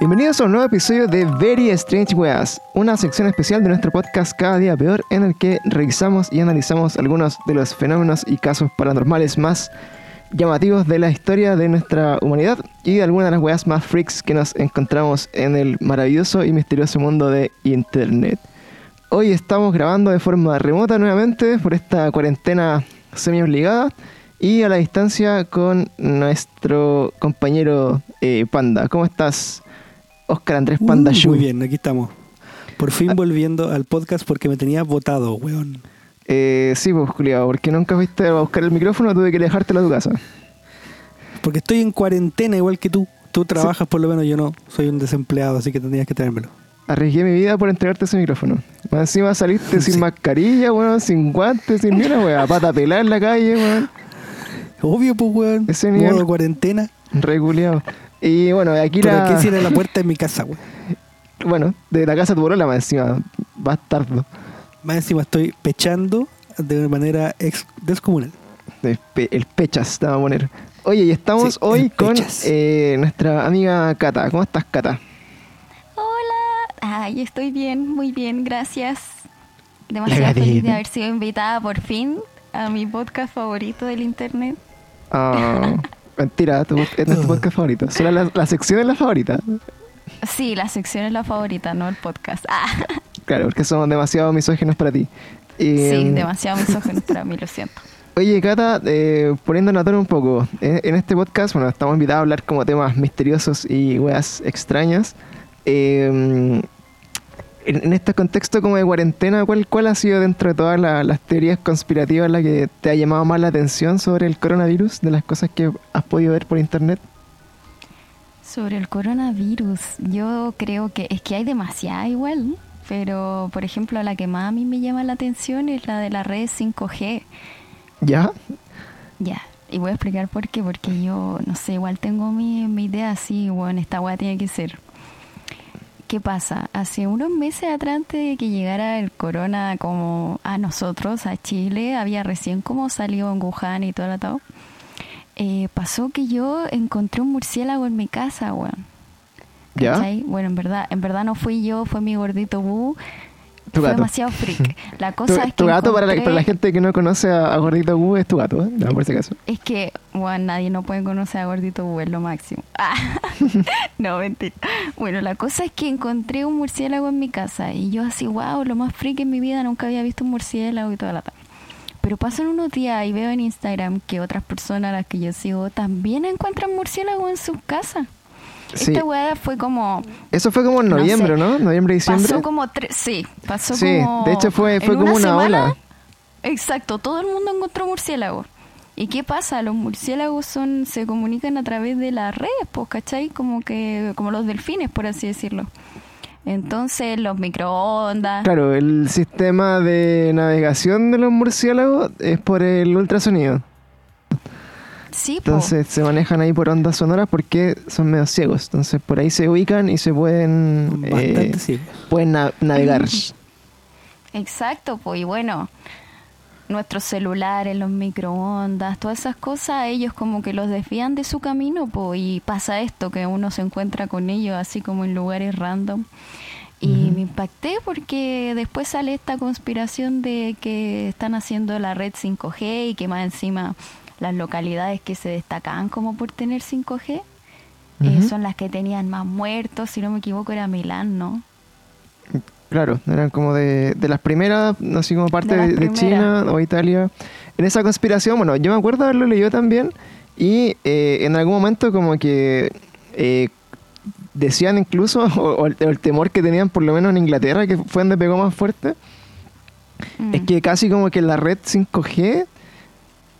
Bienvenidos a un nuevo episodio de Very Strange Weas, una sección especial de nuestro podcast Cada Día Peor, en el que revisamos y analizamos algunos de los fenómenos y casos paranormales más llamativos de la historia de nuestra humanidad y de algunas de las weas más freaks que nos encontramos en el maravilloso y misterioso mundo de Internet. Hoy estamos grabando de forma remota nuevamente por esta cuarentena semi obligada y a la distancia con nuestro compañero eh, Panda. ¿Cómo estás, Oscar Andrés Panda uh, Muy bien, aquí estamos. Por fin ah. volviendo al podcast porque me tenía votado, weón. Eh, sí, pues, Juliado, porque nunca fuiste a buscar el micrófono, tuve que dejártelo a tu casa. Porque estoy en cuarentena igual que tú. Tú trabajas por lo menos, yo no. Soy un desempleado, así que tendrías que traérmelo. Arriesgué mi vida por entregarte ese micrófono. Más encima saliste sin mascarilla, weón, sin guantes, sin una weón, pata pelada en la calle, weón. Obvio, pues, weón. Ese nivel. Modo cuarentena. Reguleado. Y bueno, aquí ¿Pero la... qué cierra la puerta en mi casa, weón? Bueno, de la casa de tu borola, más encima. Bastardo. Más encima estoy pechando de una manera ex descomunal. El pechas, te va a poner. Oye, y estamos hoy con eh, nuestra amiga Cata. ¿Cómo estás, Cata? Hola. Ay, estoy bien, muy bien, gracias. Demasiado feliz de haber sido invitada por fin a mi podcast favorito del internet. Ah, mentira, tu, es tu podcast favorito. Solo la, sección es la favorita. Sí, la sección es la favorita, no el podcast. Ah. Claro, porque somos demasiado misógenos para ti. sí, demasiado misógenos para mí, lo siento. Oye, Cata, eh, poniendo a un poco, en, este podcast, bueno, estamos invitados a hablar como temas misteriosos y weas extrañas. Eh, en, este contexto como de cuarentena, ¿cuál, cuál ha sido dentro de todas las teorías conspirativas la que te ha llamado más la atención sobre el coronavirus, de las cosas que has podido ver por internet? Sobre el coronavirus, yo creo que es que hay demasiada igual, pero por ejemplo la que más a mí me llama la atención es la de la red 5G. ¿Ya? Ya, y voy a explicar por qué, porque yo, no sé, igual tengo mi, mi idea así, bueno, esta weá tiene que ser. ¿Qué pasa? Hace unos meses atrás, antes de que llegara el corona como a nosotros, a Chile, había recién como salido en Wuhan y todo el atado. Eh, pasó que yo encontré un murciélago en mi casa, weón. ¿Ya? Bueno, en verdad, en verdad no fui yo, fue mi gordito Bu. fue demasiado freak. La cosa es que tu gato, para, la, para, la, gente que no conoce a, Gordito Bu, es tu gato, ¿eh? por ese caso. Es que, bueno, nadie no puede conocer a Gordito Bu, es lo máximo. Ah, no, mentira. Bueno, la cosa es que encontré un murciélago en mi casa y yo así, wow, lo más freak en mi vida, nunca había visto un murciélago y toda la tarde. Pero pasan unos días y veo en Instagram que otras personas a las que yo sigo también encuentran murciélagos en sus casas. Sí. Esta weá fue como. Eso fue como en noviembre, ¿no? Noviembre, diciembre. Pasó como tres. Sí, pasó sí, de hecho fue, fue como una, ola. Exacto, todo el mundo encontró murciélagos. ¿Y qué pasa? Los murciélagos son se comunican a través de las redes, pues, ¿cachai? Como que como los delfines, por así decirlo. Entonces, los microondas. Claro, el sistema de navegación de los murciélagos es por el ultrasonido. Sí, Entonces se manejan ahí por ondas sonoras porque son medio ciegos. Entonces por ahí se ubican y se pueden, eh, pueden navegar. Exacto, pues y bueno, nuestros celulares, los microondas, todas esas cosas, ellos como que los desvían de su camino, pues, y pasa esto, que uno se encuentra con ellos así como en lugares random. Y me impacté porque después sale esta conspiración de que están haciendo la red 5G y que más encima las localidades que se destacaban como por tener 5G eh, son las que tenían más muertos, si no me equivoco era Milán, ¿no? Claro, eran como de, de las primeras, así como parte de, China o Italia. En esa conspiración, bueno, yo me acuerdo haberlo leído también y eh, en algún momento como que eh, decían incluso, o, el, temor que tenían por lo menos en Inglaterra, que fue donde pegó más fuerte, es mm. que casi como que la red 5G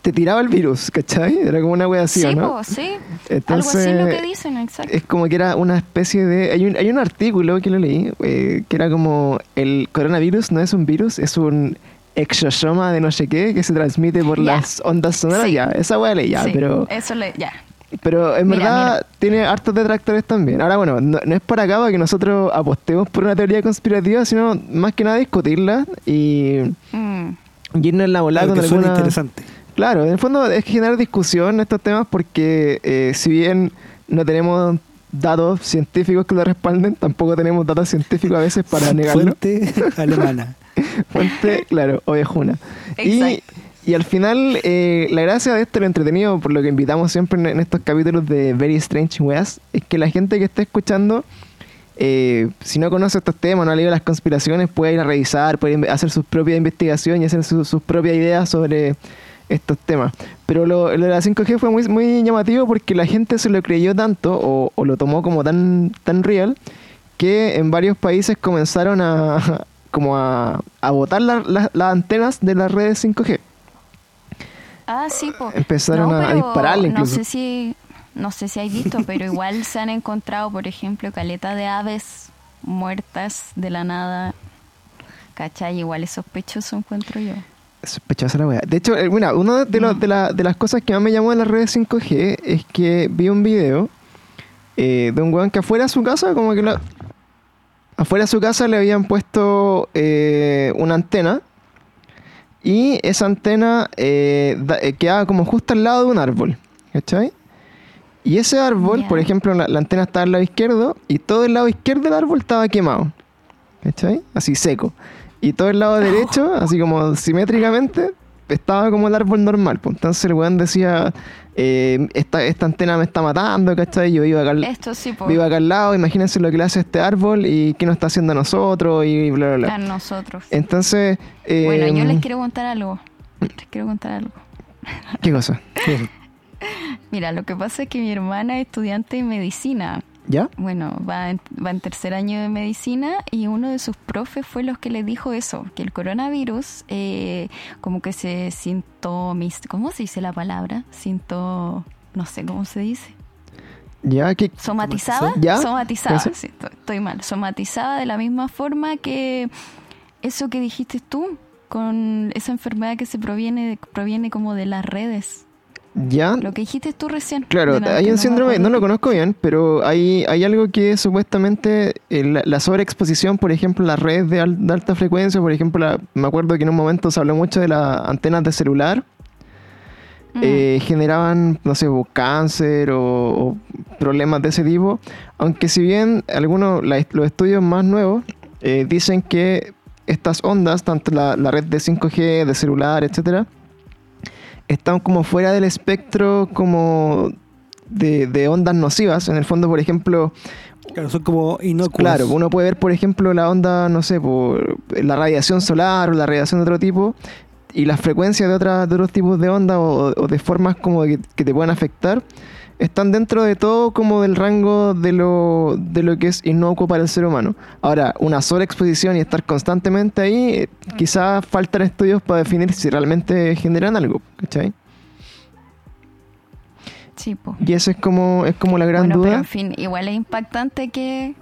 te tiraba el virus, ¿cachai? Era como una wea así, sí, ¿no? sí, Entonces, Algo así lo que dicen, exacto. Es como que era una especie de... Hay un, hay un artículo que lo leí, eh, que era como el coronavirus no es un virus, es un exosoma de no sé qué que se transmite por las ondas sonoras, ya, esa wea leí, ya, pero... Eso le... ya. Pero en verdad tiene hartos detractores también. Ahora, bueno, no, es para acá para que nosotros apostemos por una teoría conspirativa, sino más que nada discutirla y, mm. irnos en la volada con alguna... interesante Claro, en el fondo es generar discusión en estos temas porque eh, si bien no tenemos datos científicos que lo respalden, tampoco tenemos datos científicos a veces para negarlo. Fuente alemana. Fuente, claro, ovejuna. Y, Exacto. y al final, eh, la gracia de esto, lo entretenido, por lo que invitamos siempre en, en estos capítulos de Very Strange Weas, es que la gente que esté escuchando, eh, si no conoce estos temas, no ha leído las conspiraciones, puede ir a revisar, puede hacer su propia investigación y hacer su- sus propias ideas sobre estos temas. Pero lo, lo de la 5G fue muy, muy llamativo porque la gente se lo creyó tanto o, o lo tomó como tan, tan real que en varios países comenzaron a como a, a botar la- la- las antenas de las redes 5G. Ah, sí, po. Empezaron a- a dispararle incluso. No sé si, no sé si hay visto, pero igual se han encontrado, por ejemplo, caleta de aves muertas de la nada. ¿Cachai? Igual es sospechoso, encuentro yo. Sospechosa la. De hecho, eh, mira, una de, los- de, la- de las cosas que más me llamó de las redes 5G es que vi un video eh, de un weón que afuera de su casa, como que la, afuera de su casa le habían puesto eh, una antena y esa antena eh, da- quedaba como justo al lado de un árbol. ¿Cachai? Y ese árbol, por ejemplo, la, la antena estaba al lado izquierdo y todo el lado izquierdo del árbol estaba quemado. ¿Cachai? Así seco. Y todo el lado derecho, así como simétricamente, estaba como el árbol normal. Pues. Entonces el weón decía, eh, esta, esta antena me está matando, ¿cachai? Yo vivo acá, al- Esto sí, vivo acá al lado, imagínense lo que le hace a este árbol y qué nos está haciendo a nosotros y bla, bla, A bla. nosotros. Entonces... eh, bueno, yo les quiero contar algo. Les quiero contar algo. ¿Qué cosa? ¿Qué eso? Mira, lo que pasa es que mi hermana es estudiante de medicina. ¿Ya? Bueno, va en, va en tercer año de medicina y uno de sus profes fue los que le dijo eso, que el coronavirus eh, como que se sintomiz... ¿Cómo se dice la palabra? Sinto... no sé cómo se dice. ¿Ya? ¿Qué? ¿Somatizaba? ¿Ya? Estoy, estoy mal. Somatizaba de la misma forma que eso que dijiste tú, con esa enfermedad que se proviene, proviene como de las redes. ¿Ya? Lo que dijiste tú recién. Claro, hay un me síndrome, no lo conozco bien, pero hay, hay algo que supuestamente eh, la, la sobreexposición, por ejemplo, las redes de, al- de alta frecuencia, por ejemplo, la- me acuerdo que en un momento se habló mucho de las antenas de celular, Mm. eh, generaban, no sé, o cáncer o, o problemas de ese tipo, aunque si bien algunos, la- los estudios más nuevos eh, dicen que estas ondas, tanto la, la red de 5G, de celular, etcétera, están como fuera del espectro como de, de ondas nocivas. En el fondo, por ejemplo, Claro, son como inocuos. claro, uno puede ver, por ejemplo, la onda, no sé, por la radiación solar o la radiación de otro tipo y las frecuencias de, otras de otros tipos de ondas o, o de formas como que, que te puedan afectar están dentro de todo como del rango de lo, de lo que es inocuo para el ser humano. Ahora, una sola exposición y estar constantemente ahí, eh, quizás faltan estudios para definir si realmente generan algo, ¿cachai? Sí, po. Y eso es como, es como la gran bueno, pero duda. en fin, igual es impactante que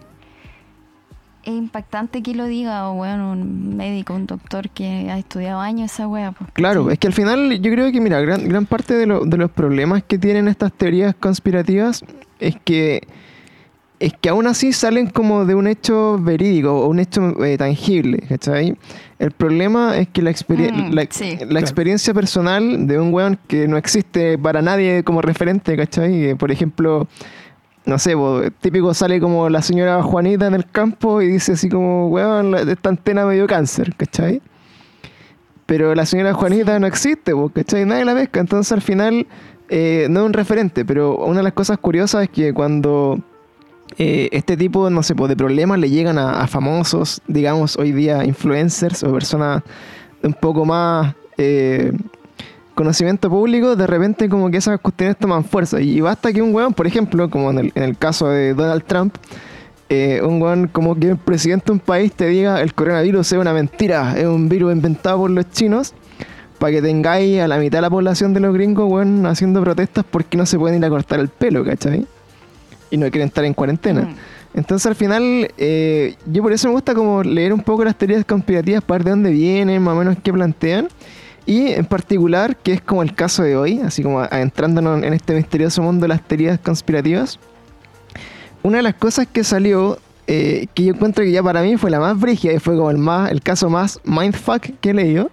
es impactante que lo diga, o bueno, un médico, un doctor que ha estudiado años esa wea. pues, Claro, es que al final yo creo que, mira, gran, gran parte de, lo- de los problemas que tienen estas teorías conspirativas es que es que aún así salen como de un hecho verídico o un hecho eh, tangible, ¿cachai? El problema es que la, experie- Mm, la, sí. la Claro. experiencia personal de un weón que no existe para nadie como referente, ¿cachai? Que, por ejemplo, no sé, po, típico sale como la señora Juanita en el campo y dice así como, weón, esta antena me dio cáncer, ¿cachai? Pero la señora Juanita no existe, po, ¿cachai? Nadie la pesca, entonces al final eh, no es un referente, pero una de las cosas curiosas es que cuando eh, este tipo, no sé, pues, de problemas le llegan a, famosos, digamos, hoy día influencers o personas un poco más eh, conocimiento público, de repente como que esas cuestiones toman fuerza. Y basta que un weón, por ejemplo, como en el, en el caso de Donald Trump, eh, un weón como que el presidente de un país te diga el coronavirus es una mentira, es un virus inventado por los chinos, para que tengáis a la mitad de la población de los gringos, weón, haciendo protestas porque no se pueden ir a cortar el pelo, ¿cachai? Y no quieren estar en cuarentena. Mm. Entonces al final, eh, yo por eso me gusta como leer un poco las teorías conspirativas para ver de dónde vienen, más o menos qué plantean. Y en particular, que es como el caso de hoy, así como adentrándonos en este misterioso mundo de las teorías conspirativas, una de las cosas que salió, eh, que yo encuentro que ya para mí fue la más brígida y fue como el, más, el caso más mindfuck que he leído,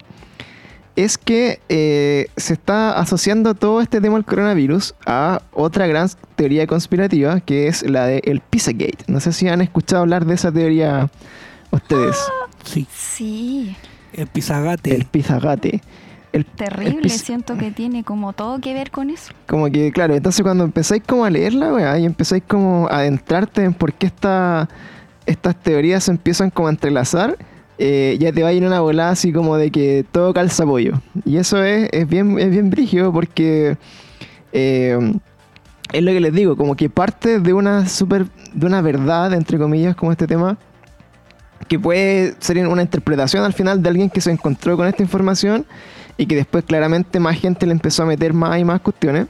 es que eh, se está asociando todo este tema del coronavirus a otra gran teoría conspirativa, que es la de el Pizzagate. No sé si han escuchado hablar de esa teoría ustedes. Sí. Sí, El Pizzagate. El Pizzagate. El, el terrible. Siento que tiene como todo que ver con eso. Como que, claro, entonces cuando empezáis como a leerla, weá, y empezáis como a adentrarte en por qué esta, estas teorías se empiezan como a entrelazar, eh, ya te va a ir una volada así como de que todo calza pollo. Y eso es, es bien, es bien brígido porque eh, es lo que les digo, como que parte de una super, de una verdad, entre comillas, como este tema, que puede ser una interpretación al final de alguien que se encontró con esta información y que después claramente más gente le empezó a meter más y más cuestiones.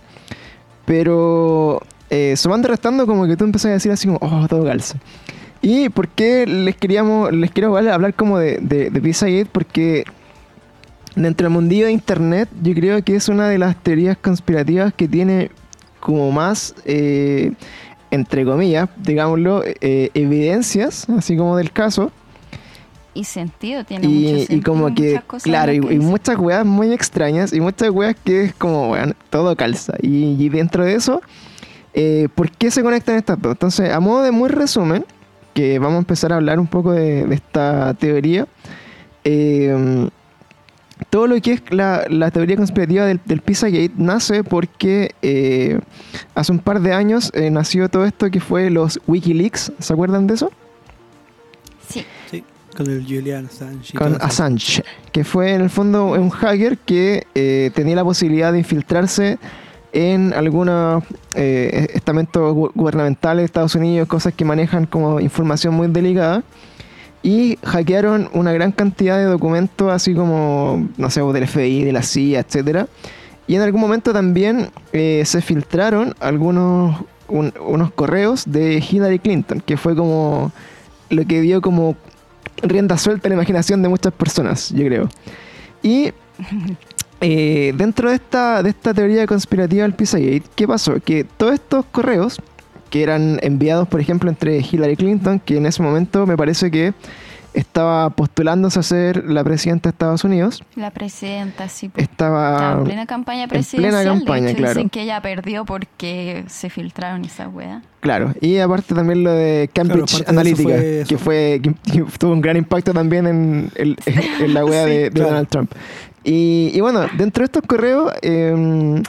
Pero eh, sumando restando, como que tú empezás a decir así como, oh, todo calza. ¿Y por qué les queríamos, les quiero hablar como de, de, de Pizzagate? Porque dentro del mundillo de internet, yo creo que es una de las teorías conspirativas que tiene como más, eh, entre comillas, digámoslo, eh, evidencias, así como del caso. Y sentido, tiene mucho Y, sentido. y como que, muchas cosas claro, y, que y muchas weas muy extrañas y muchas weas que es como, weón, todo calza. Y, y dentro de eso, eh, ¿por qué se conectan estas dos? Entonces, a modo de muy resumen, que vamos a empezar a hablar un poco de, de esta teoría, eh, todo lo que es la, la teoría conspirativa del, del Pizzagate nace porque eh, hace un par de años eh, nació todo esto que fue los Wikileaks, ¿se acuerdan de eso? Sí, Sí, con el Julian Assange. con. Assange, que fue en el fondo un hacker que eh, tenía la posibilidad de infiltrarse en algunos eh, estamentos gu- gubernamentales de Estados Unidos, cosas que manejan como información muy delicada, y hackearon una gran cantidad de documentos, así como, no sé, del FBI, de la CIA, etcétera. Y en algún momento también eh, se filtraron algunos un- unos correos de Hillary Clinton, que fue como lo que dio como rienda suelta a la imaginación de muchas personas, yo creo. Y eh, dentro de esta, de esta teoría conspirativa del Pizzagate, ¿qué pasó? Que todos estos correos que eran enviados, por ejemplo, entre Hillary Clinton, que en ese momento me parece que estaba postulándose a ser la presidenta de Estados Unidos, la presidenta, sí. pues. estaba... Estaba en plena campaña Ah, plena presidencial. campaña, de hecho, claro. dicen que ella perdió porque se filtraron esas weas. Claro, y aparte también lo de Cambridge Claro, de Analytica, fue que fue que, que tuvo un gran impacto también en, el- en la wea Sí, de, de claro. Donald Trump. Y, y bueno, dentro de estos correos eh,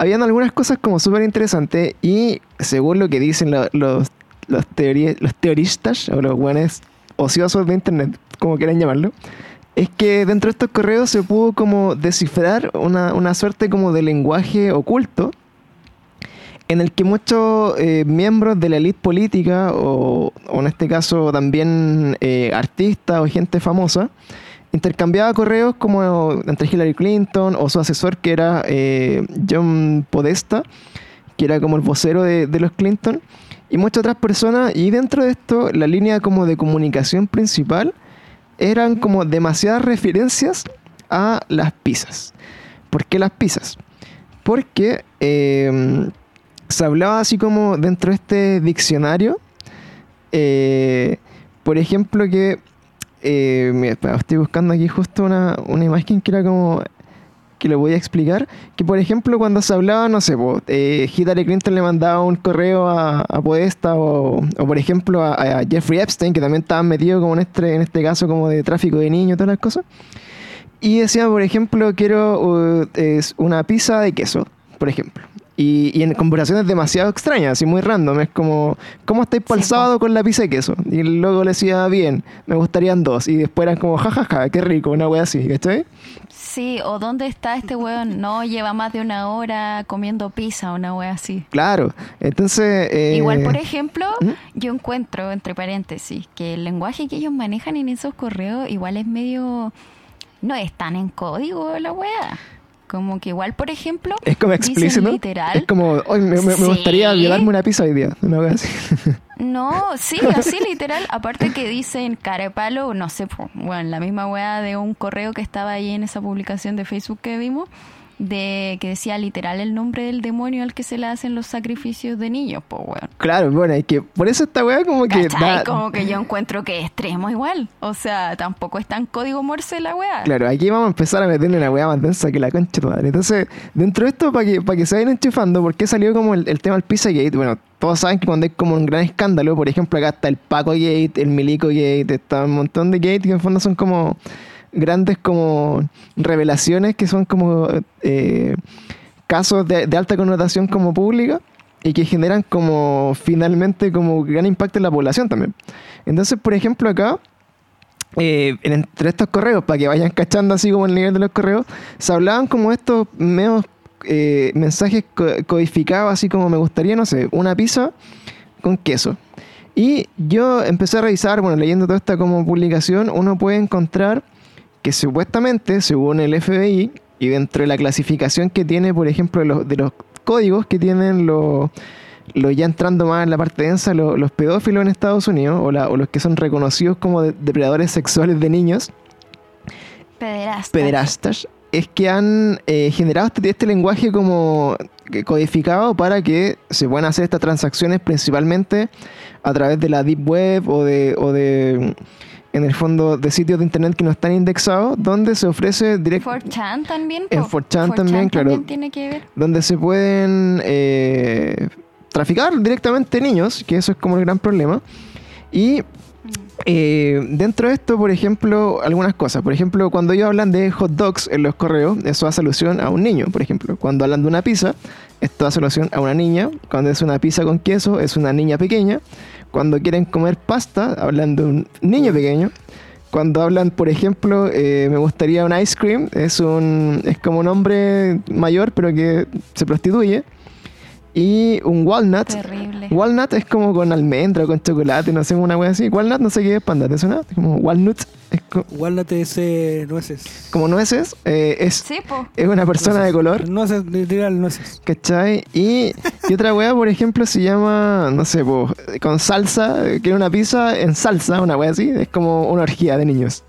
habían algunas cosas como súper interesantes y según lo que dicen lo- los, los, teoría- los teoristas o los buenos ociosos de internet, como quieran llamarlo, es que dentro de estos correos se pudo como descifrar una, una suerte como de lenguaje oculto en el que muchos eh, miembros de la élite política, o, o en este caso también eh, artistas o gente famosa, intercambiaba correos como entre Hillary Clinton o su asesor que era eh, John Podesta, que era como el vocero de, los Clinton, y muchas otras personas, y dentro de esto la línea como de comunicación principal eran como demasiadas referencias a las pizzas. ¿Por qué las pizzas? Porque eh, se hablaba así como dentro de este diccionario, eh, por ejemplo, que eh, mira, estoy buscando aquí justo una, una imagen que era como que lo voy a explicar, que por ejemplo cuando se hablaba, no sé, po, eh, Hillary Clinton le mandaba un correo a, a Podesta o, o, por ejemplo a, a Jeffrey Epstein, que también estaba metido como en este, en este caso como de tráfico de niños y todas las cosas, y decía, por ejemplo, quiero uh, es una pizza de queso, por ejemplo. Y, y en conversaciones demasiado extrañas, así muy random. Es como, ¿cómo estáis para el Sí, sábado con la pizza de queso? Y luego le decía, bien, me gustarían dos. Y después eran como, jajaja, qué rico, una wea así, ¿cachai? Sí, o ¿dónde está este weón? No, lleva más de una hora comiendo pizza, una wea así. Claro. Entonces. eh, Igual, por ejemplo, ¿Mm? yo encuentro, entre paréntesis, que el lenguaje que ellos manejan en esos correos igual es medio... No es tan en código la wea. Como que igual, por ejemplo, Es como explícito. literal. Es como, hoy me, me- me Sí. gustaría violarme una pizza hoy día. Una así. No, sí, así literal. Aparte que dicen cara de palo, no sé, bueno, la misma weá de un correo que estaba ahí en esa publicación de Facebook que vimos, de que decía literal el nombre del demonio al que se le hacen los sacrificios de niños, pues weón. Claro, bueno, y que por eso esta weá como que da- Como que yo encuentro que es extremo igual. O sea, tampoco es tan código morse la weá. Claro, aquí vamos a empezar a meterle una weá más densa que la concha madre. Entonces, dentro de esto, para que, para que se vayan enchufando, ¿por qué salió como el, el tema del Pizzagate? Bueno, todos saben que cuando hay como un gran escándalo, por ejemplo, acá está el Paco Gate, el Milico Gate, está un montón de gates que en fondo son como grandes como revelaciones que son como eh, casos de, alta connotación como pública y que generan como finalmente como gran impacto en la población también. Entonces, por ejemplo, acá eh, en- entre estos correos, para que vayan cachando así como el nivel de los correos, se hablaban como estos medios eh, mensajes co- codificados, así como me gustaría, no sé, una pizza con queso. Y yo empecé a revisar, bueno, leyendo toda esta como publicación, uno puede encontrar que supuestamente, según el FBI, y dentro de la clasificación que tiene, por ejemplo, de los, de los códigos que tienen los, los ya entrando más en la parte densa, los, los pedófilos en Estados Unidos, o, la- o los que son reconocidos como de- depredadores sexuales de niños, Pederasta. pederastas, es que han eh, generado este, este lenguaje como codificado para que se puedan hacer estas transacciones principalmente a través de la Deep Web o de, o de en el fondo, de sitios de internet que no están indexados, donde se ofrece directo 4chan también. En po. 4chan también, claro. tiene que ver. donde se pueden eh, traficar directamente niños, que eso es como el gran problema. Y eh, dentro de esto, por ejemplo, algunas cosas. Por ejemplo, cuando ellos hablan de hot dogs en los correos, eso hace alusión a un niño, por ejemplo. Cuando hablan de una pizza, esto hace alusión a una niña. Cuando es una pizza con queso, es una niña pequeña. Cuando quieren comer pasta, hablan de un niño pequeño. Cuando hablan, por ejemplo, eh, me gustaría un ice cream, es un es como un hombre mayor pero que se prostituye. Y un walnut. Terrible. Walnut es como con almendra o con chocolate, no sé, una wea así. Walnut no sé qué es panda, ¿te suena? Es como walnut, es co- Walnut es eh, nueces. como nueces, eh, es, Sí, po. es una persona de color. Nueces, literal, nueces. ¿Cachai? Y, y otra wea, por ejemplo, se llama, no sé, po, con salsa, eh, que es una pizza en salsa, una wea así, es como una orgía de niños.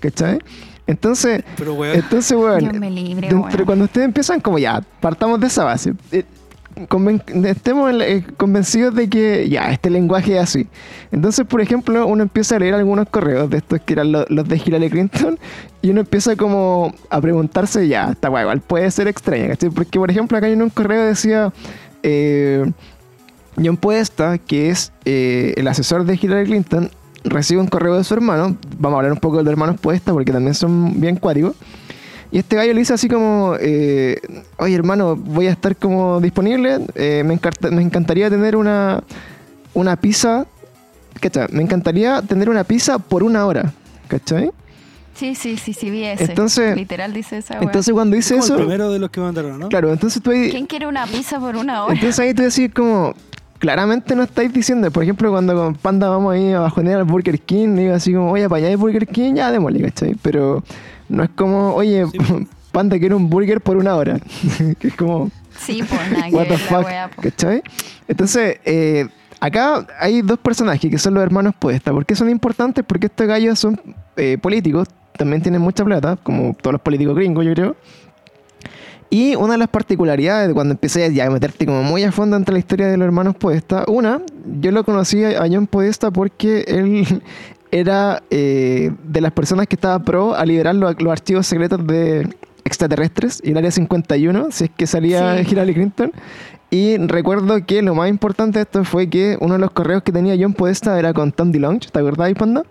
¿Cachai? Entonces, Pero, weón. entonces, weón, Dios me libre, dentro- weón. cuando ustedes empiezan, como ya, partamos de esa base. eh, estemos eh, convencidos de que ya, este lenguaje es así. Entonces, por ejemplo, uno empieza a leer algunos correos de estos que eran lo- los de Hillary Clinton y uno empieza como a preguntarse, ya, esta weá igual puede ser extraña, ¿cachai? Porque, por ejemplo, acá en un correo decía... Eh, John Podesta, que es eh, el asesor de Hillary Clinton, recibe un correo de su hermano. Vamos a hablar un poco de los hermanos Podesta porque también son bien cuáticos. Y este gallo le dice así como, eh, oye hermano, voy a estar como disponible, eh, me, encanta- me encantaría tener una, una pizza, ¿cachai? Me encantaría tener una pizza por una hora, ¿cachai? Sí, sí, sí, sí, vi ese. Entonces- Literal dice esa weá. Entonces cuando dice Como eso, el primero de los que mandaron, ¿no? claro, entonces tú ahí, ¿Quién quiere una pizza por una hora? Entonces ahí tú decís como, claramente no estáis diciendo, por ejemplo, cuando con Panda vamos ahí a bajonear al Burger King, digo así como, oye, para allá hay Burger King, ya démosle, ¿cachai? Pero no es como, oye, Sí. Panda quiere un burger por una hora. que es como, Sí, pues nada what the fuck. ¿cachai? Entonces, eh, acá hay dos personajes que son los hermanos Podesta. ¿Por qué son importantes? Porque estos gallos son eh, políticos, también tienen mucha plata, como todos los políticos gringos, yo creo. Y una de las particularidades de cuando empecé ya a meterte como muy a fondo entre la historia de los hermanos Podesta, una, yo lo conocí a John Podesta porque él era eh, de las personas que estaba pro a liberar lo- los, archivos secretos de extraterrestres y el área 51, si es que salía Sí. Hillary Clinton. Y recuerdo que lo más importante de esto fue que uno de los correos que tenía John Podesta era con Tom DeLonge, ¿te acordás, Panda?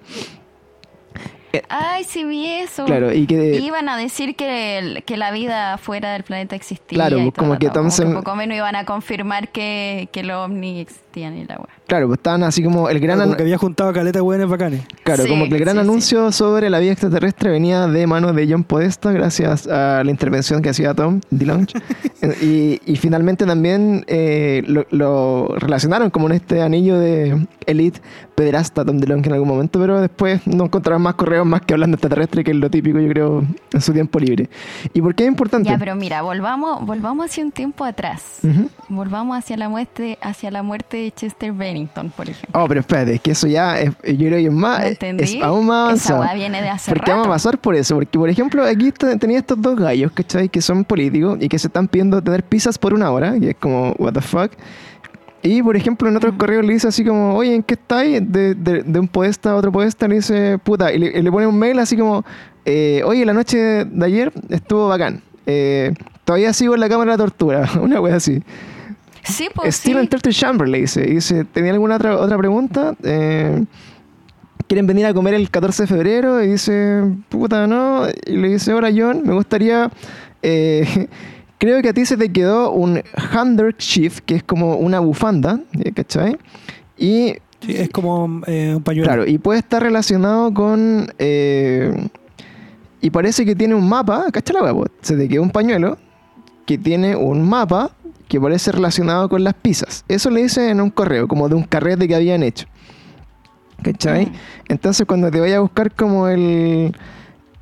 Ay, sí vi eso. Claro, y que... Iban a decir que, el- que la vida fuera del planeta existía. Claro, y pues, todo como el que rato, Thompson- poco menos iban a confirmar que, que los ovnis existían y la weá. Claro, pues estaban así como el gran... Como anu- que había juntado caleta buenas bacanes. Claro, Sí, como que el gran sí, sí. anuncio sobre la vida extraterrestre venía de manos de John Podesta gracias a la intervención que hacía Tom DeLonge. y, y finalmente también eh, lo, lo relacionaron como en este anillo de elite pederasta Tom DeLonge en algún momento, pero después no encontraron más correos más que hablando extraterrestre, que es lo típico, yo creo, en su tiempo libre. ¿Y por qué es importante? Ya, pero mira, volvamos, volvamos hacia un tiempo atrás. Ujú. Volvamos hacia la muerte, hacia la muerte de de Chester Bennington, por ejemplo. Oh, pero espérate, es que eso ya es, yo creo que es más, ¿Me es aún más Esa avanzado. weá viene de hace Porque vamos a pasar por eso. Porque, por ejemplo, aquí tenía estos dos gallos, ¿cachai? Que son políticos y que se están pidiendo tener pizzas por una hora. Y es como, what the fuck. Y, por ejemplo, en otros correos le dice así como, oye, ¿en qué estáis? De, de, de un podesta a otro podesta le dice, puta. Y le, le pone un mail así como, eh, oye, la noche de ayer estuvo bacán. Eh, todavía sigo en la cámara de tortura. una wea así. Sí, pues Steven sí. Turtle Chamber le dice. Y dice, ¿tenía alguna otra, otra pregunta? Eh, ¿Quieren venir a comer el 14 de febrero? Y dice, puta, no. Y le dice, hola John, me gustaría... eh, creo que a ti se te quedó un handkerchief, que es como una bufanda, eh, ¿cachai? Y Sí, es como eh, un pañuelo. Claro, y puede estar relacionado con. eh, y parece que tiene un mapa, ¿cachai la po? Se te quedó un pañuelo que tiene un mapa que parece relacionado con las pizzas. Eso le dice en un correo, como de un carrete que habían hecho. ¿Cachai? Mm. Entonces, cuando te vaya a buscar como el,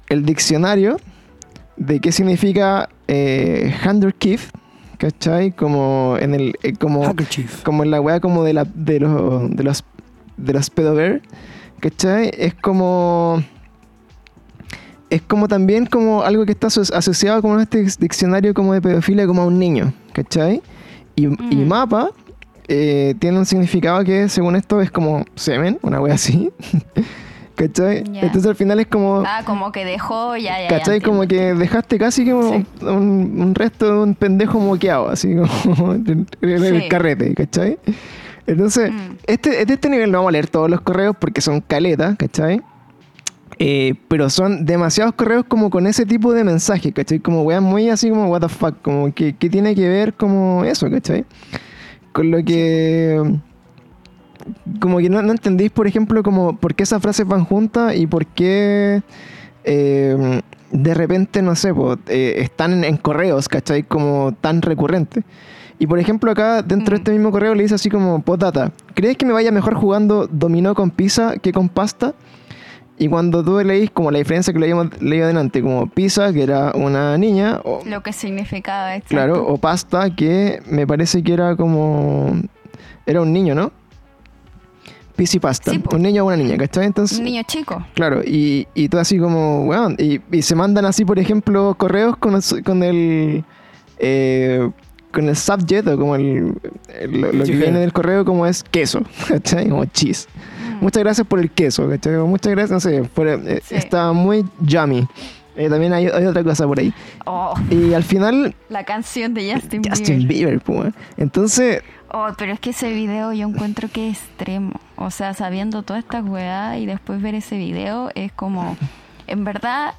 el diccionario de qué significa eh, handkerchief, ¿cachai? Como en el. eh, como, Handkerchief. como en la weá como de la de los de los de los pedover, ¿cachai? Es como es como también como algo que está aso- asociado como en este diccionario como de pedofilia como a un niño, ¿cachai? Y, y Mm. mapa eh, tiene un significado que según esto es como semen, una wea así. ¿Cachai? Ya. Entonces al final es como... Ah, como que dejó, ya, ya. ¿Cachai? Como que dejaste casi como Sí. un, un resto de un pendejo moqueado, así como en el Sí. carrete, ¿cachai? Entonces, Mm. este, este nivel no vamos a leer todos los correos porque son caletas, ¿cachai? Eh, pero son demasiados correos como con ese tipo de mensaje, ¿cachai? Como weas muy así como what the fuck, como que, que tiene que ver como eso, ¿cachai? Con lo que... Como que no, no entendéis, por ejemplo, como por qué esas frases van juntas y por qué eh, de repente, no sé, po, eh, están en, en correos, ¿cachai? Como tan recurrentes. Y por ejemplo, acá dentro de Mm. este mismo correo le dice así como, postdata, ¿crees que me vaya mejor jugando dominó con pizza que con pasta? Y cuando tú leís como la diferencia que leíamos leído adelante, como pizza, que era una niña, o, Lo que significaba, exacto. claro, o pasta, que me parece que era como... Era un niño, ¿no? Pizza y pasta. Sí, un niño o una niña, ¿cachai? Entonces, Un niño chico. Claro, y, y todo así como, weón, y, y se mandan así, por ejemplo, correos con el, con el, eh, con el subject o como el, el- lo, lo que viene del correo como es queso, ¿cachai? Como cheese. Muchas gracias por el queso, ¿cachai? Muchas gracias, no sé, por, eh, Sí. está muy yummy. Eh, también hay, hay otra cosa por ahí. Oh, Y al final, la canción de Justin, Justin Bieber. Bieber, pues, weón. Entonces, Oh, pero es que ese video yo encuentro que es extremo. O sea, sabiendo todas estas weas y después ver ese video es como, en verdad,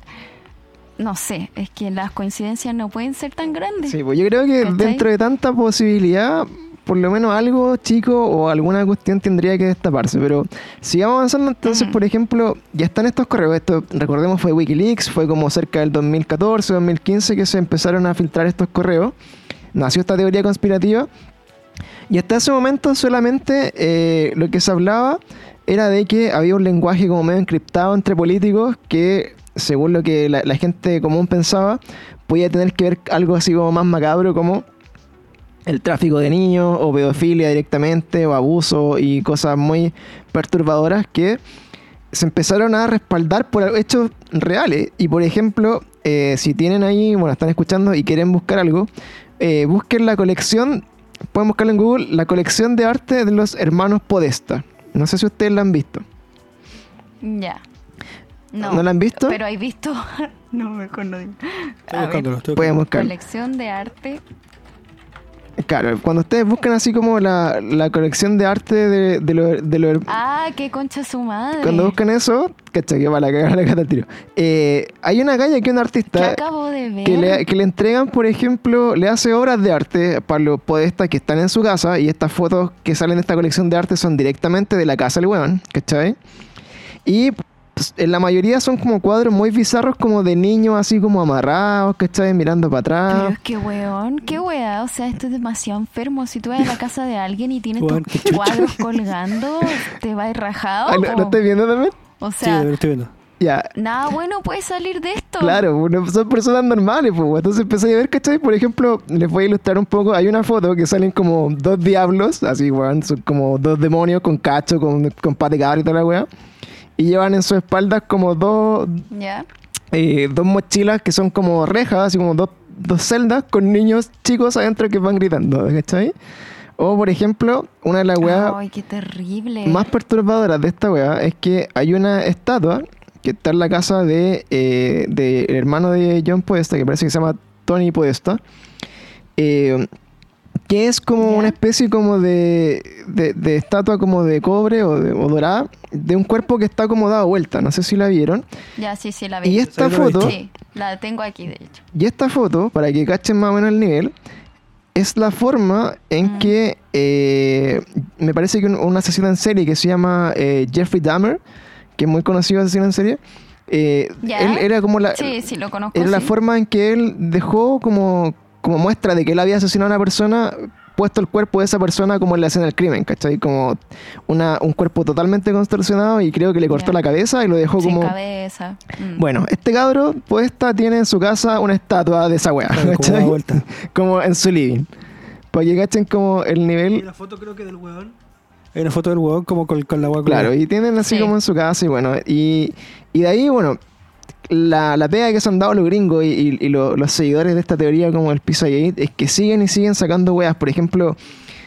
no sé, es que las coincidencias no pueden ser tan grandes. Sí, pues yo creo que ¿Cachai? dentro de tanta posibilidad, por lo menos algo chico o alguna cuestión tendría que destaparse. Pero sigamos avanzando, entonces, por ejemplo, ya están estos correos. Esto, recordemos, fue Wikileaks, fue como cerca del 2014, 2015 que se empezaron a filtrar estos correos. Nació esta teoría conspirativa. Y hasta ese momento solamente eh, lo que se hablaba era de que había un lenguaje como medio encriptado entre políticos que, según lo que la, la gente común pensaba, podía tener que ver algo así como más macabro como el tráfico de niños o pedofilia directamente o abuso y cosas muy perturbadoras que se empezaron a respaldar por hechos reales. Y por ejemplo, eh, si tienen ahí, bueno, están escuchando y quieren buscar algo, eh, busquen la colección, pueden buscarlo en Google, la colección de arte de los hermanos Podesta. No sé si ustedes la han visto. Ya. No, ¿No la han visto? Pero hay visto. no, mejor no digo. Estoy buscándolo. Estoy Pueden buscar. colección de arte. Claro, cuando ustedes buscan así como la, la colección de arte de, de los de lo- Ah, qué concha su madre. Cuando buscan eso, cacha que va la cagar la cata tiro. Eh, hay una calle que un ¿Qué artista acabo de ver? que le, que le entregan, por ejemplo, le hace obras de arte para los podestas que están en su casa y estas fotos que salen de esta colección de arte son directamente de la casa del weón, ¿cachai? Y en la mayoría son como cuadros muy bizarros como de niños así como amarrados, ¿cachai? Mirando para Pero atrás. es que, weón, qué weá. O sea, esto es demasiado enfermo. Si tú vas a la casa de alguien y tienes Weón, tus cuadros colgando, te vas rajado. Ay, ¿lo, po. lo estoy viendo también? O Sí, sea, lo estoy viendo. Ya, Nada bueno puede salir de esto. Claro, son personas normales, pues. Entonces empecé a ver, ¿cachai? Por ejemplo, les voy a ilustrar un poco. Hay una foto que salen como dos diablos, así, weón. Son como dos demonios con cacho, con, con pate y toda la weá. Y llevan en sus espaldas como dos, eh, dos mochilas que son como rejas, así como dos, dos celdas con niños chicos adentro que van gritando, ¿cachai? O, por ejemplo, una de las weas Ay, qué terrible. más perturbadoras de esta weá es que hay una estatua que está en la casa de, eh, de el hermano de John Podesta, que parece que se llama Tony Podesta, eh, que es como una especie como de, de, de estatua como de cobre o, de- o dorada, de un cuerpo que está como dado vuelta, no sé si la vieron. Ya, sí, sí, la vi. Y esta foto, Sí, la tengo aquí, de hecho. y esta foto, para que cachen más o menos el nivel, es la forma en Mm. que eh, me parece que un, un asesino en serie que se llama eh, Jeffrey Dahmer, que es muy conocido asesino en serie, eh, él era como la, Sí, sí, lo conozco. era la forma en que él dejó como, como muestra de que él había asesinado a una persona, puesto el cuerpo de esa persona como en la escena del crimen, ¿cachai? Como una, un cuerpo totalmente contorsionado y creo que le cortó la cabeza y lo dejó Sin como... cabeza. Mm. Bueno, este cabro, Podesta, tiene en su casa una estatua de esa weá, como ¿cachai? vuelta. Como en su living. Para que cachen como el nivel. una foto creo que del huevón. Hay una foto del huevón como con, con la hueá Claro, y tienen así Sí. como en su casa y bueno. Y, y de ahí, bueno, la, la pega que se han dado los gringos y, y- y lo- los seguidores de esta teoría como el Pizzagate es que siguen y siguen sacando weas. Por ejemplo,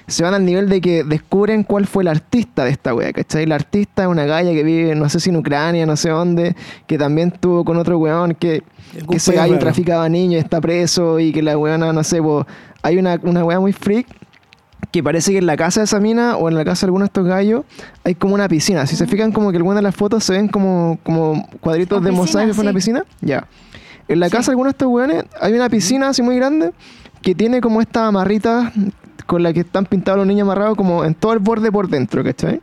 se van al nivel de que descubren cuál fue el artista de esta wea, ¿cachai? La artista es una galla que vive, no sé si en Ucrania, no sé dónde, que también tuvo con otro weón que, que ese gallo traficaba niños y está preso y que la weona, no sé, po, hay una, una wea muy freak que parece que en la casa de esa mina o en la casa de alguno de estos gallos hay como una piscina. Si se fijan como que algunas de las fotos se ven como, como cuadritos de piscina, mosaico fue una sí. piscina. Ya. En la Sí. casa de algunos de estos weones hay una piscina así muy grande que tiene como estas amarritas con la que están pintados los niños amarrados como en todo el borde por dentro, ¿cachai?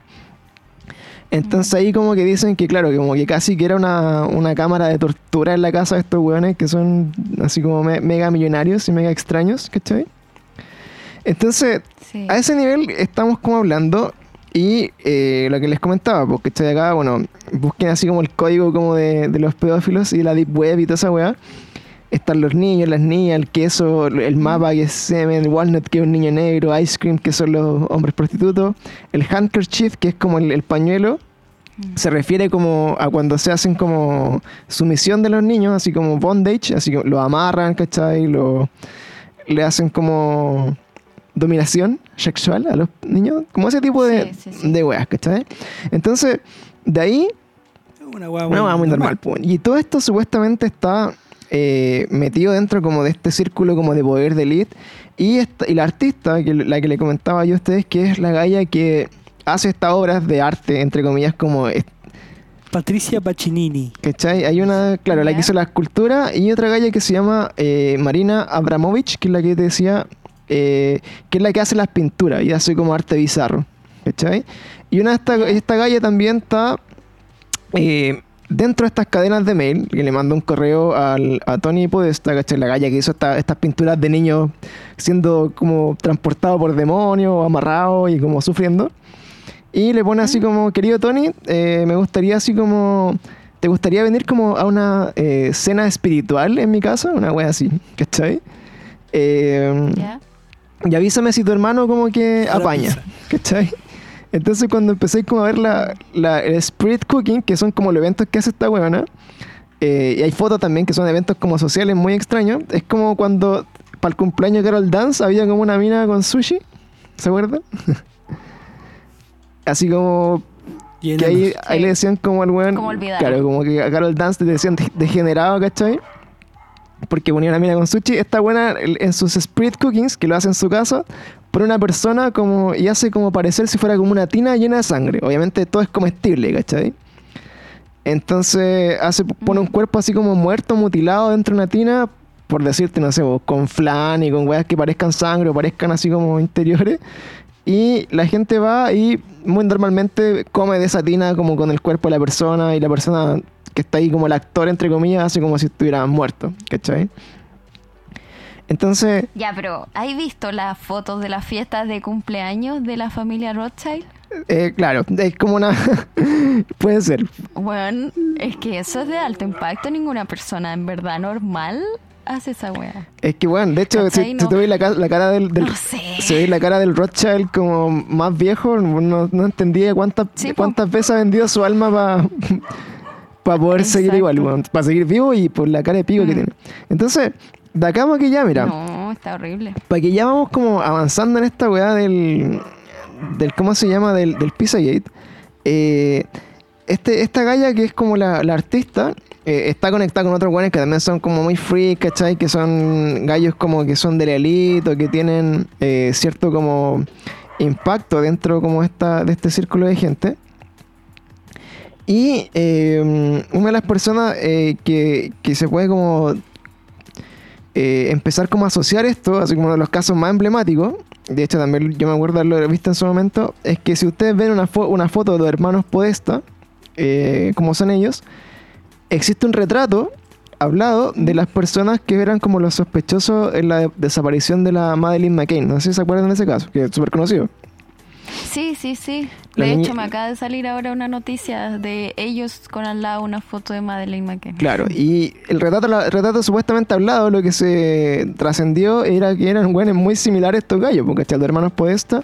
Entonces ahí como que dicen que claro, que como que casi que era una, una cámara de tortura en la casa de estos weones que son así como me- mega millonarios y mega extraños, ¿cachai? Entonces, Sí. a ese nivel estamos como hablando y eh, lo que les comentaba, porque estoy acá, bueno, busquen así como el código como de, de los pedófilos y la deep web y toda esa weá. Están los niños, las niñas, el queso, el mapa que es semen, el walnut que es un niño negro, ice cream que son los hombres prostitutos, el handkerchief que es como el, el pañuelo, se refiere como a cuando se hacen como sumisión de los niños, así como bondage, así que lo amarran, ¿cachai? Lo, le hacen como dominación sexual a los niños, como ese tipo de, Sí, sí, sí. de weas, ¿cachai? Entonces, de ahí Una hueá una hueá muy normal. po. Y todo esto supuestamente está eh, metido dentro como de este círculo como de poder de elite. Y, esta- y la artista, que, la que le comentaba yo a ustedes, que es la galla que hace estas obras de arte, entre comillas, como... Patricia Pachinini. ¿Cachai? Hay una, claro, la que hizo la escultura y otra galla que se llama eh, Marina Abramovich, que es la que te decía, eh, que es la que hace las pinturas y hace como arte bizarro. ¿Cachai? Y una de esta, esta galla también está eh, dentro de estas cadenas de mail, que le mandó un correo al, a Tony Podesta, ¿cachai? La galla que hizo esta- estas pinturas de niños siendo como transportados por demonios, amarrados y como sufriendo. Y le pone así como, querido Tony, eh, me gustaría así como, ¿te gustaría venir como a una eh, cena espiritual en mi casa? Una wea así, ¿cachai? Eh. Y avísame si tu hermano como que apaña. ¿cachai? Entonces cuando empecé como a ver la, la- el spirit cooking, que son como los eventos que hace esta weona, eh, y hay fotos también que son eventos como sociales muy extraños, es como cuando para el cumpleaños de Carol Dance había como una mina con sushi, ¿se acuerdan? Así como Y que ahí, le decían como al weón. Como olvidar. Claro, como que a Carol Dance le decían de- degenerado, ¿cachai? Porque ponía una mina con sushi. Esta buena en sus spirit cookings, que lo hace en su casa, pone una persona como y hace como parecer si fuera como una tina llena de sangre. Obviamente todo es comestible, ¿cachai? Entonces hace, pone un cuerpo así como muerto, mutilado dentro de una tina, por decirte, no sé, con flan y con weas que parezcan sangre o parezcan así como interiores. Y la gente va y muy normalmente come de esa tina como con el cuerpo de la persona y la persona que está ahí como el actor, entre comillas, hace como si estuviera muerto, ¿cachai? Entonces, Ya, pero ¿has visto las fotos de las fiestas de cumpleaños de la familia Rothschild? eh, claro, es como una... puede ser. Bueno, Es que eso es de alto impacto. Ninguna persona en verdad normal hace esa weá. Es que bueno, de hecho, si, ¿Cachai? si No. tú ves la, ca- la cara del, del- No sé. si ves la cara del Rothschild como más viejo, no, no entendía cuántas Sí, po. cuántas veces ha vendido su alma para poder seguir igual, para seguir vivo y por la cara de pico que Mm. tiene. Entonces, de acá para que ya, mira, No, está horrible. para que ya vamos como avanzando en esta weá del, del ¿cómo se llama? Del, del Pizzagate. Eh, este, esta galla que es como la, la artista, eh, está conectada con otros weones que también son como muy free, ¿cachai? Que son gallos como que son de la elite o que tienen eh, cierto como impacto dentro como esta, de este círculo de gente. Y eh, una de las personas eh, que, que se puede como eh, empezar como a asociar esto, así como uno de los casos más emblemáticos, de hecho también yo me acuerdo de haberlo visto en su momento, es que si ustedes ven una, fo- una foto de los hermanos Podesta, eh, como son ellos, existe un retrato hablado de las personas que eran como los sospechosos en la de- desaparición de la Madeleine McCain. No sé si se acuerdan de ese caso, que es súper conocido. Sí, sí, sí. La De niña- hecho, me acaba de salir ahora una noticia de ellos con al lado una foto de Madeleine McCann. Claro, y el retrato, la- el retrato supuestamente hablado, lo que se trascendió era que eran güeyes muy similares a estos gallos, porque los hermanos Podesta,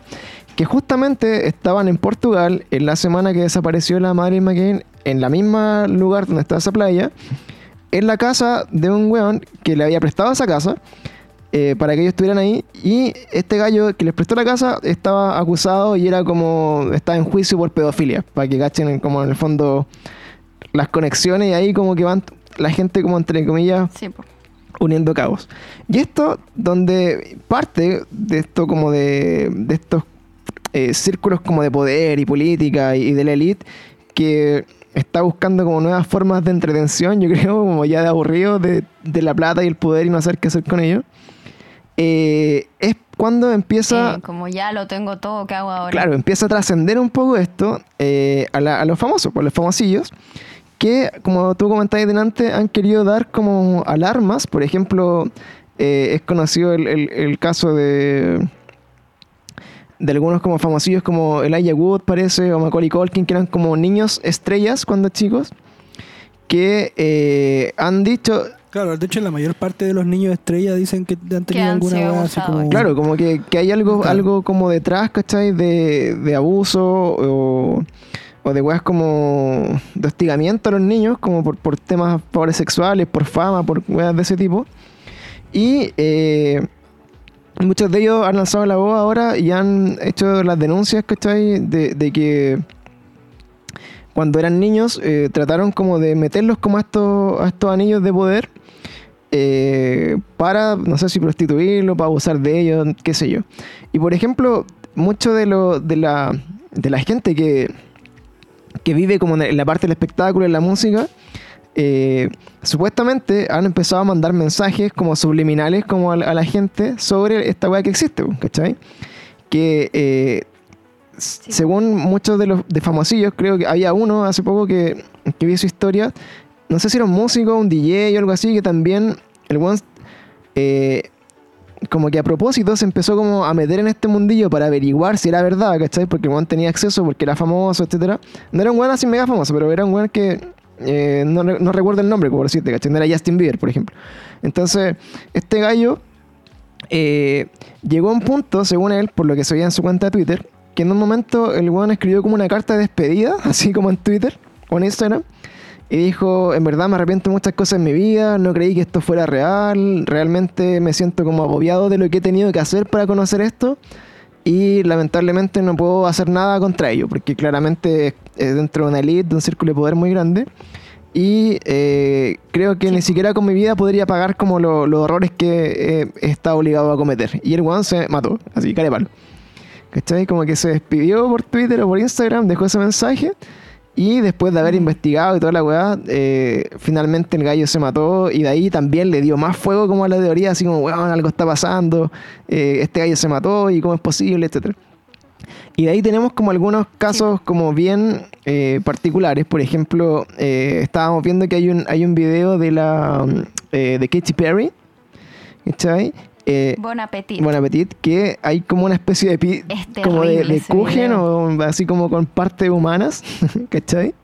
que justamente estaban en Portugal en la semana que desapareció la Madeleine McCain, en la misma lugar donde está esa playa, en la casa de un weón que le había prestado esa casa eh, para que ellos estuvieran ahí. Y este gallo que les prestó la casa estaba acusado y era como. estaba en juicio por pedofilia. Para que cachen como en el fondo las conexiones y ahí como que van la gente como entre comillas Sí, uniendo cabos. Y esto, donde parte de esto como de, de estos eh, círculos como de poder y política y, y de la élite, que está buscando como nuevas formas de entretención, yo creo, como ya de aburrido de, de la plata y el poder y no saber qué hacer con ello, eh, es cuando empieza... Como ya lo tengo todo, ¿qué hago ahora? Claro, empieza a trascender un poco esto eh, a, la- a los famosos, por los famosillos, que como tú comentabas delante, han querido dar como alarmas. Por ejemplo, eh, es conocido el, el- el caso de de algunos como famosillos como Elijah Wood parece o Macaulay Culkin que eran como niños estrellas cuando chicos que han dicho Claro, de hecho la mayor parte de los niños estrella dicen que han tenido han alguna abusados. como... Claro, como que, que hay algo, Claro. algo como detrás, ¿cachai? De, de abuso o, o de weas como de hostigamiento a los niños, como por, por temas favores sexuales, por fama, por weas de ese tipo. Y eh, muchos de ellos han lanzado la voz ahora y han hecho las denuncias, ¿cachai? De, de que cuando eran niños eh, trataron como de meterlos como a estos, a estos anillos de poder eh, para, no sé si prostituirlo, para abusar de ellos, qué sé yo. Y por ejemplo, mucho de, lo, de, la, de la gente que, que vive como en la parte del espectáculo, en la música, eh, supuestamente han empezado a mandar mensajes como subliminales como a, la- a la gente sobre esta weá que existe, ¿cachai? Que eh, Sí. según muchos de los de famosillos, creo que había uno hace poco que, que vi su historia, no sé si era un músico, un DJ o algo así, que también el weón eh, como que a propósito se empezó como a meter en este mundillo para averiguar si era verdad, ¿cachai? Porque el weón tenía acceso, porque era famoso, etcétera. No era un weón así mega famoso, pero era un weón que eh, no, no recuerdo el nombre, por decirte, ¿cachai? No era Justin Bieber, por ejemplo. Entonces, este gallo eh, llegó a un punto, según él, por lo que se veía en su cuenta de Twitter, que en un momento el weón escribió como una carta de despedida, así como en Twitter o en Instagram, y dijo, en verdad me arrepiento de muchas cosas en mi vida, no creí que esto fuera real, realmente me siento como agobiado de lo que he tenido que hacer para conocer esto y lamentablemente no puedo hacer nada contra ello, porque claramente es dentro de una elite, de un círculo de poder muy grande y eh, creo que Sí. ni siquiera con mi vida podría pagar como lo- los errores que eh, he estado obligado a cometer. Y el weón se mató, así, care palo. ¿Cachai? Como que se despidió por Twitter o por Instagram, dejó ese mensaje. Y después de haber investigado y toda la weá, eh, finalmente el gallo se mató. Y de ahí también le dio más fuego como a la teoría, así como, weón, algo está pasando. eh, este gallo se mató y cómo es posible, etcétera. Y de ahí tenemos como algunos casos como bien eh, particulares. Por ejemplo, estábamos viendo que hay un, hay un video de la mm, de Katy Perry. ¿Cachai? Eh, Bon appetit. Que hay como una especie de pi- Es como de, o así como con partes humanas, ¿cachai?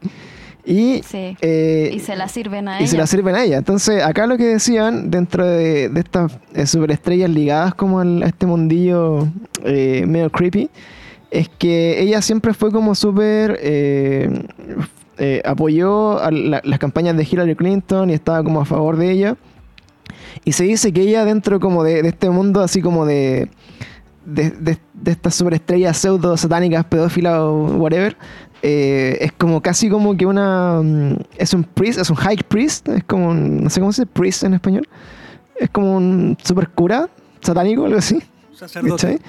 Y, Sí. eh, Y se la sirven a y se ella. la sirven a ella. Entonces, acá lo que decían dentro de, de estas eh, superestrellas ligadas como al- a este mundillo eh, medio creepy, es que ella siempre fue como súper... eh, apoyó a la- las campañas de Hillary Clinton y estaba como a favor de ella. Y se dice que ella dentro como de, de este mundo así como de... De, de- de estas superestrellas pseudo satánicas, pedófilas o whatever, eh, es como casi como que una. mm, Es un priest, es un high priest, es como un. No sé cómo se dice priest en español. Es como un super cura satánico, algo así. Sacerdote.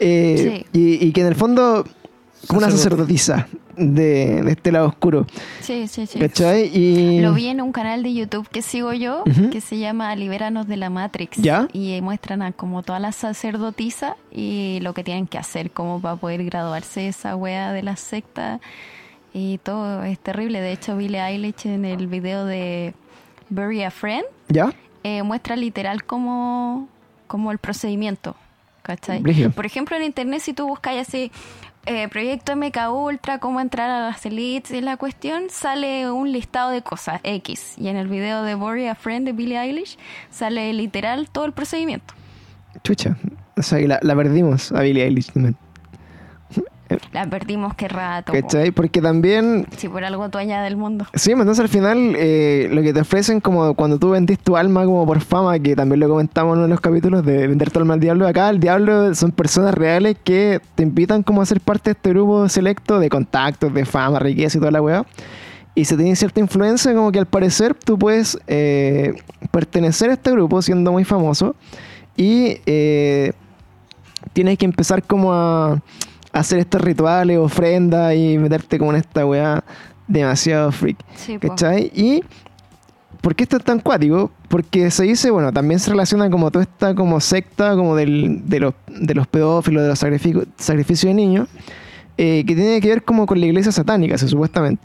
Eh, Sí. y, y que en el fondo, como una sacerdotisa de, de este lado oscuro. Sí, sí, sí. ¿cachai? Y. Lo vi en un canal de YouTube que sigo yo, que se llama Libéranos de la Matrix. ¿Ya? Y muestran a como todas las sacerdotisas y lo que tienen que hacer como para poder graduarse de esa wea de la secta. Y todo es terrible. De hecho, Billie Eilish en el video de Bury a Friend ¿Ya? eh, muestra literal como, como el procedimiento. ¿Cachai? Por ejemplo, en internet, si tú buscas así, eh, proyecto MK Ultra, cómo entrar a las elites y la cuestión, sale un listado de cosas X. Y en el video de Bury a Friend de Billie Eilish, sale literal todo el procedimiento. Chucha. O sea, la, la perdimos a Billie Eilish también. La perdimos qué rato. po. ¿Cachai? Porque también Si por algo tú allá del mundo. Sí, pues entonces al final eh, lo que te ofrecen como cuando tú vendís tu alma como por fama, que también lo comentamos en uno de los capítulos de vender tu alma al diablo, acá el diablo son personas reales que te invitan como a ser parte de este grupo selecto de contactos, de fama, riqueza y toda la weá. Y se tiene cierta influencia como que al parecer tú puedes eh, pertenecer a este grupo siendo muy famoso y eh, tienes que empezar como a hacer estos rituales, ofrendas y meterte como en esta weá demasiado freak. Sí, po. ¿Cachai? Y ¿por qué esto es tan cuático? Porque se dice, bueno, también se relaciona como toda esta como secta como del, de, los, de los pedófilos, de los sacrificio- sacrificios de niños, eh, que tiene que ver como con la iglesia satánica, se- supuestamente.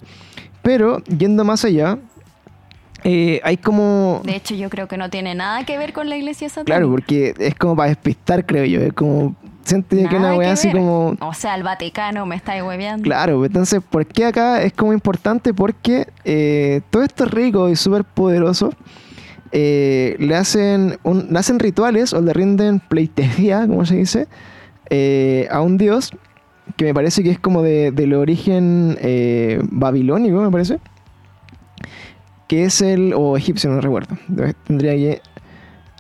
Pero, yendo más allá, eh, hay como... De hecho, yo creo que no tiene nada que ver con la iglesia satánica. Claro, porque es como para despistar, creo yo. Es como... Siente que una weá así ver. como... O sea, el Vaticano me está hueveando. Claro, entonces, ¿por qué acá es como importante? Porque eh, todo esto rico y súper poderoso eh, le, hacen un- le hacen rituales o le rinden pleitesía, como se dice, eh, a un dios que me parece que es como de, del origen eh, babilónico, me parece. Que es el. o egipcio, no recuerdo. Tendría que.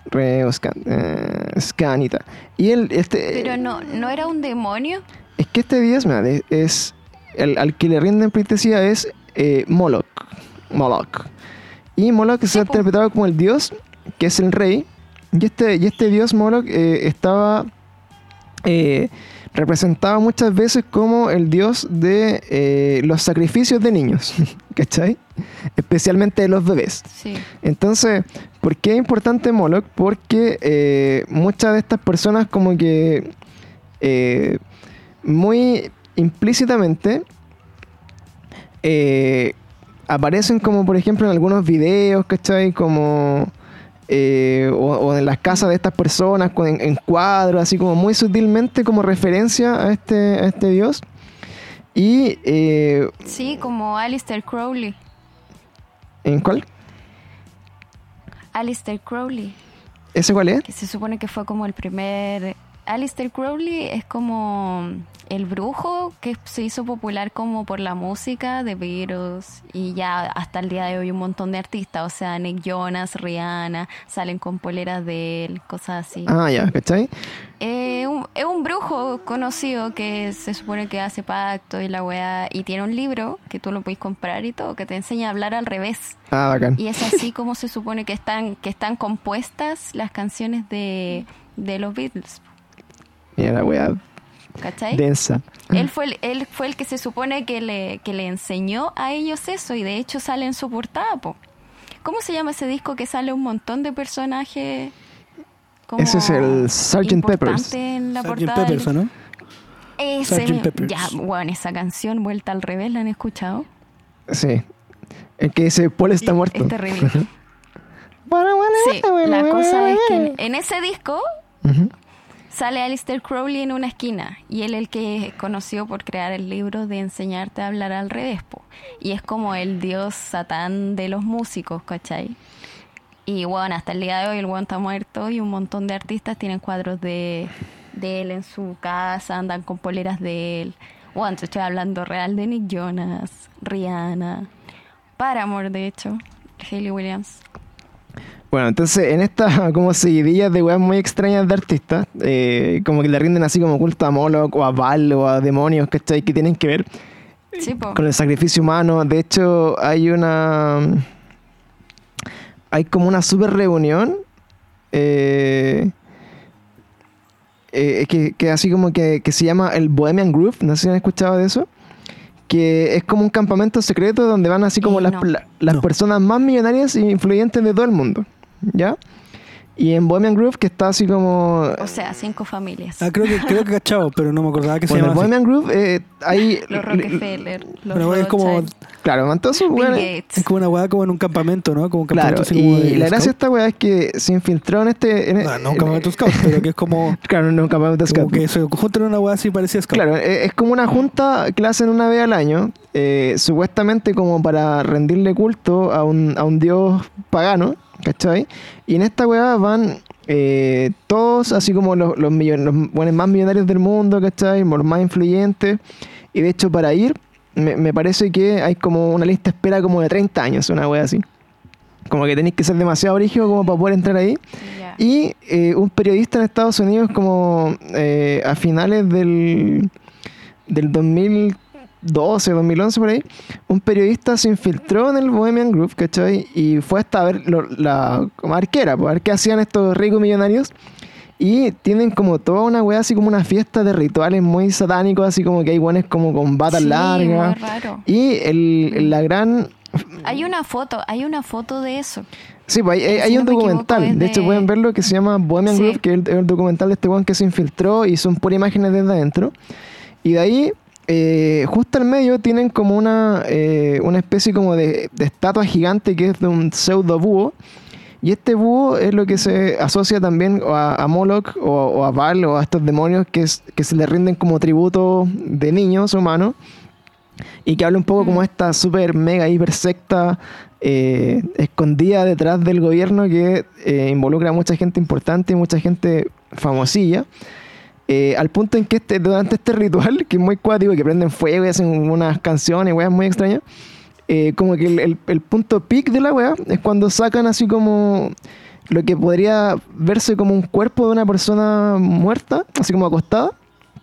Rebuscar. Eh, scanita. Y el, este. Pero no, ¿no era un demonio? Es que este dios, mira, de- es. El, al que le rinden pleitesía es eh, Moloch. Moloch. Y Moloch se ha interpretado como el dios, que es el rey. Y este, y este dios Moloch eh, estaba eh, representado muchas veces como el dios de eh, los sacrificios de niños. ¿Cachai? Especialmente de los bebés. Sí. Entonces, ¿por qué es importante Moloch? Porque eh, muchas de estas personas como que eh, muy implícitamente aparecen como por ejemplo en algunos videos, ¿cachai? Como... eh, o, o en las casas de estas personas con, en, en cuadros, así como muy sutilmente como referencia a este, a este dios. Y... eh, Sí, como Alistair Crowley. ¿En cuál? Alistair Crowley, ¿Ese cuál es? que se supone que fue como el primer... Alistair Crowley es como el brujo que se hizo popular como por la música de Beatles y ya hasta el día de hoy un montón de artistas, o sea, Nick Jonas, Rihanna, salen con poleras de él, cosas así. Ah, ya, ¿cachai? Eh, un- es un brujo conocido que se supone que hace pacto y la weá, y tiene un libro que tú lo puedes comprar y todo, que te enseña a hablar al revés. Ah, bacán. Y es así como se supone que están, que están compuestas las canciones de, de los Beatles. Mira la weá ¿Cachai? densa. Él fue, el, él fue el que se supone que le, que le enseñó a ellos eso y de hecho sale en su portada. po. ¿Cómo se llama ese disco que sale un montón de personajes? como Ese es el Sgt. Peppers. En la Sgt. Peppers, del- ¿o ¿no? Ese Sgt. Peppers. Ya, bueno, esa canción vuelta al revés, ¿la han escuchado? Sí. El que dice Paul está muerto. Es terrible. Bueno, bueno, Sí, la cosa es que en, en ese disco Ujú. Sale Alistair Crowley en una esquina y él el que es conocido por crear el libro de enseñarte a hablar al revés, po. y es como el dios satán de los músicos, ¿cachai? Y bueno, hasta el día de hoy el weón está muerto y un montón de artistas tienen cuadros de, de él en su casa, andan con poleras de él. Bueno, estoy hablando real de Nick Jonas, Rihanna, Paramore de hecho, Hayley Williams. Bueno, entonces en estas como seguidillas de weas muy extrañas de artistas, eh, como que le rinden así como culto a Moloch o a Val o a demonios, ¿cachai? Que tienen que ver Sí, con el sacrificio humano. De hecho, hay una. Hay como una super reunión. eh, eh, que, que así como que, que se llama el Bohemian Groove. No sé si han escuchado de eso. Que es como un campamento secreto donde van así como Eh, las, no. la- las No. personas más millonarias e influyentes de todo el mundo. ¿Ya? Y en Bohemian Groove, que está así como. O sea, cinco familias. Ah, creo que, creo que cachado, pero no me acordaba que se Bueno, el llamaba así. Bohemian Groove, eh, hay. los Rockefeller, los Pero bueno, es como, Claro, weones- Gates. es como una weá como en un campamento, ¿no? Como un Claro, campamento así como y de la gracia de esta weá es que se infiltró en este. En, No, no un en- campamento scout, pero que es como, Claro, no un campamento como scout. que se juntan en una weá así parecía scout. Claro, eh, es como una junta que la hacen una vez al año, eh, supuestamente como para rendirle culto a un, a un dios pagano, ¿cachai? Y en esta weá van eh, todos, así como los, los, millon- los buenos más millonarios del mundo, ¿cachai? Los más influyentes. Y de hecho, para ir, me, me parece que hay como una lista de espera como de 30 años, una weá así. Como que tenéis que ser demasiado origen como para poder entrar ahí. Y eh, un periodista en Estados Unidos como eh, a finales del, del 2012, 2011 por ahí, un periodista se infiltró en el Bohemian Group, ¿cachai? Y fue hasta a ver lo- la como arquera, pues, a ver qué hacían estos ricos millonarios. Y tienen como toda una weá, así como una fiesta de rituales muy satánicos, así como que hay buenos como con batas Sí, largas. Y el, la gran Hay una foto, hay una foto de eso. Sí, pues hay, hay- Si hay no un equivoco, documental. De hecho, de- pueden verlo que se llama Bohemian Sí. Groove, que es el, el documental de este weón que se infiltró y son por imágenes desde adentro. Y de ahí, eh, justo al medio, tienen como una, eh, una especie como de, de estatua gigante que es de un pseudo búho. Y este búho es lo que se asocia también a, a Moloch o, o a Baal o a estos demonios que, es, que se le rinden como tributo de niños humanos y que habla un poco como Mm. esta super mega hiper secta eh, escondida detrás del gobierno que eh, involucra a mucha gente importante y mucha gente famosilla. Eh, al punto en que este, durante este ritual, que es muy cuático, que prenden fuego y hacen unas canciones, weas muy extrañas, eh, como que el, el- punto peak de la wea es cuando sacan así como lo que podría verse como un cuerpo de una persona muerta, así como acostada,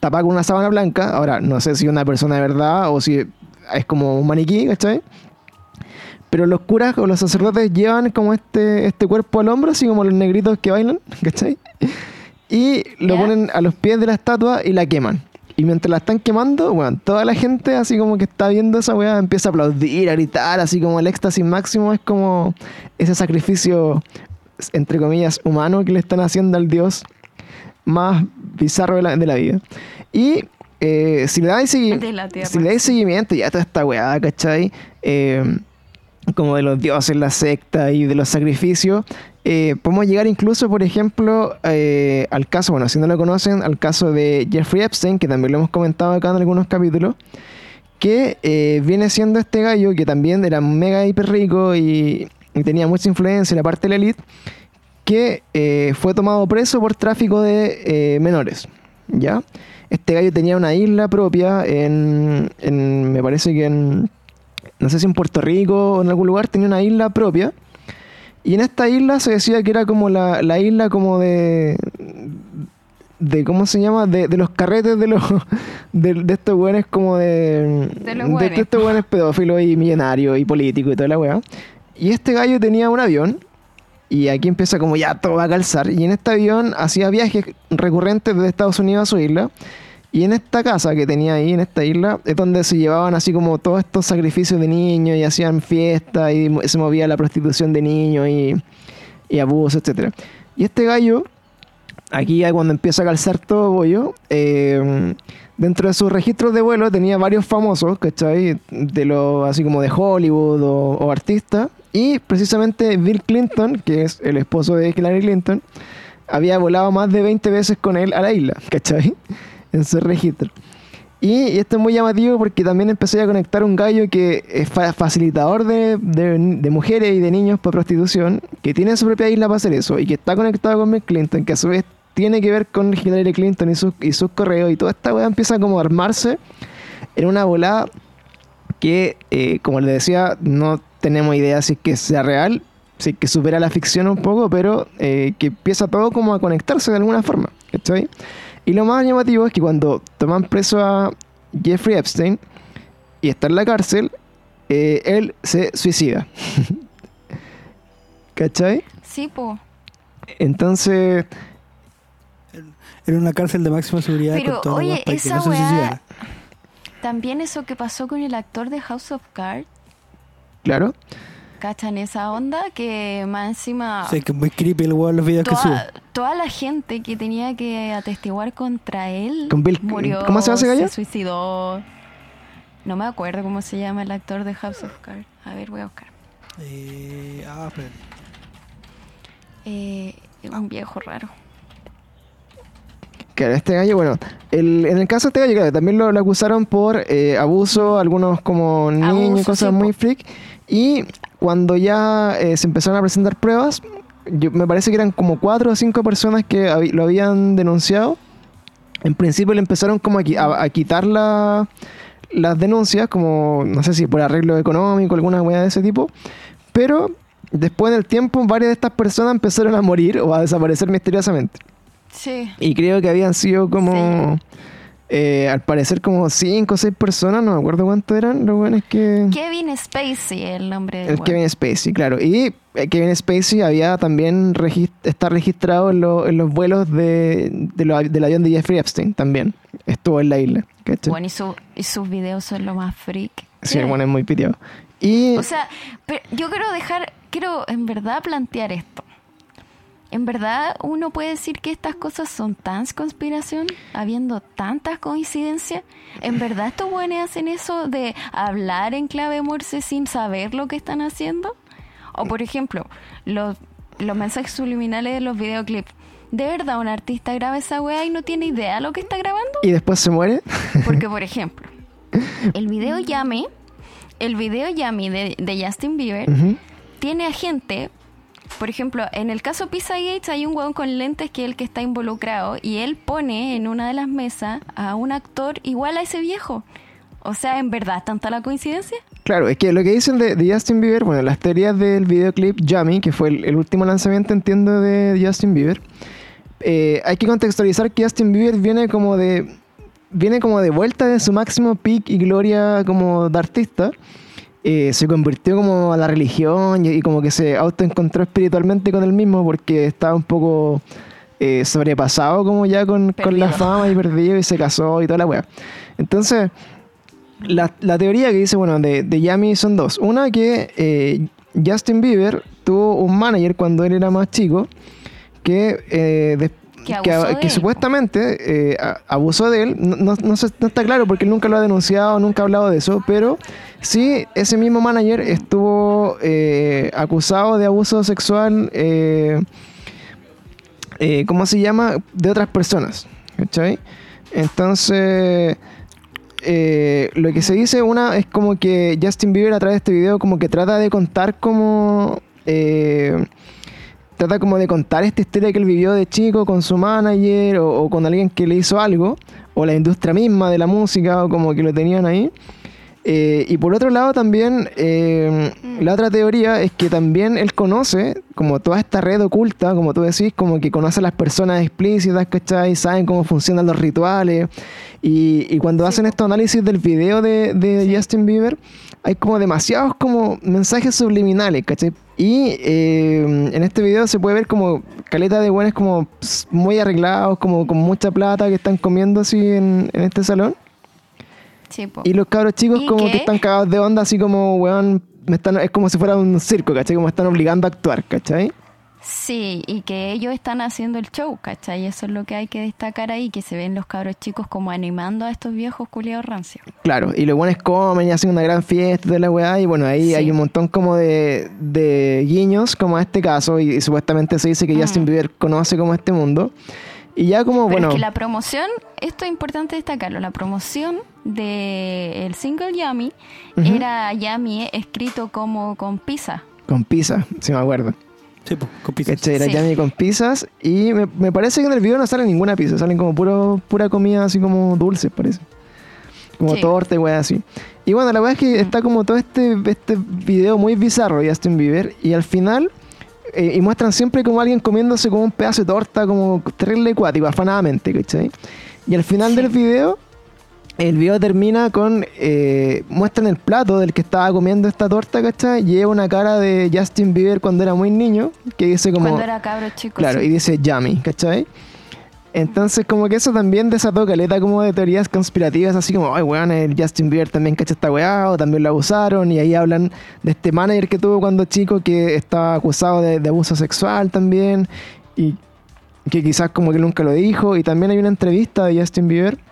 tapada con una sábana blanca. Ahora, no sé si una persona de verdad o si es como un maniquí, ¿cachai? Pero los curas o los sacerdotes llevan como este, este cuerpo al hombro, así como los negritos que bailan, ¿cachai? Y lo Ya. ponen a los pies de la estatua y la queman. Y mientras la están quemando, bueno, toda la gente así como que está viendo esa weá empieza a aplaudir, a gritar, así como el éxtasis máximo es como ese sacrificio, entre comillas, humano que le están haciendo al dios más bizarro de la, de la vida. Y eh, si le dais si le dais seguimiento ya toda esta weá, ¿cachai? Eh, como de los dioses, la secta y de los sacrificios, eh, podemos llegar incluso, por ejemplo, eh, al caso, bueno, si no lo conocen, al caso de Jeffrey Epstein, que también lo hemos comentado acá en algunos capítulos, que eh, viene siendo este gallo que también era mega hiper rico y, tenía mucha influencia en la parte de la elite, que eh, fue tomado preso por tráfico de menores, ¿ya? Este gallo tenía una isla propia en, en- me parece que en, no sé si en Puerto Rico o en algún lugar, tenía una isla propia. Y en esta isla se decía que era como la, la isla como de, de ¿cómo se llama? De, de los carretes de los de, de estos güeyes como de De los de, güeyes. estos güeyes pedófilos y millonarios y políticos y toda la weá. Y este gallo tenía un avión y aquí empieza como ya todo va a calzar. Y en este avión hacía viajes recurrentes desde Estados Unidos a su isla. Y en esta casa que tenía ahí, en esta isla, es donde se llevaban así como todos estos sacrificios de niños y hacían fiestas y se movía la prostitución de niños y, y abuso, etcétera. Y este gallo, aquí cuando empieza a calzar todo bollo, eh, dentro de sus registros de vuelo tenía varios famosos, ¿cachai? De lo, así como de Hollywood o, o artistas. Y precisamente Bill Clinton, que es el esposo de Hillary Clinton, había volado más de 20 veces con él a la isla, ¿cachai? En su registro. Y, esto es muy llamativo porque también empecé a conectar un gallo que es fa- facilitador de, de- de mujeres y de niños para prostitución, que tiene su propia isla para hacer eso y que está conectado con Bill Clinton, que a su vez tiene que ver con Hillary Clinton y sus, y sus correos y toda esta weá empieza como a armarse en una volada que, eh, como les decía, no tenemos idea si es que sea real, si es que supera la ficción un poco, pero eh, que empieza todo como a conectarse de alguna forma. ¿cachai? Y lo más llamativo es que cuando toman preso a Jeffrey Epstein y está en la cárcel, eh, él se suicida. ¿Cachai? Sí, po. Entonces, Era una cárcel de máxima seguridad Pero, con oye, esa no se weá-. También eso que pasó con el actor de House of Cards. claro, ¿Cachan esa onda? Que más encima... Sí, que es muy creepy el weón los videos que sube. Toda, toda la gente que tenía que atestiguar contra él Con Bill- murió, ¿cómo se llama ese gallo? se suicidó. No me acuerdo cómo se llama el actor de House of Cards. A ver, voy a buscar. Eh, ah, espérate. Eh, un viejo raro. Claro, este gallo, bueno, el- en el caso de este gallo, claro, también lo, lo acusaron por eh, abuso, algunos como niños, Abuso, cosas sí, muy freak. Y cuando ya eh, se empezaron a presentar pruebas, yo- me parece que eran como cuatro o cinco personas que lo habían denunciado. En principio le empezaron como a, qui- a- a quitar la- las denuncias, como no sé si por arreglo económico, alguna weá de ese tipo. Pero después del tiempo, varias de estas personas empezaron a morir o a desaparecer misteriosamente. Sí. Y creo que habían sido como, eh, al parecer, como cinco o seis personas, no me acuerdo cuánto eran, lo bueno es que... Kevin Spacey, el nombre del El weón. Kevin Spacey, claro. Y eh, Kevin Spacey había también regis- está registrado en, lo- en los vuelos de, de lo- del avión de Jeffrey Epstein también. Estuvo en la isla. ¿cachai? Bueno, y, su- y sus videos son lo más freak. sí, bueno es muy piteado. Y O sea, pero yo quiero dejar, quiero en verdad plantear esto. En verdad uno puede decir que estas cosas son tan conspiración, habiendo tantas coincidencias. En verdad estos buenos hacen eso de hablar en clave morse sin saber lo que están haciendo. O por ejemplo, los, los mensajes subliminales de los videoclips. ¿De verdad un artista graba esa weá y no tiene idea de lo que está grabando? y después se muere. Porque, por ejemplo, el video Yummy, el video Yummy de, de Justin Bieber, tiene a gente, por ejemplo, en el caso Pizza Gates hay un hueón con lentes que es el que está involucrado y él pone en una de las mesas a un actor igual a ese viejo. O sea, ¿en verdad tanta la coincidencia? Claro, es que lo que dicen de, Justin Bieber, bueno, las teorías del videoclip Yummy, que fue el, el último lanzamiento, entiendo, de Justin Bieber, eh, hay que contextualizar que Justin Bieber viene como de viene como de vuelta de su máximo peak y gloria como de artista. Eh, se convirtió como a la religión y, y como que se autoencontró espiritualmente con él mismo porque estaba un poco eh, sobrepasado como ya con, con la fama y perdido y se casó y toda la wea. Entonces, la, la teoría que dice, bueno, de, de Yami son dos. Una que eh, Justin Bieber tuvo un manager cuando él era más chico que, eh, Que que, abusó de que él. supuestamente eh, abusó de él. No, no- no está claro porque él nunca lo ha denunciado, nunca ha hablado de eso, pero sí ese mismo manager estuvo eh, acusado de abuso sexual. Eh, eh, ¿cómo se llama? De otras personas. ¿Cachai? Entonces, eh, lo que se dice, una, es como que Justin Bieber a través de este video como que trata de contar como... eh, trata como de contar esta historia que él vivió de chico con su manager o, o con alguien que le hizo algo, o la industria misma de la música, o como que lo tenían ahí. Eh, y por otro lado también, eh, la otra teoría es que también él conoce, como toda esta red oculta, como tú decís, como que conoce a las personas explícitas, ¿cachai? Saben cómo funcionan los rituales. Y, y cuando hacen estos análisis del video de, de Justin Bieber, hay como demasiados como mensajes subliminales, ¿cachai? Y eh, en este video se puede ver como caleta de buenos como muy arreglados, como con mucha plata que están comiendo así en, en este salón. Sí, po. Y los cabros chicos ¿Y como qué? que están cagados de onda, así como, weón, me están, es como si fuera un circo, ¿cachai? Como están obligando a actuar, ¿cachai? Sí, y que ellos están haciendo el show, ¿cachai? Eso es lo que hay que destacar ahí, que se ven los cabros chicos como animando a estos viejos culiados rancios. Claro, y los buenos comen y hacen una gran fiesta de la weá, y bueno, ahí Sí. hay un montón como de, de guiños, como a este caso, y, y supuestamente se dice que Mm. Justin Bieber conoce como este mundo. Y ya como, Pero bueno, es que la promoción, esto es importante destacarlo, la promoción del single Yummy Ujú. era Yummy escrito como con pizza. con pizza, si me acuerdo. Sí, pues, con pizzas. ¿Cachai? Era Sí. Yummy con pizzas, y me, me parece que en el video no sale ninguna pizza, salen como puro, pura comida así como dulce, parece. Como Sí. torta y weá así. Y bueno, la weá es que está como todo este, este video muy bizarro de Justin Bieber, y al final, eh, y muestran siempre como alguien comiéndose como un pedazo de torta, como terrible acuático, afanadamente, ¿cachai? Y al final Sí. del video, el video termina con. Eh, muestran el plato del que estaba comiendo esta torta, ¿cachai? Lleva una cara de Justin Bieber cuando era muy niño, que dice como. Cuando era cabro chico. Claro, sí. y dice Yummy, ¿cachai? Entonces, como que eso también desató caleta como de teorías conspirativas, así como, ay, weón, el Justin Bieber también cacha esta weá, o también lo abusaron, y ahí hablan de este manager que tuvo cuando chico que estaba acusado de, de abuso sexual también, y que quizás como que nunca lo dijo, y también hay una entrevista de Justin Bieber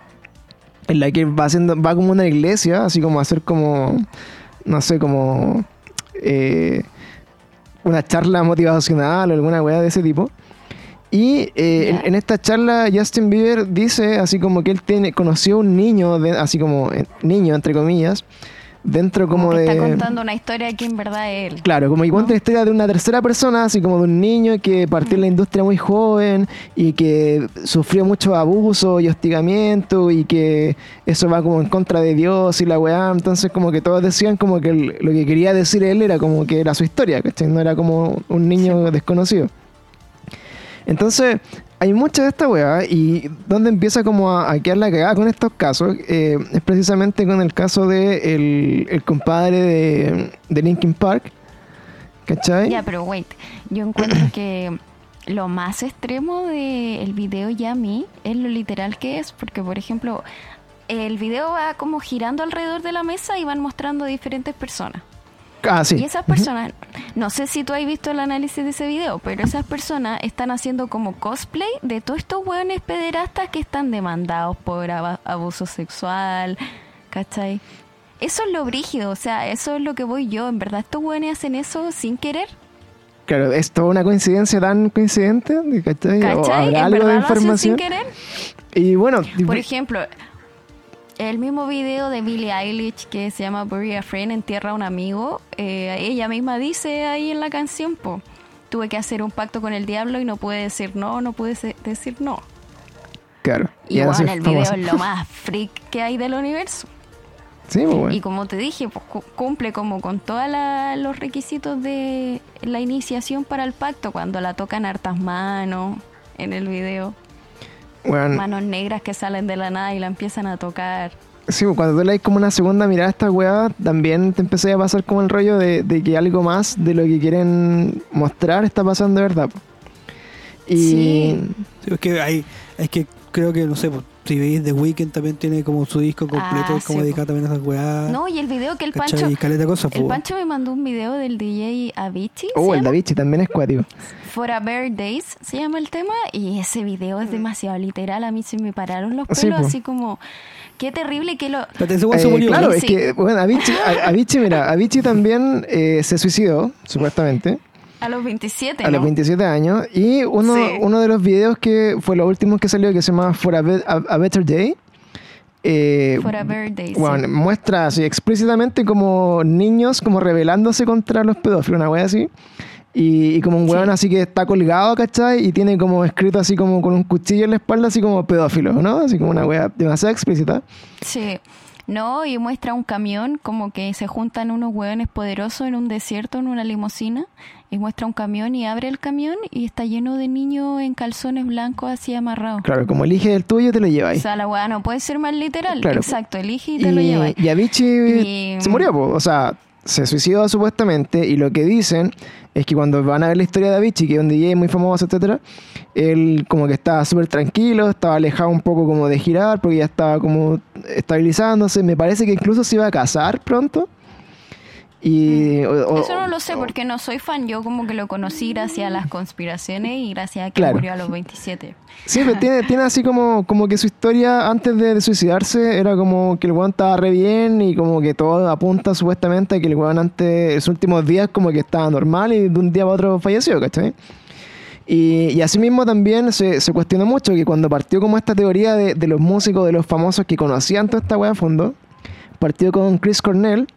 en la que va haciendo, va como a una iglesia, así como a hacer como, no sé, como eh, una charla motivacional o alguna weá de ese tipo. Y eh, en, en esta charla Justin Bieber dice así como que él tiene, conoció un niño, de- así como eh, niño entre comillas, dentro como, Como que de... está contando una historia que en verdad es él. Claro, como que cuenta ¿no? la historia de una tercera persona, así como de un niño que partió en la industria muy joven y que sufrió mucho abuso y hostigamiento y que eso va como en contra de Dios y la weá. Entonces como que todos decían como que lo que quería decir él era como que era su historia, ¿cachai? No era como un niño desconocido. Entonces, hay mucha de esta weá y donde empieza como a, quedar la cagada con estos casos eh, es precisamente con el caso de el, compadre de, de Linkin Park, ¿cachai? Ya, pero wait, yo encuentro que lo más extremo del video Yummy es lo literal que es, porque por ejemplo, el video va como girando alrededor de la mesa y van mostrando diferentes personas. Ah, sí. Y esas personas, no sé si tú has visto el análisis de ese video, pero esas personas están haciendo como cosplay de todos estos hueones pederastas que están demandados por abuso sexual, ¿cachai? Eso es lo brígido, o sea, eso es lo que voy yo, en verdad estos hueones hacen eso sin querer. Claro, es toda una coincidencia tan coincidente, ¿cachai? O ¿Cachai? habrá ¿En algo de verdad lo hacen información. sin querer? Y bueno, Por ejemplo, el mismo video de Billie Eilish que se llama Bury a Friend, Entierra a un amigo, eh, ella misma dice ahí en la canción, po, tuve que hacer un pacto con el diablo y no pude decir no, no pude decir no. claro. Y ahora bueno, el famosa. video es lo más freak que hay del universo. Sí, pues bueno. Y como te dije, pues, cu- cumple como con todos los requisitos de la iniciación para el pacto, cuando la tocan hartas manos en el video. Bueno, Manos negras que salen de la nada y la empiezan a tocar. Sí, pues, cuando tú le das como una segunda mirada a esta weá, también te empecé a pasar como el rollo de, de que algo más de lo que quieren mostrar está pasando de verdad. Y Sí. Sí, es que hay, es que creo que, no sé, pues, si veis The Weeknd también tiene como su disco completo, Ah, es como sí, dedicado también a esas weas. No, y el video que el ¿cachai? Pancho... Caleta de cosas, El. Pancho me mandó un video del DJ Avicii. oh, ¿se el llama? Davichi también es cuático. For a Bear Days se llama el tema. Y ese video es demasiado literal. A mí se me pararon los pelos Sí, así como... Qué terrible que lo... Se Eh, murió. claro, es que, bueno, Avicii, a- Avicii, mira, Avicii también eh, se suicidó, supuestamente, A los 27, a ¿no? los 27 años. Y uno, Sí. uno de los videos que fue lo último que salió, que se llama For a, Be- a- a Better Day, eh, For a Days. Bueno, sí. muestra así explícitamente como niños como rebelándose contra los pedófilos, una wea así. Y, y como un Sí. weón así que está colgado, ¿cachai? Y tiene como escrito así como con un cuchillo en la espalda, así como pedófilo, ¿no? Así como una wea demasiado explícita. Sí. No, y muestra un camión como que se juntan unos hueones poderosos en un desierto, en una limusina, y muestra un camión y abre el camión y está lleno de niños en calzones blancos así amarrados. Claro, como elige el tuyo, te lo O lleváis. sea, la hueá no puede ser más literal. Claro. Exacto, elige y te lo llevas. y Avicii Y- se murió, po. o sea, se suicidó supuestamente. Y lo que dicen es que cuando van a ver la historia de Avicii, que es un DJ muy famoso, etcétera, él como que estaba súper tranquilo, estaba alejado un poco como de girar, porque ya estaba como estabilizándose. Me parece que incluso se iba a casar pronto. Y, o- o- Eso no lo sé porque no soy fan. Yo como que lo conocí gracias a las conspiraciones y gracias a que Claro. murió a los 27. Sí, pero tiene, tiene así como, como que su historia antes de, de suicidarse era como que el weón estaba re bien y como que todo apunta supuestamente a que el weón antes, sus últimos días como que estaba normal y de un día para otro falleció, ¿cachai? Y, y asimismo también se, se cuestionó mucho que cuando partió como esta teoría de, de los músicos, de los famosos que conocían toda esta weá a fondo, partió con Chris Cornell,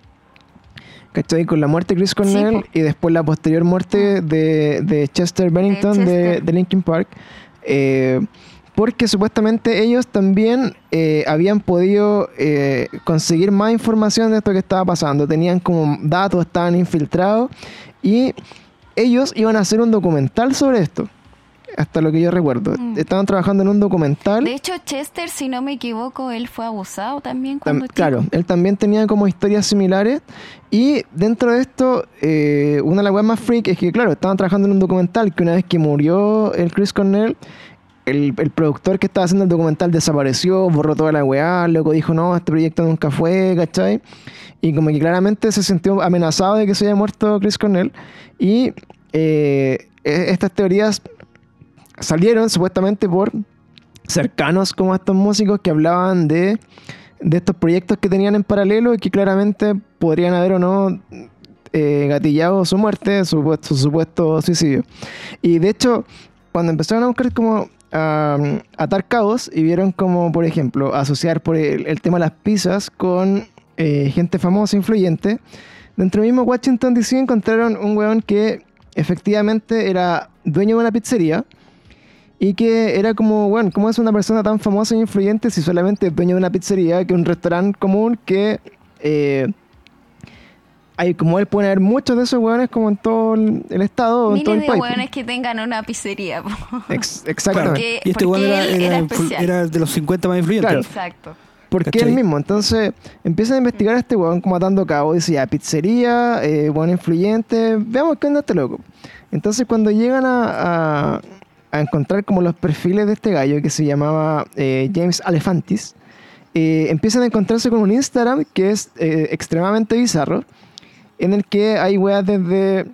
¿cachai? Con la muerte de Chris Cornell y después la posterior muerte de, de Chester Bennington de, Chester. de Linkin Park. eh, porque supuestamente ellos también eh, habían podido eh, conseguir más información de esto que estaba pasando. Tenían como datos, estaban infiltrados y ellos iban a hacer un documental sobre esto. Hasta lo que yo recuerdo. Mm. Estaban trabajando en un documental. De hecho, Chester, si no me equivoco, él fue abusado también Tam- cuando chico. claro, él también tenía como historias similares. Y dentro de esto, eh, una de las weas más freak es que, claro, estaban trabajando en un documental que una vez que murió el Chris Cornell, el, el productor que estaba haciendo el documental desapareció, borró toda la weá, loco dijo, no, este proyecto nunca fue, ¿cachai? Y como que claramente se sintió amenazado de que se haya muerto Chris Cornell. Y eh, e- estas teorías salieron supuestamente por cercanos como estos músicos que hablaban de, de estos proyectos que tenían en paralelo y que claramente podrían haber o no eh, gatillado su muerte, su, supuesto- su supuesto suicidio. Y de hecho, cuando empezaron a buscar como a atar cabos y vieron como, por ejemplo, asociar por el, el tema de las pizzas con eh, gente famosa, influyente, dentro del mismo Washington DC encontraron un weón que efectivamente era dueño de una pizzería y que era como, bueno, ¿cómo es una persona tan famosa e influyente si solamente es dueño de una pizzería, que es un restaurante común que... eh, hay, como él pueden haber muchos de esos hueones como en todo el, estado o en todo el Miles de país. hueones que tengan una pizzería. Ex- exactamente. Porque- y este weón era, era, de los 50 más influyentes. Claro. Exacto. Porque ¿Cachai? él mismo. Entonces empiezan a investigar a este weón como atando cabo. Dice ya, pizzería, eh, weón influyente. Veamos qué onda este loco. Entonces cuando llegan a, a- a encontrar como los perfiles de este gallo que se llamaba eh, James Alefantis, eh, empiezan a encontrarse con un Instagram que es eh, extremadamente bizarro. En el que hay weas desde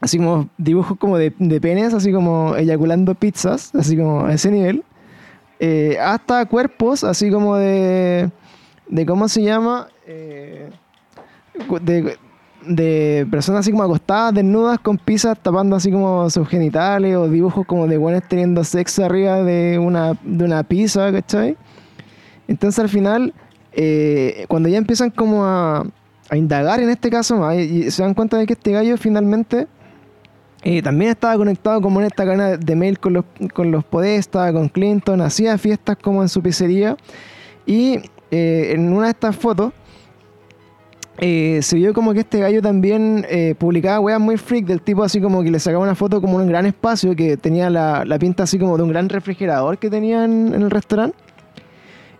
así como dibujos como de, de penes, así como eyaculando pizzas, así como a ese nivel. Eh, hasta cuerpos, así como de, de ¿cómo se llama? De, de personas así como acostadas, desnudas, con pizzas tapando así como sus genitales, o dibujos como de buenos teniendo sexo arriba de una, de una pizza, ¿cachai? Entonces al final, eh, cuando ya empiezan como a, a indagar en este caso más, y, se dan cuenta de que este gallo finalmente eh, también estaba conectado como en esta cadena de mail con los, con los Podesta, con Clinton, hacía fiestas como en su pizzería. Y eh, en una de estas fotos eh, se vio como que este gallo también eh, publicaba weas muy freak del tipo así como que le sacaba una foto como en un gran espacio que tenía la, la pinta así como de un gran refrigerador que tenía en, en el restaurante.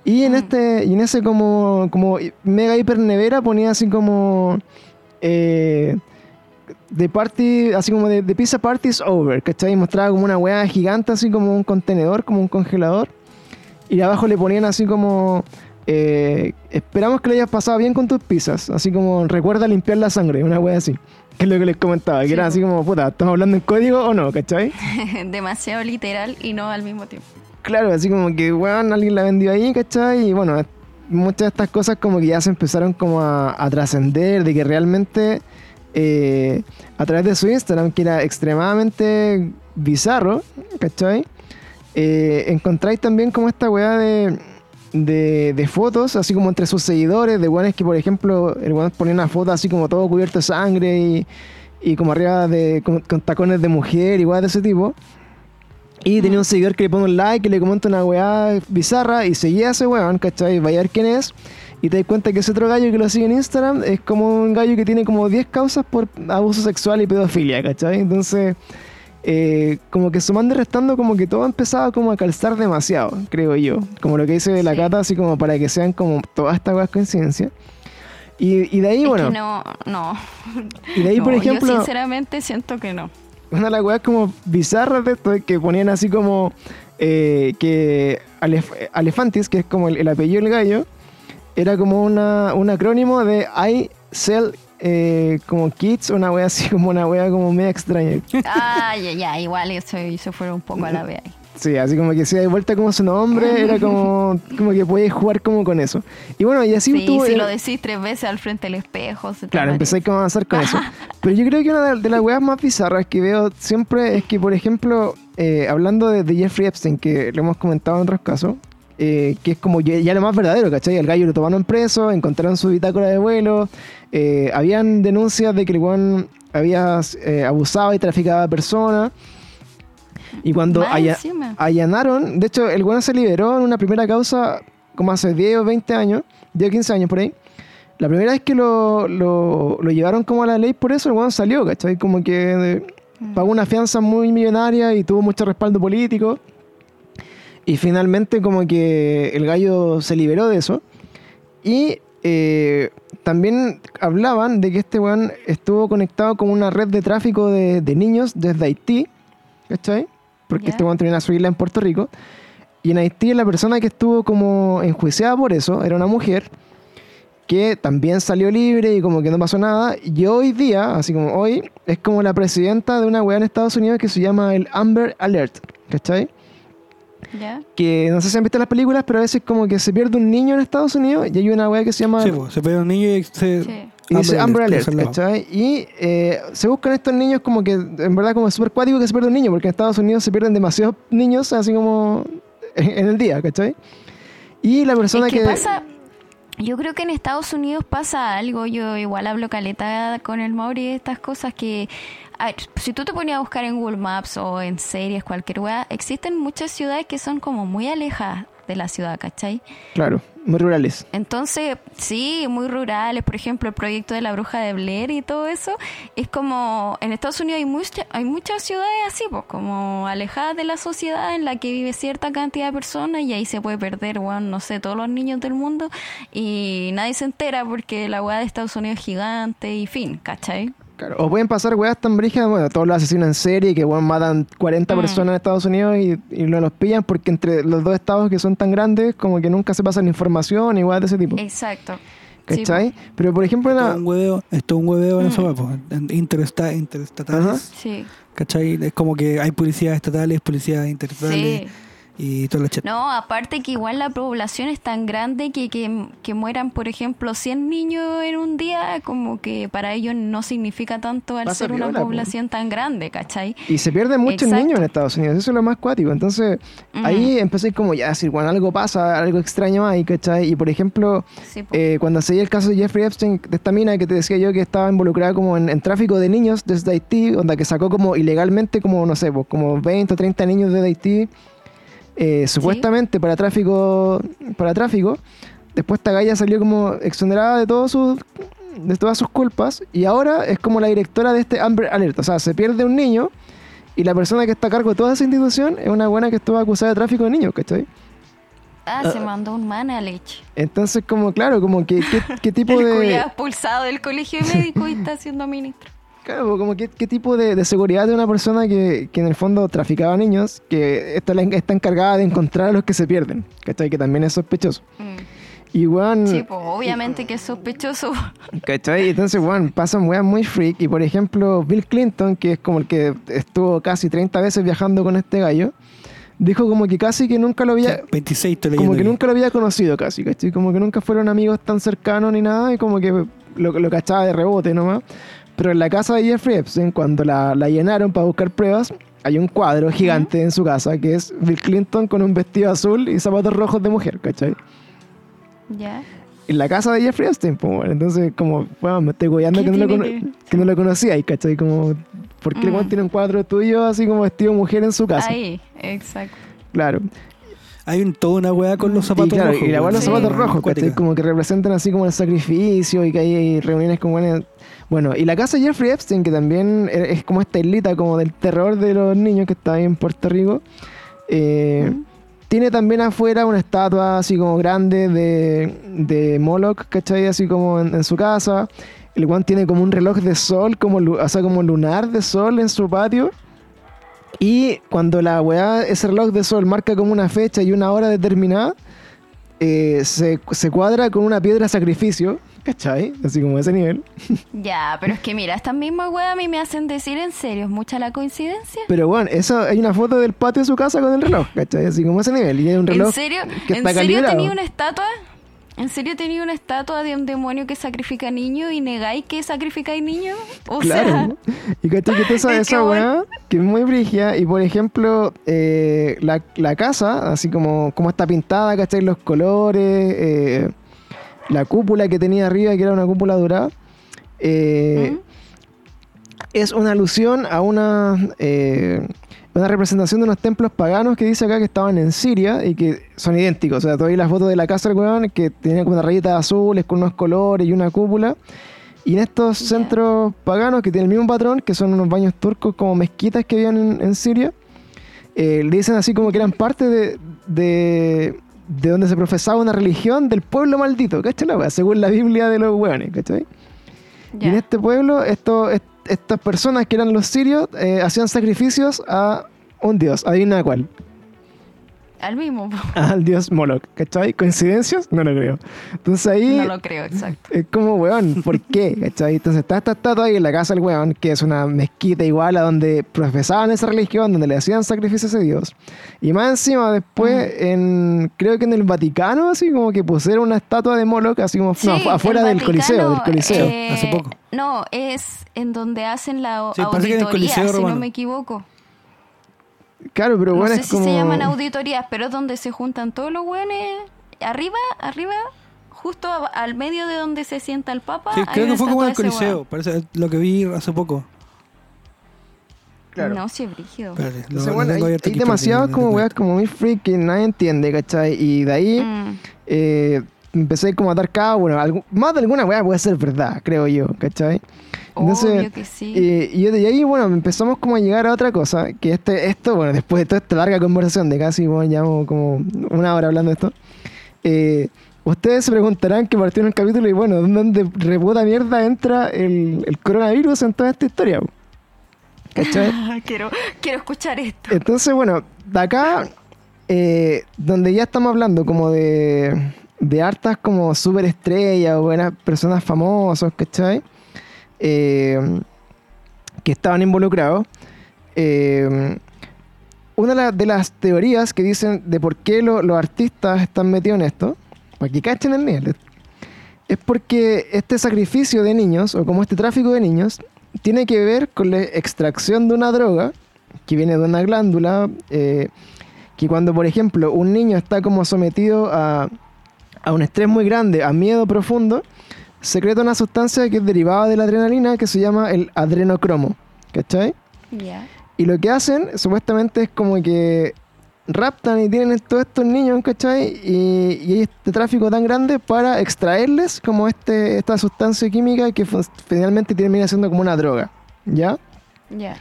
Y en Mm. este, y en ese como, como mega hiper nevera ponía así como eh, de party, así como de, de pizza parties over, ¿cachai? Y mostraba como una weá gigante, así como un contenedor, como un congelador. Y abajo le ponían así como eh, esperamos que lo hayas pasado bien con tus pizzas, así como recuerda limpiar la sangre, una weá así. Que es lo que les comentaba, que Sí, era así como, puta, ¿estamos hablando en código o no, cachai? Demasiado literal y no al mismo tiempo. Claro, así como que, weón, alguien la vendió ahí, ¿cachai? Y bueno, muchas de estas cosas como que ya se empezaron como a, a trascender, de que realmente eh, a través de su Instagram, que era extremadamente bizarro, ¿cachai? Eh, encontráis también como esta weá de, de, de fotos, así como entre sus seguidores, de weones que, por ejemplo, el weón ponía una foto así como todo cubierto de sangre y, y como arriba de, con, con tacones de mujer, igual de ese tipo. Y tenía un seguidor que le pone un like, que le comenta una weá bizarra y seguía a ese weón, ¿cachai? Vaya a ver quién es. Y te das cuenta que ese otro gallo que lo sigue en Instagram es como un gallo que tiene como 10 causas por abuso sexual y pedofilia, ¿cachai? Entonces, eh, como que sumando y restando, como que todo empezaba como a calzar demasiado, creo yo. Como lo que dice la Sí. cata, así como para que sean como todas estas weas coincidencias. Y, y de ahí, Es bueno, que no, no. y de ahí, por No, ejemplo. Yo sinceramente siento que no. una de las weas como bizarras de esto es que ponían así como eh, que Alef- Alefantis, que es como el, el apellido del gallo, era como una, un acrónimo de I Sell eh, como Kids, una wea así como una wea como media extraña. Ah, ya, ya, igual eso se fue un poco a la vez. Sí, así como que se da vuelta como su nombre, era como, como que podías jugar como con eso. Y bueno, y así Sí, tuvo- si era- lo decís tres veces al frente del espejo. se te Claro, aparece. empecé como a avanzar con eso. Pero yo creo que una de, de las weas más bizarras que veo siempre es que, por ejemplo, eh, hablando de, de Jeffrey Epstein, que lo hemos comentado en otros casos, eh, que es como ya, ya lo más verdadero, ¿cachai? El gallo lo tomaron preso, encontraron su bitácora de vuelo, eh, habían denuncias de que el weón había eh, abusado y traficado a personas. Y cuando Más alla- encima. allanaron, de hecho, el weón se liberó en una primera causa como hace 10 o 20 años, 10 o 15 años por ahí. La primera vez que lo, lo, lo llevaron como a la ley, por eso el weón salió, ¿cachai? Como que eh, Mm. pagó una fianza muy millonaria y tuvo mucho respaldo político. Y finalmente como que el gallo se liberó de eso. Y eh, también hablaban de que este weón estuvo conectado con una red de tráfico de, de niños desde Haití, ¿cachai? Porque este weón tenía su isla en Puerto Rico. Y en Haití la persona que estuvo como enjuiciada por eso era una mujer que también salió libre y como que no pasó nada. Y hoy día, así como hoy, es como la presidenta de una weá en Estados Unidos que se llama el Amber Alert, ¿cachai? ¿Ya? Que no sé si han visto las películas, pero a veces como que se pierde un niño en Estados Unidos y hay una weá que se llama... Sí, po, se pega un niño y se. Sí. y dice Amber Alert, ¿cachai? Y eh, se buscan estos niños como que, en verdad, como es súper cuático que se pierde un niño, porque en Estados Unidos se pierden demasiados niños, así como en en el día, ¿cachai? Y la persona Es que que... pasa, yo creo que en Estados Unidos pasa algo, yo igual hablo caleta con el Mauri de estas cosas que, a ver, si tú te ponías a buscar en Google Maps o en series, cualquier weá, existen muchas ciudades que son como muy alejadas de la ciudad, ¿cachai? Claro, muy rurales. Entonces, sí, muy rurales, por ejemplo, el proyecto de la bruja de Blair y todo eso, es como, en Estados Unidos hay, mucha- hay muchas ciudades así, pues, como alejadas de la sociedad en la que vive cierta cantidad de personas y ahí se puede perder, weón, no sé, todos los niños del mundo y nadie se entera porque la weá de Estados Unidos es gigante y fin, ¿cachai? Claro, o pueden pasar weas tan brígidas, bueno, todos los asesinos en serie que weón, matan 40 Mm. personas en Estados Unidos y, y no los pillan porque entre los dos estados que son tan grandes, como que nunca se pasan información y weas de ese tipo. Exacto. Sí, ¿Cachai? Pero por ejemplo, la, un hueveo, esto es un hueveo en Mm. eso, en interesta- interestatales. Sí. ¿Cachai? Es como que hay policías estatales, policías interestatales Sí. Y. No, aparte que igual la población es tan grande que, que, que mueran, por ejemplo, 100 niños en un día, como que para ellos no significa tanto al Pasa ser una población tan grande, ¿cachai? y se pierden muchos Exacto. niños en Estados Unidos, eso es lo más cuático. Entonces, ahí empecé como ya a decir, bueno, algo pasa, algo extraño hay, ¿cachai? Y por ejemplo, Sí, po. eh, cuando se dio el caso de Jeffrey Epstein, de esta mina que te decía yo que estaba involucrada como en, en tráfico de niños desde Haití, onda que sacó como ilegalmente como, no sé, pues, como 20 o 30 niños de Haití, eh, supuestamente para tráfico, para tráfico. Después esta galla salió como exonerada de todos sus de todas sus culpas y ahora es como la directora de este Amber Alert, o sea, se pierde un niño y la persona que está a cargo de toda esa institución es una buena que estuvo acusada de tráfico de niños, ¿cachai? ah, se mandó un manalech. Entonces, como, claro, como que, ¿qué, qué tipo de... expulsado del colegio médico y está siendo ministro. Claro, como que, qué tipo de, de seguridad de una persona que, que en el fondo traficaba niños, que está, está encargada de encontrar a los que se pierden, ¿cachai? Que también es sospechoso. Mm. Y, weón, Sí, pues obviamente que es sospechoso. ¿cachai? Entonces, weón, pasan weas muy freak. Y, por ejemplo, Bill Clinton, que es como el que estuvo casi 30 veces viajando con este gallo, dijo como que casi que nunca lo había... 26 estoy Como que aquí. nunca lo había conocido casi, ¿cachai? Como que nunca fueron amigos tan cercanos ni nada y como que lo, lo cachaba de rebote nomás. Pero en la casa de Jeffrey Epstein, cuando la, la llenaron para buscar pruebas, hay un cuadro gigante en su casa que es Bill Clinton con un vestido azul y zapatos rojos de mujer, ¿cachai? ya. En la casa de Jeffrey Epstein, pues, bueno, entonces como, bueno, me estoy goyando ¿Qué que no, lo que- no lo conocía, ¿cachai? Como, ¿por qué el Mm. tiene un cuadro tuyo así como vestido mujer en su casa? Ahí, exacto. Claro. Hay un, toda una weá con los zapatos y claro, rojos. y la weá los Sí. zapatos rojos. ¿cachai? Como que representan así como el sacrificio y que hay reuniones con buenas. Bueno, y la casa de Jeffrey Epstein, que también e- es como esta islita como del terror de los niños que está ahí en Puerto Rico, eh, tiene también afuera una estatua así como grande de, de Moloch, ¿cachai? Así como en, en su casa. El guan tiene como un reloj de sol, como, o sea, como lunar de sol en su patio. Y cuando la weá, ese reloj de sol marca como una fecha y una hora determinada, eh, se, se cuadra con una piedra sacrificio, ¿cachai? Así como ese nivel. Ya, pero es que mira, estas mismas weas a mí me hacen decir en serio, ¿es mucha la coincidencia? Pero bueno, eso hay una foto del patio de su casa con el reloj, ¿cachai? Así como ese nivel. Y hay un reloj ¿En serio? que ¿En está serio calibrado. tenía una estatua? ¿En serio tenía una estatua de un demonio que sacrifica niños y negáis que sacrificáis niños? O Claro. y cachai que toda esa, es esa weá, que es muy brigia. Y por ejemplo, eh, la, la casa, así como, como está pintada, ¿cachai? Los colores, eh, la cúpula que tenía arriba, que era una cúpula dorada. eh, ¿Mm? es una alusión a una, una representación de unos templos paganos que dice acá que estaban en Siria y que son idénticos. O sea, todavía las fotos de la casa del weón que tenían como una rayita azules con unos colores y una cúpula. Y en estos Ya. centros paganos que tienen el mismo patrón, que son unos baños turcos como mezquitas que habían en, en Siria, eh, le dicen así como que eran parte de, de, de donde se profesaba una religión del pueblo maldito, ¿cachai? la wea? Según la Biblia de los weones, ¿cachai? Y en este pueblo, esto, est- estas personas que eran los sirios eh, hacían sacrificios a un dios, adivina cuál, Al mismo. al dios Moloch, ¿cachai? ¿Coincidencias? No lo creo. Entonces ahí No lo creo, exacto. es como, weón, ¿por qué? ¿cachai? Entonces está esta estatua ahí en la casa del weón, que es una mezquita igual a donde profesaban esa religión, donde le hacían sacrificios a Dios. Y más encima después, en creo que en el Vaticano, así como que pusieron una estatua de Moloch, así como Sí, afuera el del Coliseo, del Coliseo. eh, Hace poco. No, es en donde hacen la Sí, parece que en el auditoría, Coliseo si no me equivoco. Claro, pero No bueno, sé es si como... se llaman auditorías, pero es donde se juntan todos los hueones. Arriba, arriba, justo a- al medio de donde se sienta el Papa. Sí, creo que fue como en el Coliseo. Parece lo que vi hace poco. Claro. No, sí, es brígido. Espérate, lo- Entonces, bueno, hay, hay espérate, como no weas como muy freak que nadie entiende, ¿cachai? Y de ahí Mm. eh, empecé como a dar cada bueno, algu- más de alguna wea puede ser verdad, creo yo, ¿cachai? Obvio que sí. eh, y de ahí, bueno, empezamos como a llegar a otra cosa, que este, esto, bueno, después de toda esta larga conversación de casi, bueno, llevamos como una hora hablando de esto, eh, ustedes se preguntarán que partieron el capítulo y bueno, ¿dónde reputa mierda entra el, el coronavirus en toda esta historia? ¿Cachai? quiero, quiero escuchar esto. Entonces, bueno, de acá, eh, donde ya estamos hablando como de, de hartas como superestrellas o buenas personas famosas, ¿cachai? Eh, que estaban involucrados. eh, una de, la- de las teorías que dicen de por qué lo- los artistas están metidos en esto, para que cachen el nivel, es porque este sacrificio de niños, o como este tráfico de niños, tiene que ver con la extracción de una droga que viene de una glándula, eh, que cuando, por ejemplo, un niño está como sometido a, a un estrés muy grande, a miedo profundo, secreta una sustancia que es derivada de la adrenalina que se llama el adrenocromo, ¿cachai? Ya. Y lo que hacen, supuestamente, es como que raptan y tienen todos estos niños, ¿cachai? Y, y hay este tráfico tan grande para extraerles como este, esta sustancia química que finalmente termina siendo como una droga, ¿ya? Ya.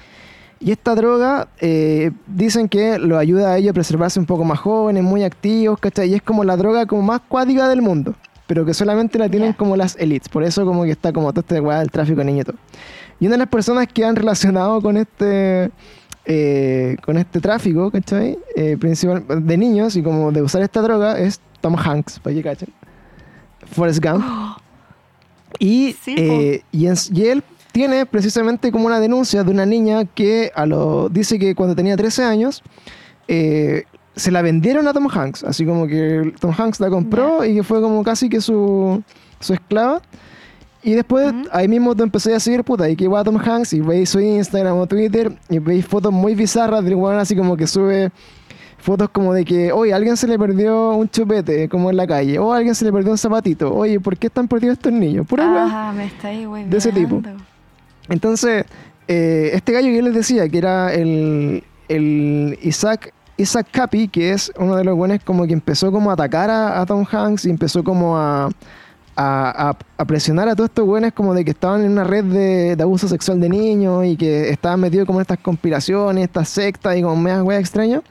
Y esta droga eh, dicen que lo ayuda a ellos a preservarse un poco más jóvenes, muy activos, ¿cachai? Y es como la droga como más cuática del mundo, pero que solamente la tienen Ya. como las elites. Por eso como que está como todo este weá del tráfico de niños y todo. Y una de las personas que han relacionado con este eh, con este tráfico, ¿cachai? Eh, principal, de niños y como de usar esta droga es Tom Hanks, para que cachen. Forrest Gump. Y, Sí, eh, y, en- y él tiene precisamente como una denuncia de una niña que a lo, dice que cuando tenía 13 años eh, se la vendieron a Tom Hanks. Así como que Tom Hanks la compró y que fue como casi que su, su esclava. Y después ahí mismo te empecé a seguir, puta, y que va a Tom Hanks y veis su Instagram o Twitter y veis fotos muy bizarras del weón así como que sube fotos como de que, oye, alguien se le perdió un chupete como en la calle, o alguien se le perdió un zapatito, oye, ¿por qué están perdidos estos niños? Pura. Ajá, me está ahí, güey. De ese tipo. Entonces, eh, este gallo que yo les decía, que era el, el Isaac, Isaac Capi, que es uno de los buenos como que empezó como a atacar a, Tom Hanks y empezó como a, a, presionar a todos estos buenos como de que estaban en una red de, abuso sexual de niños y que estaban metidos como en estas conspiraciones, estas sectas y como medias weas extrañas.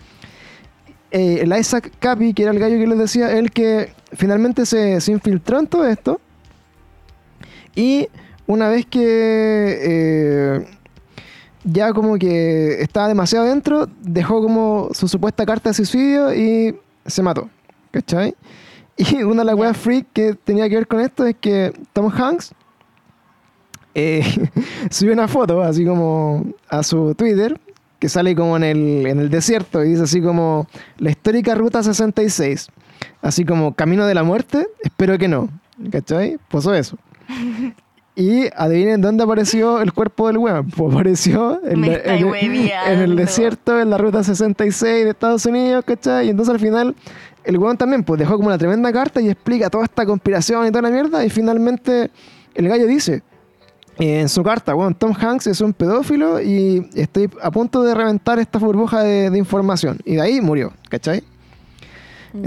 Eh, el Isaac Capi, que era el gallo que les decía, el que finalmente se, se infiltró en todo esto. Y una vez que eh, ya como que estaba demasiado dentro, dejó como su supuesta carta de suicidio y se mató. ¿Cachai? Y una de las weas freak que tenía que ver con esto es que Tom Hanks eh, subió una foto, así como a su Twitter, que sale como en el, en el desierto y dice así como la histórica Ruta 66. Así como Camino de la Muerte, espero que no. ¿Cachai? Puso eso. Y adivinen dónde apareció el cuerpo del weón. Pues apareció en, la- en- en el desierto, en la ruta 66 de Estados Unidos, ¿cachai? Y entonces al final, el weón también pues dejó como una tremenda carta y explica toda esta conspiración y toda la mierda. Y finalmente el gallo dice eh, en su carta, weón, Tom Hanks es un pedófilo y estoy a punto de reventar esta burbuja de, de información. Y de ahí murió, ¿cachai?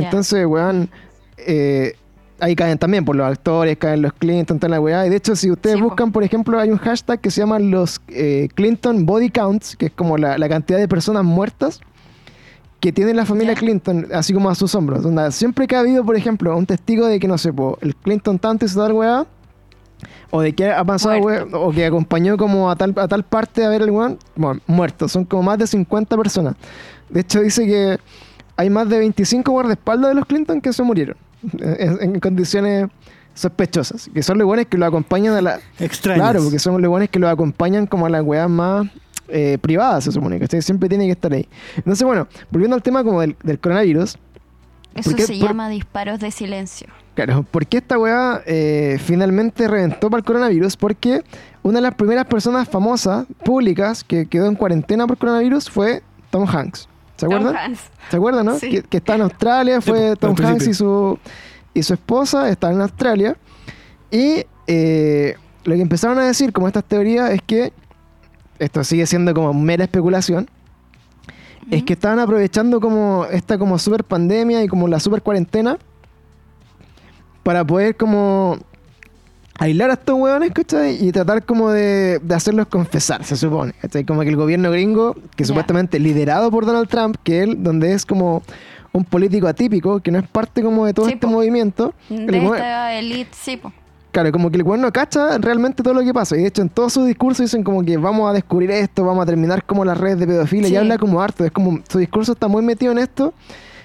Entonces, weón, eh, ahí caen también por los actores, caen los Clinton, toda la weá. Y de hecho, si ustedes Sí, po. buscan, por ejemplo, hay un hashtag que se llama los eh, Clinton Body Counts, que es como la, la cantidad de personas muertas que tiene la familia. Clinton, así como a sus hombros. Donde siempre que ha habido, por ejemplo, un testigo de que, no sé, po, el Clinton tanto hizo tal weá, o de que ha pasado, Muerto. weá, o que acompañó como a tal, a tal parte a ver el weón, bueno, muertos. Son como más de 50 personas. De hecho, dice que hay más de 25 guardaespaldas de los Clinton que se murieron en, en condiciones sospechosas. Que son los buenos que lo acompañan a la. Extrañas. Claro, porque son los buenos que lo acompañan como a las weas más eh, privadas, se supone. que Siempre tiene que estar ahí. Entonces, bueno, volviendo al tema como del, del coronavirus. Eso ¿por qué- se por- llama disparos de silencio. Claro, ¿por qué esta weá eh, finalmente reventó para el coronavirus? Porque una de las primeras personas famosas, públicas, que quedó en cuarentena por coronavirus fue Tom Hanks. ¿Se Tom acuerdan? Hanks. ¿Se acuerdan, no? Sí. Que, que está en Australia, fue po, Tom Hanks y su, y su esposa, están en Australia. Y eh, lo que empezaron a decir, como estas teorías, es que esto sigue siendo como mera especulación, es que estaban aprovechando como esta como super pandemia y como la super cuarentena para poder como aislar a estos hueones, ¿cachai? Y tratar como de, de hacerlos confesar, se supone, ¿cachai? Como que el gobierno gringo, que supuestamente liderado por Donald Trump, que él, donde es como un político atípico, que no es parte como de todo Sí, este po. movimiento, De esta elite, sí, po. Claro, como que el weón no cacha realmente todo lo que pasa. Y de hecho, en todos sus discursos dicen como que vamos a descubrir esto, vamos a terminar como las redes de pedofilia. Y habla como harto. Es como su discurso está muy metido en esto.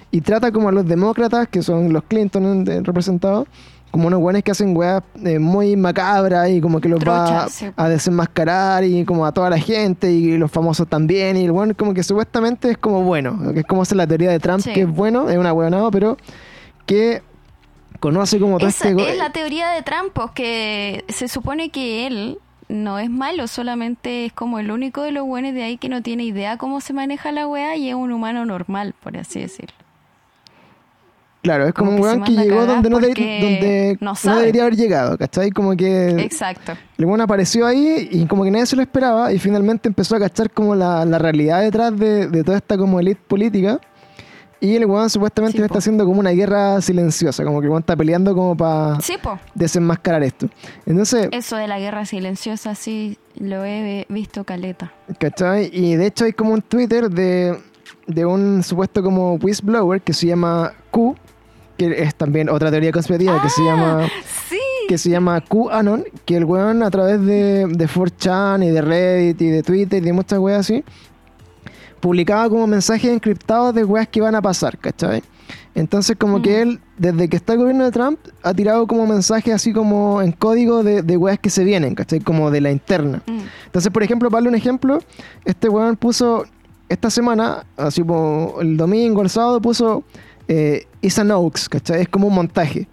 Y trata como a los demócratas, que son los Clinton representados, como unos weones que hacen weas eh, muy macabras y como que los va sí. a desenmascarar y como a toda la gente y los famosos también. Y el weón como que supuestamente es como bueno. Que es como hacer la teoría de Trump, Sí. que es bueno, es una weonada, pero que conoce como todo Esa este... es la teoría de Trump, pues, que se supone que él no es malo, solamente es como el único de los buenos de ahí que no tiene idea cómo se maneja la weá y es un humano normal, por así decirlo. Claro, es como, Como un weón que llegó donde, no, de- porque donde no no, sabe. debería haber llegado, ¿cachai? Como que Exacto. el weón apareció ahí y como que nadie se lo esperaba y finalmente empezó a cachar como la, la realidad detrás de, de toda esta como elite política y el weón supuestamente Sí, le está haciendo como una guerra silenciosa, como que el weón está peleando como para Sí, desenmascarar esto. Entonces, Eso de la guerra silenciosa sí lo he visto caleta. ¿cachai? Y de hecho hay como un Twitter de, de un supuesto como whistleblower que se llama Q, que es también otra teoría conspirativa que se llama... Sí. que se llama QAnon, que el weón a través de, de 4chan y de Reddit y de Twitter y de muchas weas así, publicaba como mensajes encriptados de weas que iban a pasar, ¿cachai? Entonces como que él, desde que está el gobierno de Trump, ha tirado como mensajes así como en código de, de weas que se vienen, ¿cachai? Como de la interna. Mm. Entonces, por ejemplo, para darle un ejemplo, este weón puso esta semana, así como el domingo, el sábado, puso eh, Is an ¿cachai? Es como un montaje.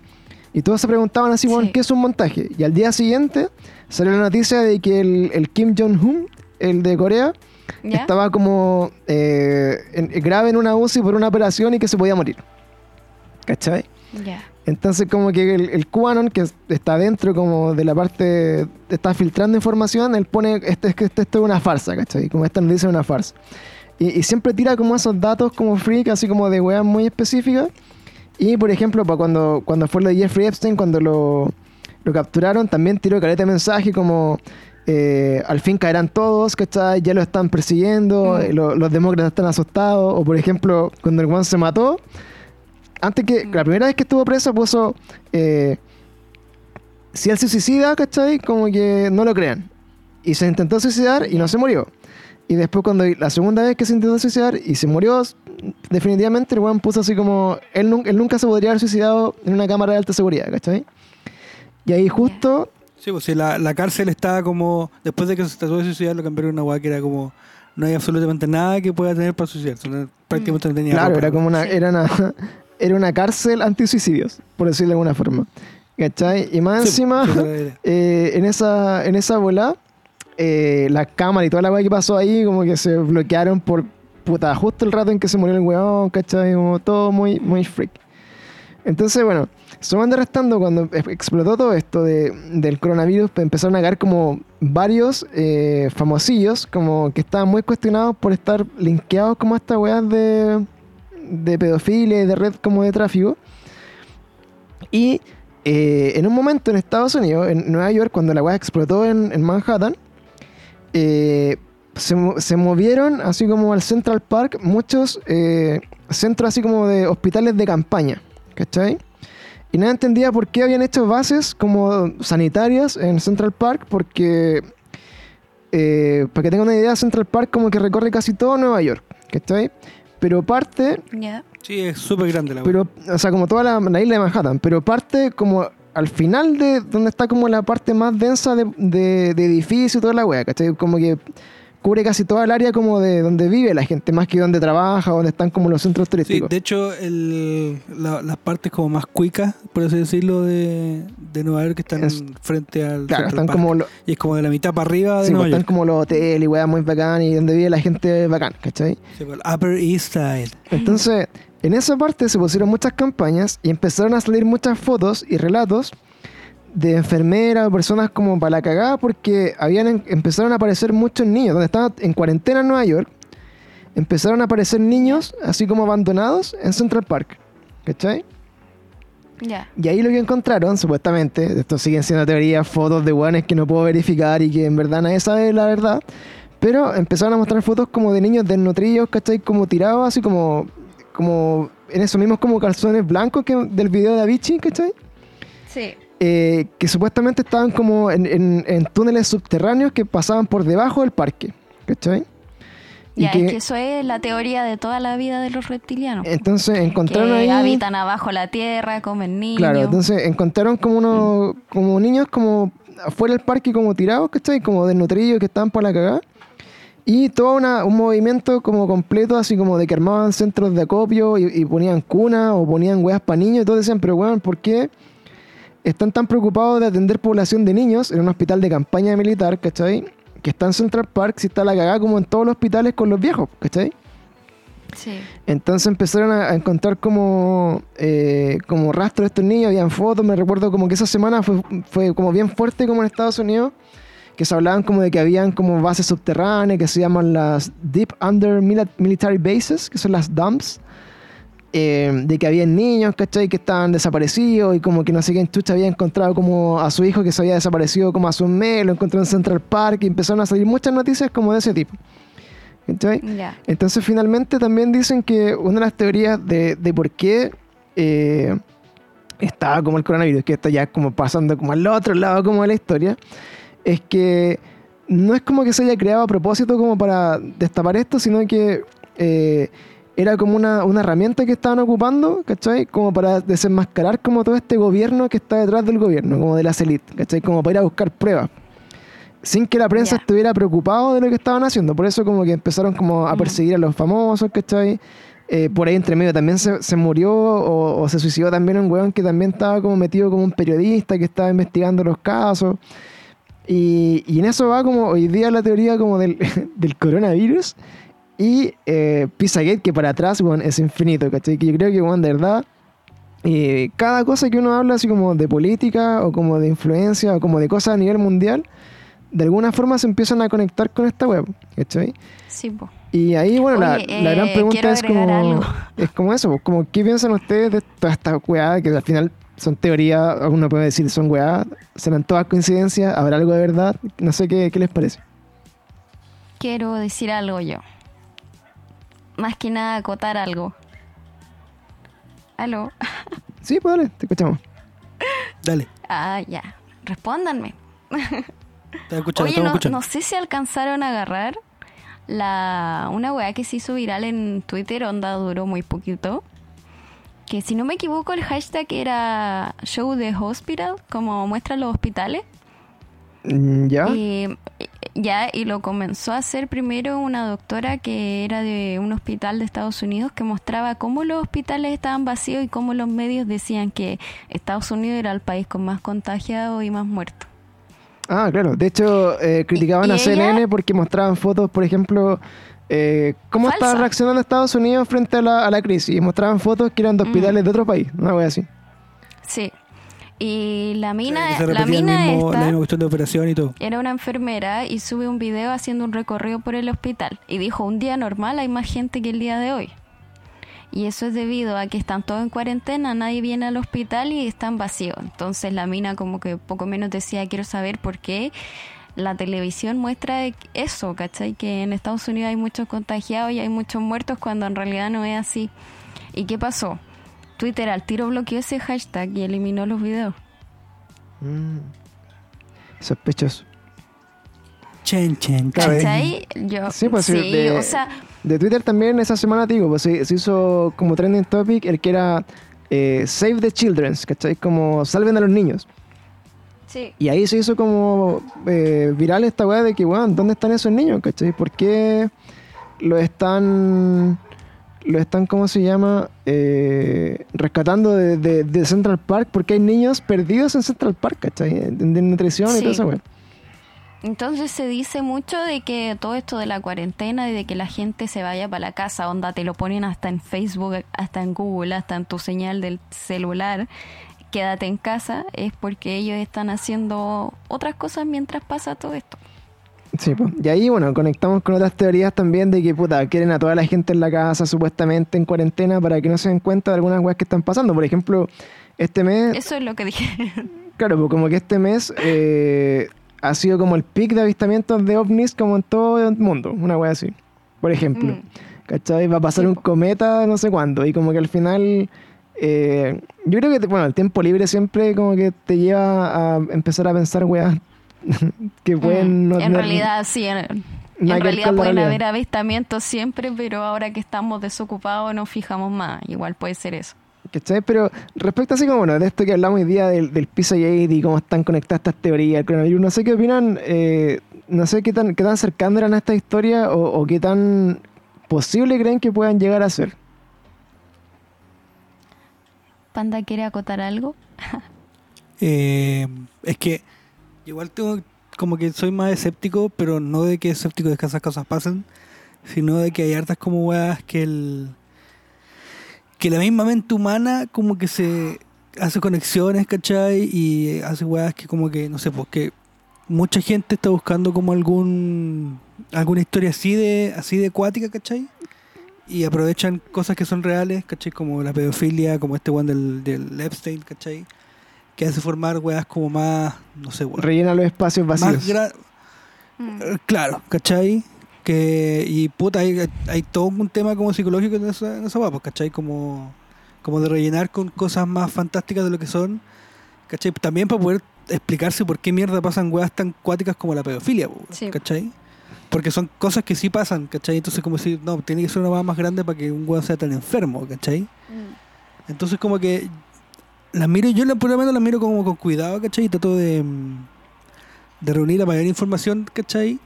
Y todos se preguntaban así, weón, Sí. ¿qué es un montaje? Y al día siguiente salió la noticia de que el, el Kim Jong-un, el de Corea, ¿Ya? estaba como eh, en- grave en una UCI por una operación y que se podía morir. ¿Cachai? Ya. Entonces como que el, el QAnon que es- está dentro como de la parte, está filtrando información, él pone, este, es que esto, esto es una farsa, ¿cachai? Como esta noticia es una farsa. Y, y siempre tira como esos datos como freak, así como de weas muy específicas. Y por ejemplo, para cuando, cuando fue lo de Jeffrey Epstein, cuando lo, lo capturaron, también tiró caleta de mensaje como... eh, al fin caerán todos, ¿cachai? Ya lo están persiguiendo, Mm. eh, lo- los demócratas están asustados. O por ejemplo, cuando el Juan se mató, antes que la primera vez que estuvo preso puso eh, si él se suicida, ¿cachai? Como que no lo crean. Y se intentó suicidar y no se murió. Y después cuando la segunda vez que se intentó suicidar y se murió, definitivamente el weón puso así como. Él, nun- él nunca se podría haber suicidado en una cámara de alta seguridad, ¿cachai? Y ahí justo. Sí, pues si la, la cárcel estaba como. Después de que se trató de suicidar, lo cambiaron a una weá que era como. No hay absolutamente nada que pueda tener para suicidarse. prácticamente no tenía. Claro, ropa. era como una, Sí. era una, era una cárcel antisuicidios, por decirlo de alguna forma. ¿Cachai? Y más Sí, encima, idea. eh, en esa, en esa bola, eh, la cámara y toda la weá que pasó ahí, como que se bloquearon por puta, justo el rato en que se murió el weón, ¿cachai? Como todo muy, muy freak. Entonces, bueno, sumando y restando, cuando ex- explotó todo esto de- del coronavirus, pues empezaron a caer como varios eh, famosillos, como que estaban muy cuestionados por estar linkeados como a estas weas de, de pedofilia de red como de tráfico. Y eh, en un momento en Estados Unidos, en Nueva York, cuando la wea explotó en, en Manhattan, eh, se, se movieron así como al Central Park muchos eh, centros así como de hospitales de campaña, ¿cachai? Y nadie entendía por qué habían hecho bases como sanitarias en Central Park, porque, eh, para que tengan una idea, Central Park como que recorre casi todo Nueva York, ¿cachai? Pero parte. Sí, es súper grande la pero, o sea, como toda la, la isla de Manhattan, pero parte como al final de donde está como la parte más densa de, de, de edificio y toda la wea, ¿cachai? Como que cubre casi toda el área como de donde vive la gente, más que donde trabaja, donde están como los centros Sí, turísticos. de hecho, el, la- las partes como más cuicas, por así decirlo, de, de Nueva York que están Es- frente al claro, están Park. como, lo- Y es como de la mitad para arriba de sí, pues, están como los hoteles y weas muy bacán y donde vive la gente bacán, ¿cachai? Sí, pues, el Upper East Side. Entonces, en esa parte se pusieron muchas campañas y empezaron a salir muchas fotos y relatos de enfermeras o personas como para la cagada porque habían em- empezaron a aparecer muchos niños, donde estaba en cuarentena en Nueva York, empezaron a aparecer niños así como abandonados en Central Park. ¿Cachai? Ya. Y ahí lo que encontraron, supuestamente, esto siguen siendo teorías, fotos de guanes que no puedo verificar y que en verdad nadie sabe la verdad, pero empezaron a mostrar fotos como de niños desnutridos, ¿cachai? Como tirados, así como, como en esos mismos como calzones blancos que del video de Avicii, ¿cachai? Sí. Eh, que supuestamente estaban como en, en- en túneles subterráneos que pasaban por debajo del parque, ¿cachai? Y Ya, que- es que eso es la teoría de toda la vida de los reptilianos. entonces encontraron que ahí... habitan abajo la tierra, comen niños. Claro, entonces encontraron como unos, como niños como afuera del parque como tirados, ¿cachai? Como desnutridos que estaban para la cagada. Y todo una- un movimiento como completo, así como de que armaban centros de acopio y, y ponían cunas o ponían weas para niños y todos decían, pero weón, ¿por qué están tan preocupados de atender población de niños en un hospital de campaña militar, ¿cachai? Que está en Central Park, si está la cagada como en todos los hospitales con los viejos, ¿cachai? Sí. Entonces empezaron a, encontrar como, eh, como rastros de estos niños, habían fotos, me recuerdo como que esa semana fue, fue como bien fuerte como en Estados Unidos, que se hablaban como de que habían como bases subterráneas que se llaman las Deep Under Mili- Military Bases, que son las DUMPs, eh, de que había niños, ¿cachai? Que estaban desaparecidos y como que no sé quién chucha había encontrado como a su hijo que se había desaparecido como hace un mes, lo encontró en Central Park y empezaron a salir muchas noticias como de ese tipo. ¿Cachai? Entonces finalmente también dicen que una de las teorías de, de por qué eh, estaba como el coronavirus, que esto ya como pasando como al otro lado como de la historia, es que no es como que se haya creado a propósito como para destapar esto, sino que eh, era como una, una herramienta que estaban ocupando, ¿cachai? Como para desenmascarar como todo este gobierno que está detrás del gobierno, como de las élites, ¿cachai? Como para ir a buscar pruebas sin que la prensa estuviera preocupado de lo que estaban haciendo. Por eso como que empezaron como a perseguir a los famosos, ¿cachai? Eh, por ahí entre medio también se, se murió o, o se suicidó también un weón que también estaba como metido como un periodista que estaba investigando los casos. Y, y en eso va como hoy día la teoría como del, del coronavirus y eh, Pizzagate que para atrás, weón, es infinito, ¿cachai? Que yo creo que, weón, de verdad, eh, cada cosa que uno habla así como de política o como de influencia o como de cosas a nivel mundial, de alguna forma se empiezan a conectar con esta web, ¿cachai? Sí, po. Y ahí, bueno, la, Oye, la gran eh, pregunta es como, algo. es como eso, pues, como qué piensan ustedes de toda esta weá, que al final son teorías, uno puede decir son weá, serán todas coincidencias, habrá algo de verdad, no sé qué, qué les parece. Quiero decir algo yo. Más que nada acotar algo. ¿Aló? Sí, pues dale, te escuchamos. Dale, Ah, ya. Respóndanme. te escuchando, Oye, no, escuchando. no sé si alcanzaron a agarrar la, una weá que se hizo viral en Twitter, onda duró muy poquito. Que si no me equivoco, el hashtag era Show the Hospital, como muestra los hospitales. Mm, ¿Ya? Y, ya, y lo comenzó a hacer primero una doctora que era de un hospital de Estados Unidos que mostraba cómo los hospitales estaban vacíos y cómo los medios decían que Estados Unidos era el país con más contagiados y más muertos. Ah, claro. De hecho, eh, criticaban y a ella- CNN porque mostraban fotos, por ejemplo, eh, cómo Falsa. estaba reaccionando Estados Unidos frente a la, a la crisis. Y mostraban fotos que eran de Mm. hospitales de otro país, una wea así. Sí. Y la mina, se la el mina mismo- la esta misma cuestión de operación y todo. era una enfermera y sube un video haciendo un recorrido por el hospital. Y dijo, un día normal hay más gente que el día de hoy. Y eso es debido a que están todos en cuarentena, nadie viene al hospital y están vacíos. Entonces la mina como que poco menos decía, quiero saber por qué la televisión muestra eso, ¿cachai? Que en Estados Unidos hay muchos contagiados y hay muchos muertos cuando en realidad no es así. ¿Y qué pasó? Twitter al tiro bloqueó ese hashtag y eliminó los videos. Mm. Sospechoso. Chen, chen. ¿Cachai? Yo, Sí, pues, sí, de- o sea, De Twitter también esa semana, digo, pues se, se hizo como trending topic el que era eh, Save the Children, ¿cachai? Como salven a los niños. sí. Y ahí se hizo como eh, viral esta weá de que, weón, ¿dónde están esos niños? ¿Cachai? ¿Por qué lo están, lo están, ¿cómo se llama? Eh, rescatando de, de- de Central Park porque hay niños perdidos en Central Park, ¿cachai? De, de nutrición y toda esa weá. Entonces se dice mucho de que todo esto de la cuarentena y de que la gente se vaya para la casa, onda, te lo ponen hasta en Facebook, hasta en Google, hasta en tu señal del celular, quédate en casa, es porque ellos están haciendo otras cosas mientras pasa todo esto. Sí, pues. Y ahí, bueno, conectamos con otras teorías también de que, puta, quieren a toda la gente en la casa supuestamente en cuarentena para que no se den cuenta de algunas weas que están pasando. Por ejemplo, este mes, Eso es lo que dije. claro, pues como que este mes eh, ha sido como el pic de avistamientos de ovnis como en todo el mundo, una wea así. Por ejemplo, Mm. ¿cachai? Va a pasar Sí, un po. cometa no sé cuándo y como que al final... eh, yo creo que, bueno, el tiempo libre siempre como que te lleva a empezar a pensar weas que pueden Mm, no en tener realidad, sí, en, realidad pueden realidad. haber avistamientos siempre, pero ahora que estamos desocupados nos fijamos más. Igual puede ser eso. ¿Cachai? Pero respecto así como, bueno, de esto que hablamos hoy día del, del Pizzagate y cómo están conectadas estas teorías, el coronavirus, no sé qué opinan, eh, no sé qué tan, qué tan cercano eran a esta historia o, o qué tan posible creen que puedan llegar a ser. ¿Panda quiere acotar algo? Eh, es que igual tengo como que soy más escéptico, pero no de que escéptico de que esas cosas pasen, sino de que hay hartas como weas que el que la misma mente humana como que se hace conexiones, ¿cachai? Y hace weas que como que, no sé, pues que mucha gente está buscando como algún alguna historia así de así de acuática, ¿cachai? Y aprovechan cosas que son reales, ¿cachai? Como la pedofilia, como este one del, del Epstein, ¿cachai? Que hace formar weas como más, no sé, weas, Rellena los espacios vacíos. más gra- eh, Claro, ¿cachai? Que, y puta, hay, hay todo un tema como psicológico en esa, en esa wea, pues, ¿cachai? Como, como de rellenar con cosas más fantásticas de lo que son, ¿cachai? También para poder explicarse por qué mierda pasan weas tan cuáticas como la pedofilia, pues, Sí. ¿cachai? Porque son cosas que sí pasan, ¿cachai? Entonces como decir, no, tiene que ser una wea más grande para que un weón sea tan enfermo, ¿cachai? Entonces como que las miro, yo por lo menos las miro como con cuidado, ¿cachai? Y trato de, mm, de reunir la mayor información, ¿cachai?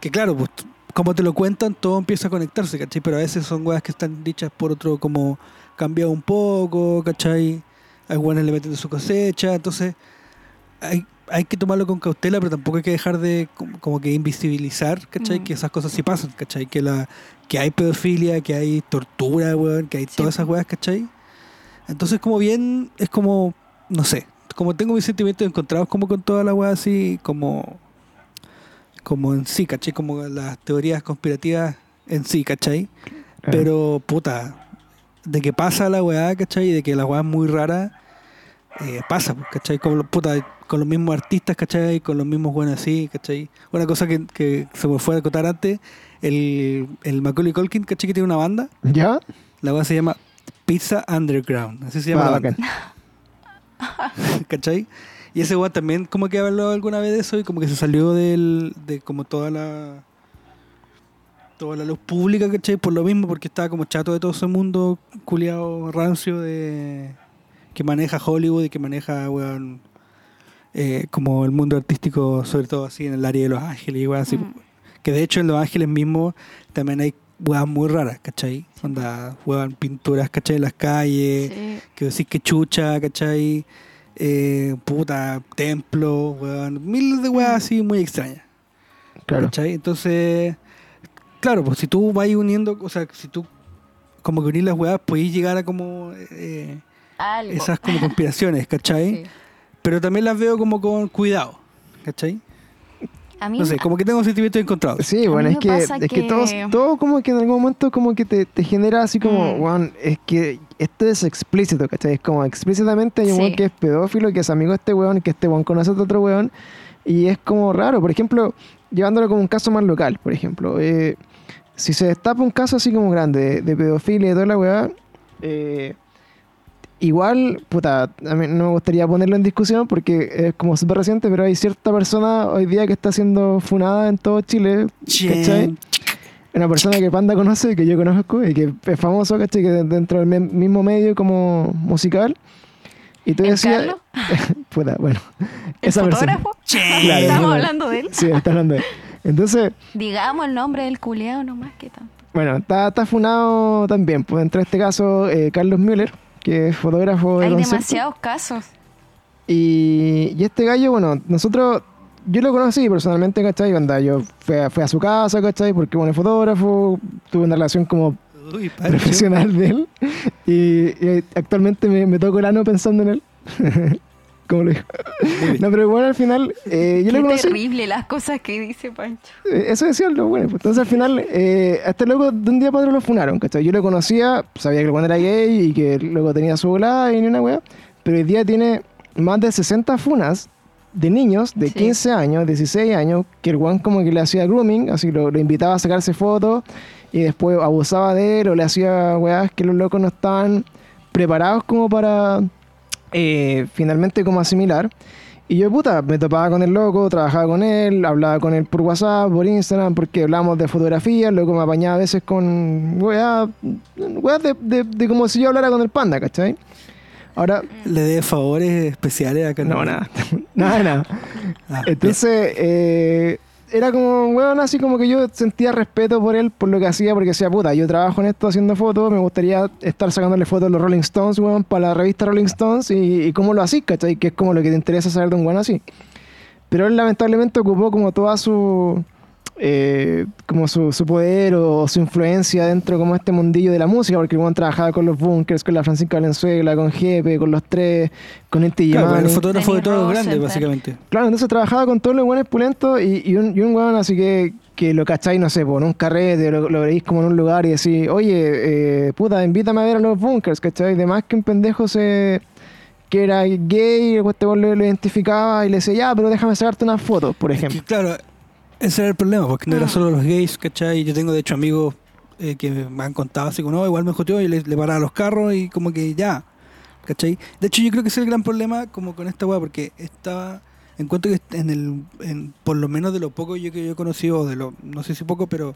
Que claro, pues como te lo cuentan, todo empieza a conectarse, ¿cachai? Pero a veces son weas que están dichas por otro como cambiado un poco, ¿cachai? Hay weones le meten de su cosecha, entonces hay, hay que tomarlo con cautela, pero tampoco hay que dejar de como, que invisibilizar, ¿cachai? Mm. Que esas cosas sí pasan, ¿cachai? Que la que hay pedofilia, que hay tortura, weón, que hay Sí, todas esas weas, ¿cachai? Entonces como bien, es como, no sé, como tengo mis sentimientos encontrados como con toda la wea así, como como en sí, ¿cachai? Como las teorías conspirativas en sí, ¿cachai? Pero, puta, de que pasa la weá, ¿cachai? Y de que la weá es muy rara, eh, pasa, pues, ¿cachai? Con, los- puta, con los mismos artistas, ¿cachai? Con los mismos buenos así, ¿cachai? Una cosa que, que se me fue a acotar antes, el, el Macaulay Culkin, ¿cachai? Que tiene una banda, ¿Ya? la weá se llama Pizza Underground, así se llama Ah, la ¿cachai? Y ese weá también como que habló alguna vez de eso y como que se salió del, de como toda la toda la luz pública, ¿cachai? Por lo mismo, porque estaba como chato de todo ese mundo culiado rancio de que maneja Hollywood y que maneja, weón, eh, como el mundo artístico, sobre todo así en el área de Los Ángeles y weón, así. Mm. Que de hecho en Los Ángeles mismo también hay weas muy raras, ¿cachai? Onda, weón, pinturas, ¿cachai? En las calles, Sí. que decís que chucha, ¿cachai? Eh, puta, templo, weón, miles de weas así muy extrañas. Claro. ¿Cachai? Entonces, claro, pues si tú vas uniendo, o sea, si tú como que unís las weas, podés llegar a como eh, Algo. esas como conspiraciones, ¿cachai? Sí. Pero también las veo como con cuidado, ¿cachai? A mí No sé, como que tengo sentimientos encontrados. Sí, A bueno, es que, es que que- todo, todo como que en algún momento como que te, te genera así como, Mm. weón, es que esto es explícito, ¿cachai? Es como explícitamente hay un Sí. weón que es pedófilo, que es amigo de este weón, que este weón conoce a otro weón, y es como raro. Por ejemplo, llevándolo como un caso más local, por ejemplo, eh, si se destapa un caso así como grande de, de pedofilia y toda la weá, eh, igual, puta, a mí no me gustaría ponerlo en discusión porque es como súper reciente, pero hay cierta persona hoy día que está siendo funada en todo Chile, ¿cachai? Una persona que Panda conoce, que yo conozco y que es famoso, ¿cachai? Que dentro del mismo medio como musical. Y tú ¿El decías... Carlos? Puta, bueno. ¿El esa persona. fotógrafo? Claro, Estamos hablando de él. Sí, está hablando de él. Entonces, Digamos el nombre del culeado nomás que tanto. bueno, está, está funado también. Pues entre este caso, eh, Carlos Müller, que es fotógrafo de Hay concepto. demasiados casos. Y, y este gallo, bueno, nosotros, yo lo conocí personalmente, ¿cachai? Onda, yo fui a, fui a su casa, ¿cachai? Porque bueno, es fotógrafo, tuve una relación como Uy, profesional de él. Y, y actualmente me, me toco el ano pensando en él. como lo dijo. No, pero bueno, al final, eh, yo Qué lo conocí. terrible las cosas que dice Pancho. Eh, Eso decía lo bueno. pues. Entonces al final, eh, a este loco de un día para otro lo funaron, ¿cachai? Yo lo conocía, sabía que el weón era gay y que luego tenía su volada y ni una weá. Pero hoy día tiene más de 60 funas de niños de Sí. 15 años, 16 años, que el weón como que le hacía grooming, así lo, lo invitaba a sacarse fotos y después abusaba de él o le hacía weás que los locos no estaban preparados como para eh, finalmente como asimilar. Y yo, puta, me topaba con el loco, trabajaba con él, hablaba con él por WhatsApp, por Instagram, porque hablábamos de fotografía, el loco me apañaba a veces con weá, weá de, de, de como si yo hablara con el panda, ¿cachai? Ahora, Le dé favores especiales a Carlos. no, nada, nada, nada. Ah, Entonces, eh, era como, weón, así como que yo sentía respeto por él, por lo que hacía, porque decía, puta, yo trabajo en esto haciendo fotos, me gustaría estar sacándole fotos a los Rolling Stones, weón, para la revista Rolling Stones, y, y cómo lo hacís, ¿cachai? Que es como lo que te interesa saber de un weón así. Pero él lamentablemente ocupó como toda su... eh, como su, su poder o su influencia dentro como este mundillo de la música, porque el weón trabajaba con los Bunkers, con la Francisca Valenzuela, con Jepe, con los tres, con Inti Claro, Gimani. el fotógrafo de todos grandes, Rosenthal. básicamente. Claro, entonces trabajaba con todos los buenos pulentos y, y un, y un weón así que, que lo cacháis, no sé, por un carrete, lo, lo veréis como en un lugar y decís, oye, eh, puta, invítame a ver a los bunkers, ¿cachai? De más que un pendejo se que era gay, pues este weón lo, lo identificaba y le decía, ya, pero déjame sacarte unas fotos, por Es que, ejemplo. claro, ese era el problema, porque no era Ah. solo los gays, ¿cachai? Yo tengo, de hecho, amigos eh, que me han contado así como, no, igual me joteó y le, le paraba los carros y como que ya, ¿cachai? De hecho, yo creo que ese es el gran problema como con esta weá, porque estaba, encuentro que en el, en, por lo menos de lo poco yo que yo he conocido, o de lo, no sé si poco, pero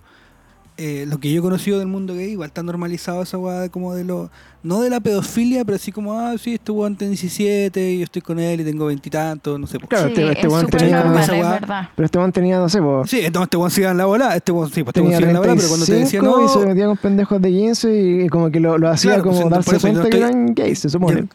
eh, lo que yo he conocido del mundo gay, igual está normalizado esa weá de como de lo, no de la pedofilia, pero así como, ah, sí, este weón tiene 17 y yo estoy con él y tengo veintitantos, no sé. pues. Claro, sí, este- este es weón súper tenía- normal, esa es verdad. Pero este weón tenía, no sé, pues, Sí, entonces este weón se iba en la bola, este weón, sí, pues este weón tenía se iba en la bola, pero cuando te decía 35 y se no, metía con pendejos de 15 y, y como que lo, lo hacía Claro, pues, como por darse no cuenta que estoy- eran gays, se supone. Yo-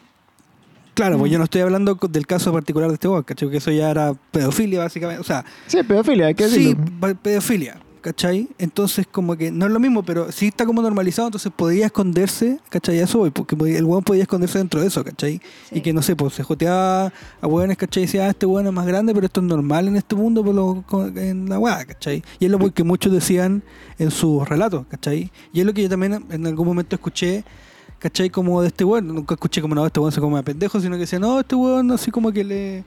Claro, pues Mm. yo no estoy hablando del caso particular de este weón, ¿cachai? Que eso ya era pedofilia, básicamente. O sea, Sí, pedofilia, hay que sí, decirlo. pa- pedofilia, ¿cachai? Entonces, como que no es lo mismo, pero sí está como normalizado, entonces podía esconderse, ¿cachai? Eso voy, porque el weón podía esconderse dentro de eso, ¿cachai? Sí. Y que no sé, pues se joteaba a weones, ¿cachai? Y decía, ah, este weón es más grande, pero esto es normal en este mundo, por lo, en la weá, ¿cachai? Y es lo que muchos decían en sus relatos, ¿cachai? Y es lo que yo también en algún momento escuché, ¿cachai? Como de este weón, nunca escuché como, no, este weón se come a pendejo, sino que decía, no, este weón así como que le...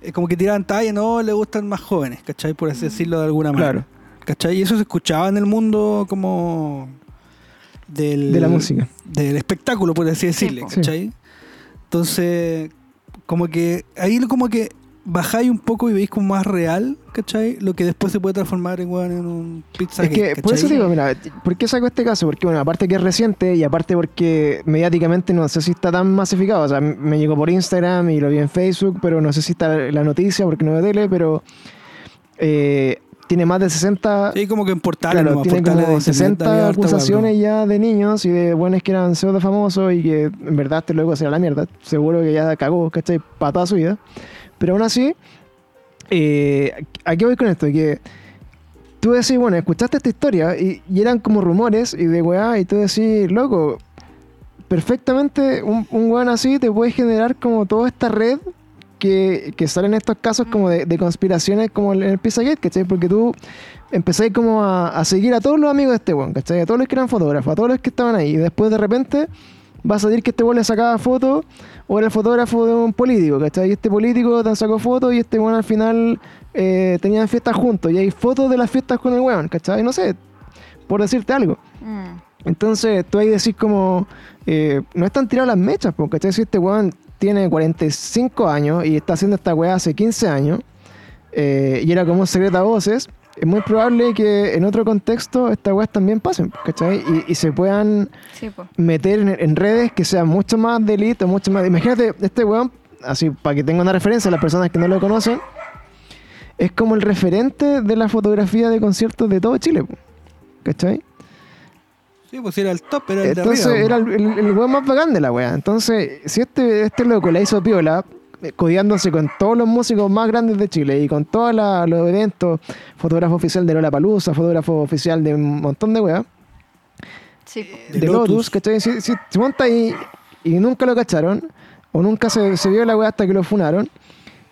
eh, Como que tiraban talla, no, le gustan más jóvenes, ¿cachai? Por así decirlo de alguna manera. Claro. ¿Cachai? Y eso se escuchaba en el mundo como del, De la música. Del espectáculo, por así Sí, decirle. ¿cachai? Entonces, como que ahí como que bajáis un poco y veis como más real, ¿cachai? Lo que después se puede transformar en, un pizza Es que, por eso digo, mira, ¿por qué saco este caso? Porque, bueno, aparte que es reciente y aparte porque mediáticamente no sé si está tan masificado. O sea, me llegó por Instagram y lo vi en Facebook, pero no sé si está la noticia porque no de tele, pero eh, tiene más de 60. Sí, como que en portales, Claro, tiene portales de como internet, 60 había harta weá, acusaciones ya de niños y de buenos que eran pseudo famosos y que en verdad te luego será la mierda. Seguro que ya cagó, ¿cachai? Para toda su vida. Pero aún así, eh, ¿a qué voy con esto? Que tú decís, bueno, escuchaste esta historia y, y eran como rumores y de weá, y tú decís, loco, perfectamente un, un weón así te puede generar como toda esta red que, que salen estos casos como de, de conspiraciones como en el Pizzagate, ¿cachai? Porque tú empezáis como a, a seguir a todos los amigos de este weón, ¿cachai? A todos los que eran fotógrafos, a todos los que estaban ahí. Y después de repente va a salir que este weón le sacaba fotos o era el fotógrafo de un político, ¿cachai? Y este político te sacó fotos y este weón al final eh, tenían fiestas juntos. Y hay fotos de las fiestas con el weón, ¿cachai? No sé, por decirte algo. Mm. Entonces tú ahí decís como, eh, no están tiradas las mechas, porque si este weón tiene 45 años y está haciendo esta weá hace 15 años eh, y era como un secreto a voces, es muy probable que en otro contexto estas weas también pasen, ¿cachai? Y, y se puedan Sí, po. meter en, en redes que sean mucho más delito, mucho más... Imagínate, este weón, así para que tenga una referencia a las personas que no lo conocen, es como el referente de la fotografía de conciertos de todo Chile, ¿cachai? Sí, pues era el top, era el Entonces de arriba. era el, el, el weón más bacán de la wea. Entonces, si este, este loco la hizo piola, eh, codeándose con todos los músicos más grandes de Chile y con todos la- los eventos, fotógrafo oficial de Lola Palusa, fotógrafo oficial de un montón de weas, Sí, po. De de, Lotus, Lotus. ¿cachai? Si, si se monta ahí y nunca lo cacharon, o nunca se, se vio la wea hasta que lo funaron,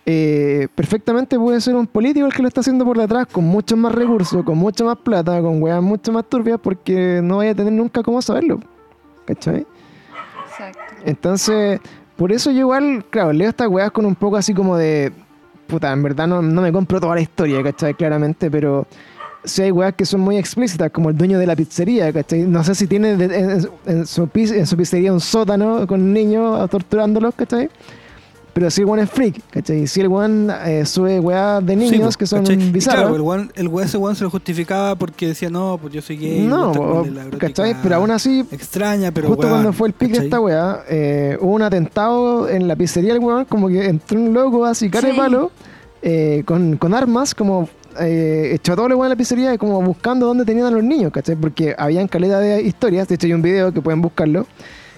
eh, perfectamente puede ser un político el que lo está haciendo por detrás, con muchos más recursos, con mucha más plata, con weas mucho más turbias, porque no vaya a tener nunca cómo saberlo. ¿Cachai? Exacto. Entonces, por eso yo igual, claro, leo estas weas con un poco así como de. Puta, en verdad no, no me compro toda la historia, ¿cachai? Claramente, pero sí hay weas que son muy explícitas, como el dueño de la pizzería, ¿cachai? No sé si tiene en, en- en su, en su pizzería un sótano con niños torturándolos, ¿cachai? Pero si el weón es freak, ¿cachai? Si el weón eh, sube weas de Sí, niños pues, que son ¿cachai? Y bizarras. Claro, el weón, el weón ese weón se lo justificaba porque decía, no, pues yo soy gay. no, o- ¿cachai? Pero aún así, Extraña, pero Justo cuando fue el pic de esta weá, eh, hubo un atentado en la pizzería del weón, como que entró un loco así, cara de Sí. palo, eh, con, con armas, como eh, echó a weones en la pizzería, y como buscando dónde tenían a los niños, ¿cachai? Porque habían caleta de historias, de hecho hay un video que pueden buscarlo,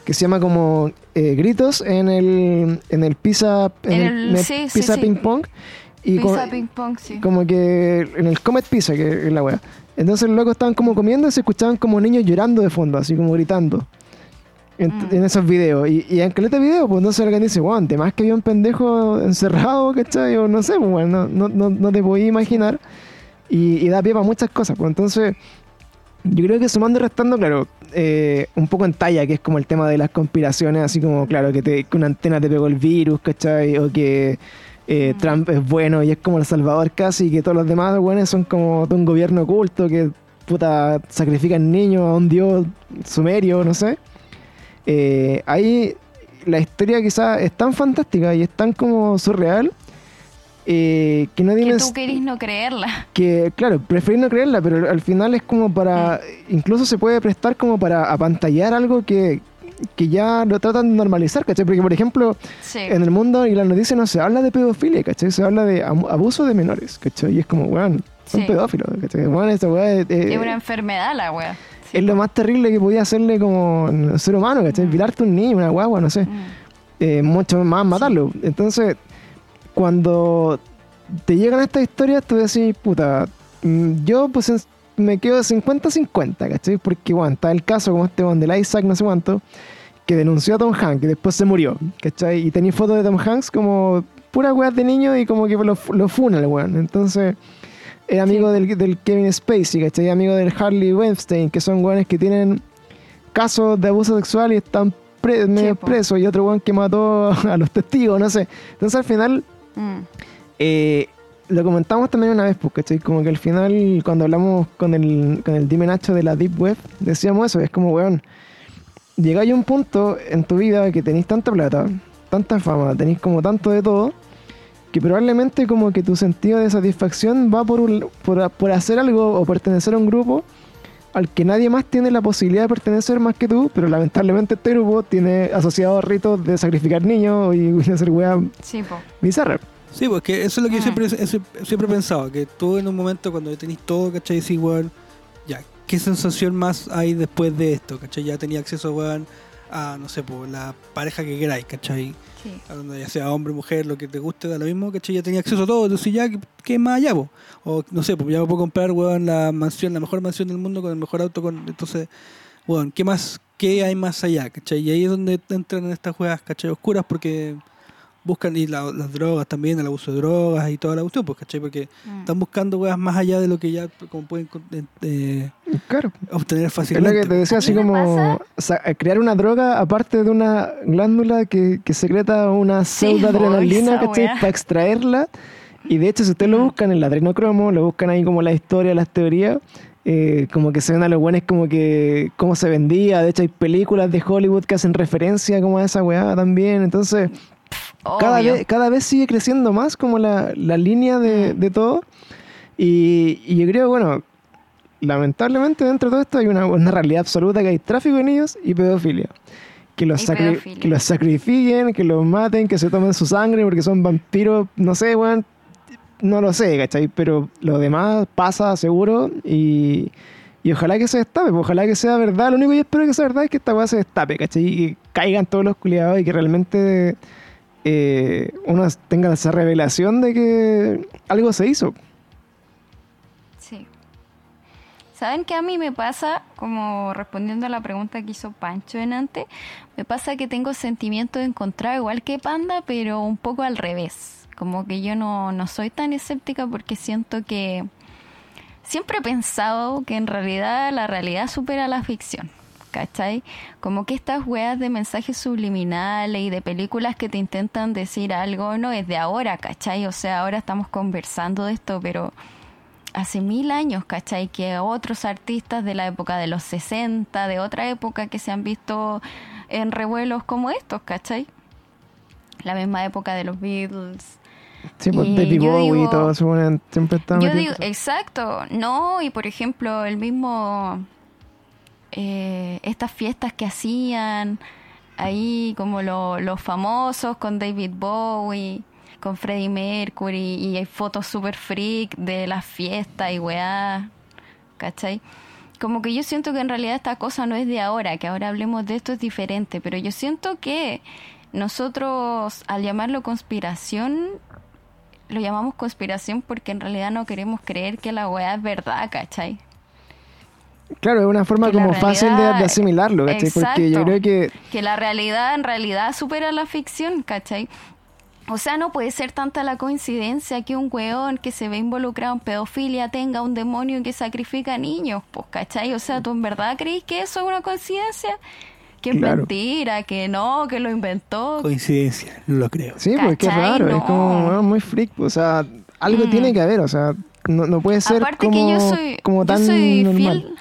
que se llama como eh, Gritos en el, en el pizza, en En el, el- sí, pizza sí. ping pong. Y Pizza como- ping pong, sí. como que en el Comet Pizza, que es la weá. Entonces locos estaban como comiendo y se escuchaban como niños llorando de fondo, así como gritando. En, Mm. en esos videos. Y, y en caleta video, pues entonces alguien dice, weón, más que había un pendejo encerrado, ¿cachai? O no sé, pues weón, no, no, no, te podías imaginar. Y, y da pie para muchas cosas, pues entonces. Yo creo que sumando y restando, claro, eh, un poco en talla, que es como el tema de las conspiraciones, así como, claro, que, te, que una antena te pegó el virus, ¿cachai? O que eh, Mm. Trump es bueno y es como el salvador casi, y que todos los demás, bueno, son como de un gobierno oculto que, puta, sacrifican niños a un dios sumerio, no sé. Eh, ahí la historia quizás es tan fantástica y es tan como surreal eh, que no Que tú querís no creerla. que, claro, preferir no creerla, pero al final es como para, incluso se puede prestar como para apantallar algo que, que ya lo tratan de normalizar, ¿cachai? Porque, por ejemplo, Sí. en el mundo y las noticias no se habla de pedofilia, ¿cachai? Se habla de abuso de menores, ¿cachai? Y es como, weón, son Sí. pedófilos, ¿cachai? Weón, esta weá es, eh, es una enfermedad la wea. Sí, es lo más terrible que podía hacerle como ser humano, ¿cachai? Mm. Violarte un niño, una guagua, no sé Mm. eh, mucho más matarlo. Entonces, cuando te llegan estas historias, tú decís, puta, mm, yo pues me quedo 50-50, ¿cachai? Porque, bueno, está el caso como este one del Isaac, no sé cuánto, que denunció a Tom Hanks y después se murió, ¿cachai? Y tenía fotos de Tom Hanks como pura weas de niño y como que lo, lo funa el weón. Entonces, es amigo del, del Kevin Spacey, ¿cachai? Amigo del Harley Weinstein, que son weones que tienen casos de abuso sexual y están pre- medio presos. Y otro weón que mató a los testigos, no sé. Entonces, al final, Mm. eh, lo comentamos también una vez, porque ¿cachai? Como que al final, cuando hablamos con el, con el Dime Nacho de la Deep Web, decíamos eso, es como, weón, llegáis a un punto en tu vida que tenéis tanta plata, tanta fama, tenéis como tanto de todo, que probablemente como que tu sentido de satisfacción va por, un- por, por hacer algo o pertenecer a un grupo al que nadie más tiene la posibilidad de pertenecer más que tú, pero lamentablemente este grupo tiene asociados ritos de sacrificar niños y hacer weas Sí, bizarras. Sí, pues que eso es lo que yo Ah. siempre, eso- siempre he pensado, que tú en un momento cuando tenéis todo, ¿cachai? Sí, weón, ya, ¿qué sensación más hay después de esto? ¿Cachai? Ya tenía acceso, weón, a, no sé, por la pareja que queráis, ¿cachai? Sí. Donde ya sea hombre, mujer, lo que te guste, da lo mismo, ¿cachai? Ya tenía acceso a todo, entonces ya, ¿qué, qué más allá, po? O, no sé, pues ya me puedo comprar, weón, la mansión, la mejor mansión del mundo con el mejor auto, con entonces, weón, ¿qué más, qué hay más allá, ¿cachai? Y ahí es donde entran en estas juegas, ¿cachai? Oscuras porque buscan, y la- las drogas también, el abuso de drogas y toda la cuestión, pues, ¿cachai? Porque Mm. están buscando weas más allá de lo que ya como pueden eh, eh, Claro. obtener Es lo fácilmente. que te decía, así como sa- crear una droga aparte de una glándula que, que secreta una Sí, pseudoadrenalina, esa ¿cachai? Para extraerla. Y de hecho, si ustedes lo Mm. buscan en el adrenocromo, lo buscan ahí como la historia, las teorías, eh, como que se ven a los buenos como que cómo se vendía. De hecho, hay películas de Hollywood que hacen referencia como a esa weá también. Entonces, cada vez, cada vez sigue creciendo más como la, la línea de, Mm. de todo. Y, y yo creo, bueno, lamentablemente dentro de todo esto hay una, una realidad absoluta que hay tráfico de niños y pedofilia. Que los, sacri- pedofilia. que los sacrifiquen, que los maten, que se tomen su sangre porque son vampiros, no sé, weón. No lo sé, ¿cachai? Pero lo demás pasa seguro y, y ojalá que se destape, pues, ojalá que sea verdad. Lo único que yo espero que sea verdad es que esta weá se destape, ¿cachai? Y que caigan todos los culiados y que realmente eh, uno tenga esa revelación de que algo se hizo. Sí. ¿Saben qué a mí me pasa? Como respondiendo a la pregunta que hizo Pancho en antes, me pasa que tengo sentimiento de encontrar igual que Panda, pero un poco al revés. Como que yo no, no soy tan escéptica porque siento que siempre he pensado que en realidad la realidad supera la ficción. ¿Cachai? Como que estas weas de mensajes subliminales y de películas que te intentan decir algo no es de ahora, ¿cachai? O sea, ahora estamos conversando de esto, pero hace mil años, ¿cachai? Que otros artistas de la época de los 60, de otra época que se han visto en revuelos como estos, ¿cachai? La misma época de los Beatles. Sí, pues Y David yo Bowie y digo- todo, siempre está Yo digo, exacto, no, y por ejemplo, el mismo, eh, estas fiestas que hacían ahí, como lo- los famosos con David Bowie, con Freddie Mercury, y hay fotos super freak de las fiestas y weá, ¿cachai? Como que yo siento que en realidad esta cosa no es de ahora, que ahora hablemos de esto es diferente, pero yo siento que nosotros al llamarlo conspiración lo llamamos conspiración porque en realidad no queremos creer que la weá es verdad, ¿cachai? Claro, es una forma como fácil de, asimilarlo, ¿cachai? Porque yo creo que Que la realidad en realidad supera la ficción, ¿cachai? O sea, no puede ser tanta la coincidencia que un weón que se ve involucrado en pedofilia tenga un demonio que sacrifica niños, pues, ¿cachai? O sea, ¿tú en verdad crees que eso es una coincidencia? Que es Claro. mentira, que no, que lo inventó. Coincidencia, no lo creo. Sí, porque es ¿Cachai? raro, es como bueno, muy freak. O sea, algo Mm. tiene que haber, o sea, no, no puede ser Aparte como, que yo soy, como yo tan soy normal. fiel.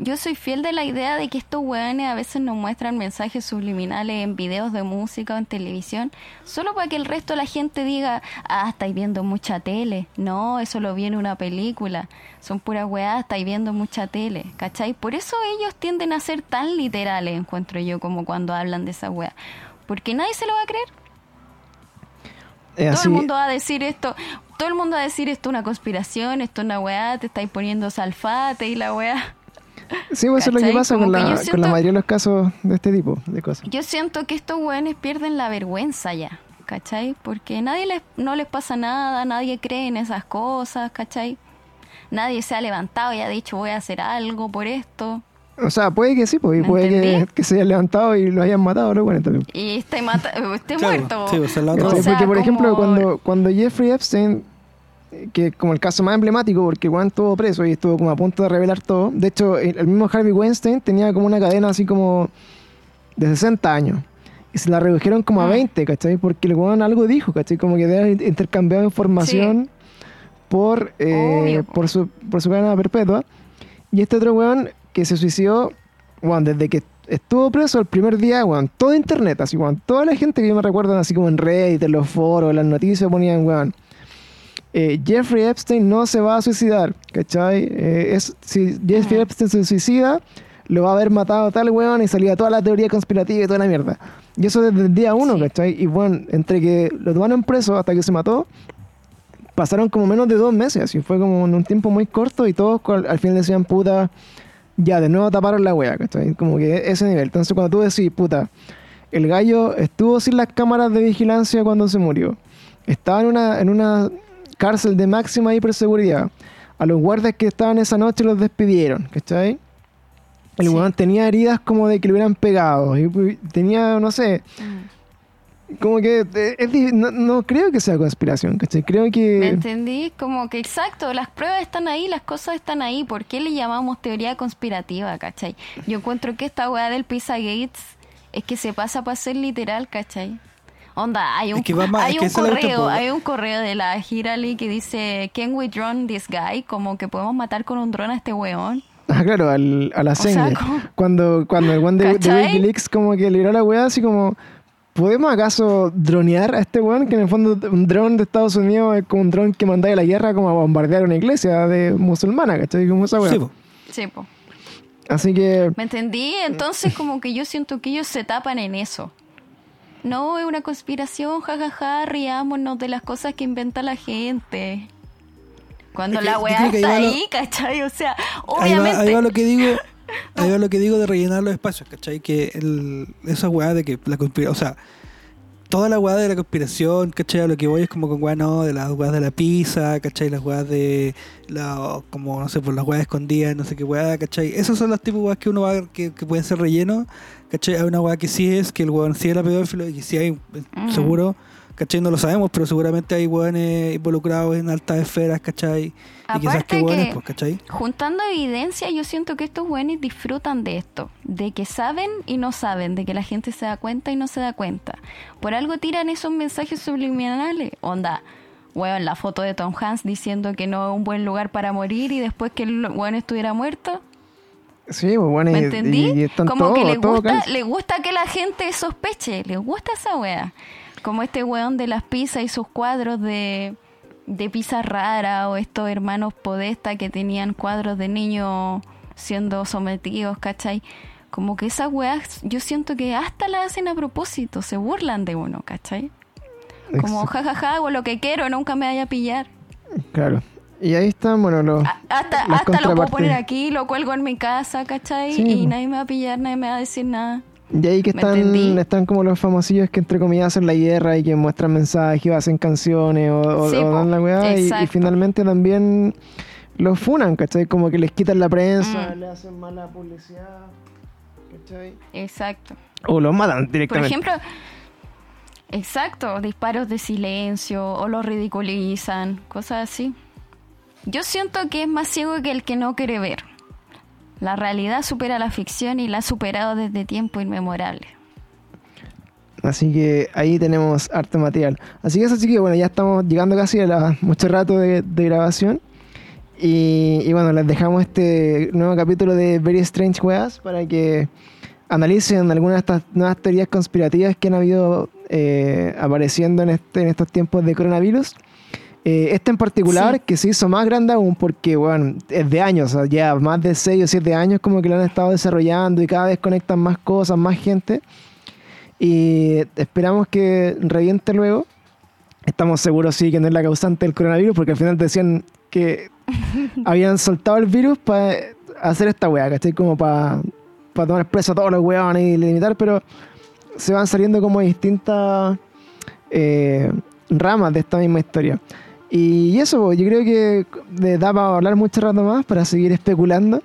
Yo soy fiel de la idea de que estos weones a veces nos muestran mensajes subliminales en videos de música o en televisión, solo para que el resto de la gente diga, ah, estáis viendo mucha tele. No, eso lo vi en una película. Son puras weas, estáis viendo mucha tele. ¿Cachai? Por eso ellos tienden a ser tan literales, encuentro yo, como cuando hablan de esa wea. Porque nadie se lo va a creer. Todo el mundo va a decir esto. Todo el mundo va a decir esto es una conspiración, esto es una weá, te estáis poniendo salfate y la weá. Sí, pues eso es lo que pasa con Como la, con mayoría de los casos de este tipo de cosas. Yo siento que estos weones pierden la vergüenza ya, ¿cachai? Porque nadie les, no les pasa nada, nadie cree en esas cosas, ¿cachai? Nadie se ha levantado y ha dicho voy a hacer algo por esto. O sea, puede que sí, pues, y ¿Me puede que, se hayan levantado y lo hayan matado, ¿no? Bueno, también. Y esté, mata esté Claro, muerto. sí, pues, es la otra O sea, porque, por ejemplo, cuando, cuando Jeffrey Epstein, que como el caso más emblemático, porque Juan estuvo preso y estuvo como a punto de revelar todo. De hecho, el, el mismo Harvey Weinstein tenía como una cadena así como de 60 años. Y se la redujeron como a Mm. 20, ¿cachai? Porque el weón algo dijo, ¿cachai? Como que había intercambiado información por, eh, por, su, por su cadena perpetua. Y este otro weón que se suicidó, bueno, desde que estuvo preso el primer día, weón, todo internet, así, weón, toda la gente que yo me recuerdo, así como en Reddit, en los foros, en las noticias ponían, weón, eh, Jeffrey Epstein no se va a suicidar, ¿cachai? Eh, es, si Jeffrey Epstein se suicida, lo va a haber matado tal weón y salía toda la teoría conspirativa y toda la mierda. Y eso desde el día uno, Sí. ¿cachai? Y bueno, entre que lo tomaron preso hasta que se mató, pasaron como menos de dos meses, así fue como en un tiempo muy corto y todos al final decían, puta, ya de nuevo taparon la wea, ¿cachai? Como que ese nivel. Entonces cuando tú decís, puta, el gallo estuvo sin las cámaras de vigilancia cuando se murió, estaba en una, en una cárcel de máxima hiperseguridad, a los guardias que estaban esa noche los despidieron, ¿cachai? El Sí. weón tenía heridas como de que le hubieran pegado, y tenía, no sé, Mm. como que eh, es no, no creo que sea conspiración, ¿cachai? Creo ¿Me que... entendí? Como que exacto, las pruebas están ahí, las cosas están ahí. ¿Por qué le llamamos teoría conspirativa, cachai? Yo encuentro que esta weá del Pizza Gates es que se pasa para ser literal, cachai. Onda, hay un, Es que va más- hay es que un correo, hay un correo de la Hirali que dice, Can we drone this guy? Como que podemos matar con un dron a este weón. Ah, claro, al, a la como- Cuando, cuando el one de. Wikileaks como que liberó la weá así como... ¿Podemos acaso dronear a este weón? Que en el fondo un dron de Estados Unidos es como un dron que manda de la guerra como a bombardear una iglesia de musulmana, ¿cachai? Como esa weá. Sí, po. Sí, po. Así que... ¿Me entendí? Entonces como que yo siento que ellos se tapan en eso. No, es una conspiración, jajaja, riámonos de las cosas que inventa la gente. Cuando Es que la weá está ahí va lo- ahí, ¿cachai? O sea, Ahí va, obviamente... ahí va lo que digo. Ahí va lo que digo de rellenar los espacios, ¿cachai? Que el, esa weá de que la conspiración, o sea, toda la weá de la conspiración, ¿cachai? A lo que voy es como con weá, no, de las weas de la pizza, ¿cachai? Las weas de, la, como, no sé, por las weas escondidas, no sé qué weá, ¿cachai? Esos son los tipos de weas que uno va que, que pueden ser relleno, ¿cachai? Hay una weá que sí es, que el weón sí era pedófilo y que sí hay, seguro, ¿cachai? No lo sabemos, pero seguramente hay weones involucrados en altas esferas, ¿cachai? Y quizás Aparte que weones, pues, ¿cachai? Juntando evidencia, yo siento que estos güeyes disfrutan de esto, de que saben y no saben, de que la gente se da cuenta y no se da cuenta. Por algo tiran esos mensajes subliminales. Onda, weón, la foto de Tom Hanks diciendo que no es un buen lugar para morir y después que el weón estuviera muerto. Sí, pues bueno, ¿Me y- entendí? y, y están Como que le gusta, le gusta que la gente sospeche, le gusta esa wea. Como este weón de las pizzas y sus cuadros de, de pizza rara o estos hermanos Podesta que tenían cuadros de niños siendo sometidos, ¿cachai? Como que esas weas yo siento que hasta las hacen a propósito, se burlan de uno, ¿cachai? Como jajaja, hago lo que quiero, nunca me vaya a pillar. Claro. Y ahí están, bueno, los... Hasta, las hasta lo puedo poner aquí, lo cuelgo en mi casa, ¿cachai? Sí, y nadie me va a pillar, nadie me va a decir nada. Y ahí que ¿Me están, están como los famosillos que entre comillas hacen la guerra y que muestran mensajes o hacen canciones o, Sí, o dan la weá y- finalmente también los funan, ¿cachai? Como que les quitan la prensa, Mm. le hacen mala publicidad, ¿cachai? Exacto. O los matan Por directamente. ejemplo, exacto, disparos de silencio o los ridiculizan, cosas así. Yo siento que es más ciego que el que no quiere ver. La realidad supera la ficción y la ha superado desde tiempo inmemorable. Así que ahí tenemos harto material. Así que eso sí que bueno, ya estamos llegando casi a la, mucho rato de, de grabación. Y, y bueno, les dejamos este nuevo capítulo de Very Strange Weas para que analicen algunas de estas nuevas teorías conspirativas que han habido eh, apareciendo en, este, en estos tiempos de coronavirus. Eh, este en particular, Sí. que se hizo más grande aún porque, bueno, es de años, o sea, ya más de 6 o 7 años como que lo han estado desarrollando y cada vez conectan más cosas, más gente. Y esperamos que reviente luego. Estamos seguros, sí, que no es la causante del coronavirus, porque al final decían que habían soltado el virus para hacer esta weá, ¿cachai? Como para tomar preso a todos los weones y limitar, pero se van saliendo como distintas eh, ramas de esta misma historia. Y eso, yo creo que da para hablar mucho rato más, para seguir especulando.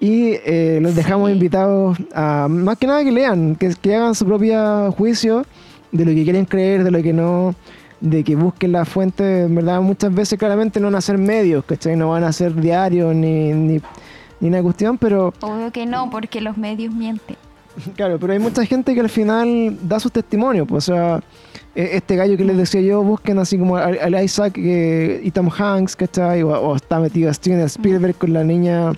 Y eh, los dejamos Sí. invitados a, más que nada, que lean, que, que hagan su propio juicio de lo que quieren creer, de lo que no, de que busquen la fuente. En verdad, muchas veces claramente no van a ser medios, ¿cachai? No van a ser diarios ni, ni, ni una cuestión, pero Obvio que no, porque los medios mienten. Claro, pero hay mucha gente que al final da sus testimonios. Pues, o sea, e- este gallo que les decía yo, busquen así como al, Isaac eh, y Tom Hanks, ¿cachai? O, o está metido Steven Spielberg con la niña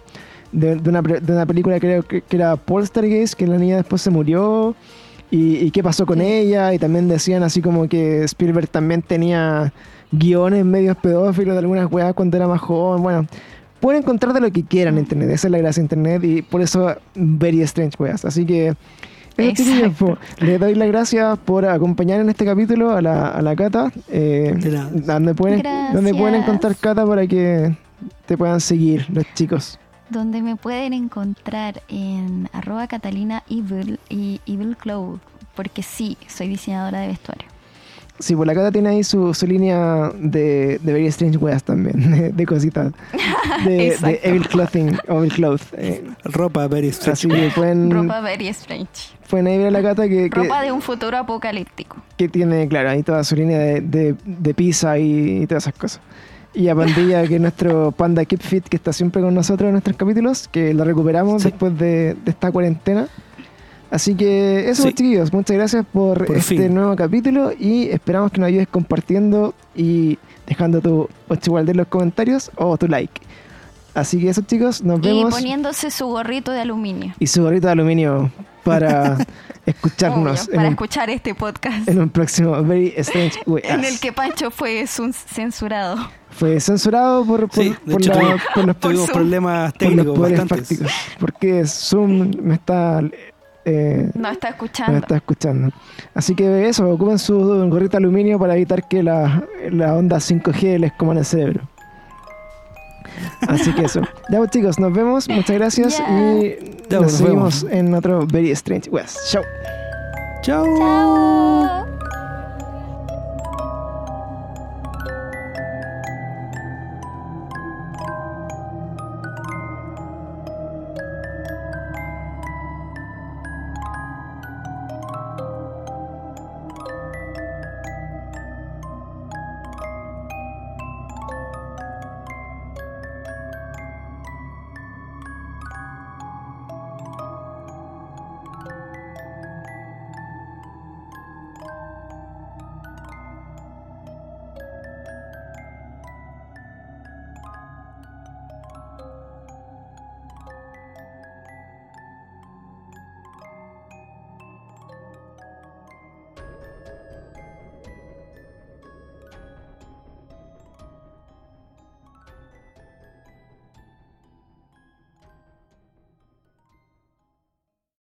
de, de una, de una película creo que, que era Poltergeist, que la niña después se murió. Y, y qué pasó con ella. Y también decían así como que Spielberg también tenía guiones medios pedófilos de algunas weas cuando era más joven. Bueno, pueden encontrar de lo que quieran en internet. Esa es la gracia de internet. Y por eso, very strange weas. Así que. Exacto. les doy las gracias por acompañar en este capítulo a la, a la Cata. Eh, donde, pueden, donde pueden encontrar Cata para que te puedan seguir los chicos. Donde me pueden encontrar en arroba Catalina Evil y Evil Cloud. Porque sí, soy diseñadora de vestuario. Sí, pues la Cata tiene ahí su, su línea de, de Very Strange Weas también, de, de cositas. De, de. Evil Clothing, Evil Cloth. eh, Ropa very así strange. que pueden, Ropa very strange. pueden ahí ver a la Cata que, que, Ropa de un futuro apocalíptico. que tiene, claro, ahí toda su línea de, de, de pizza y, y todas esas cosas. Y a Pandilla, que es nuestro panda Keep Fit, que está siempre con nosotros en nuestros capítulos, que lo recuperamos Sí. después de, de esta cuarentena. Así que eso, Sí. chiquillos, muchas gracias por, Por este fin. nuevo capítulo y esperamos que nos ayudes compartiendo y dejando tu 8 igual de los comentarios o tu like. Así que eso, chicos, nos Y vemos. poniéndose su gorrito de aluminio. Y su gorrito de aluminio para escucharnos Obvio, en, para un, escuchar este podcast. en un próximo Very Strange Weas. En el que Pancho fue censurado. Fue censurado por, por, Sí, por hecho la- tuvimos, por los, Por problemas por los técnicos poderes bastantes. fácticos. Porque Zoom me está, eh, No está escuchando. está escuchando. Así que eso, ocupen su gorrito de aluminio para evitar que la, la onda 5G les coman el cerebro. Así que eso. Ya pues chicos, nos vemos. Muchas gracias. Y nos nos seguimos vemos. en otro Very Strange West. Chao. Chao.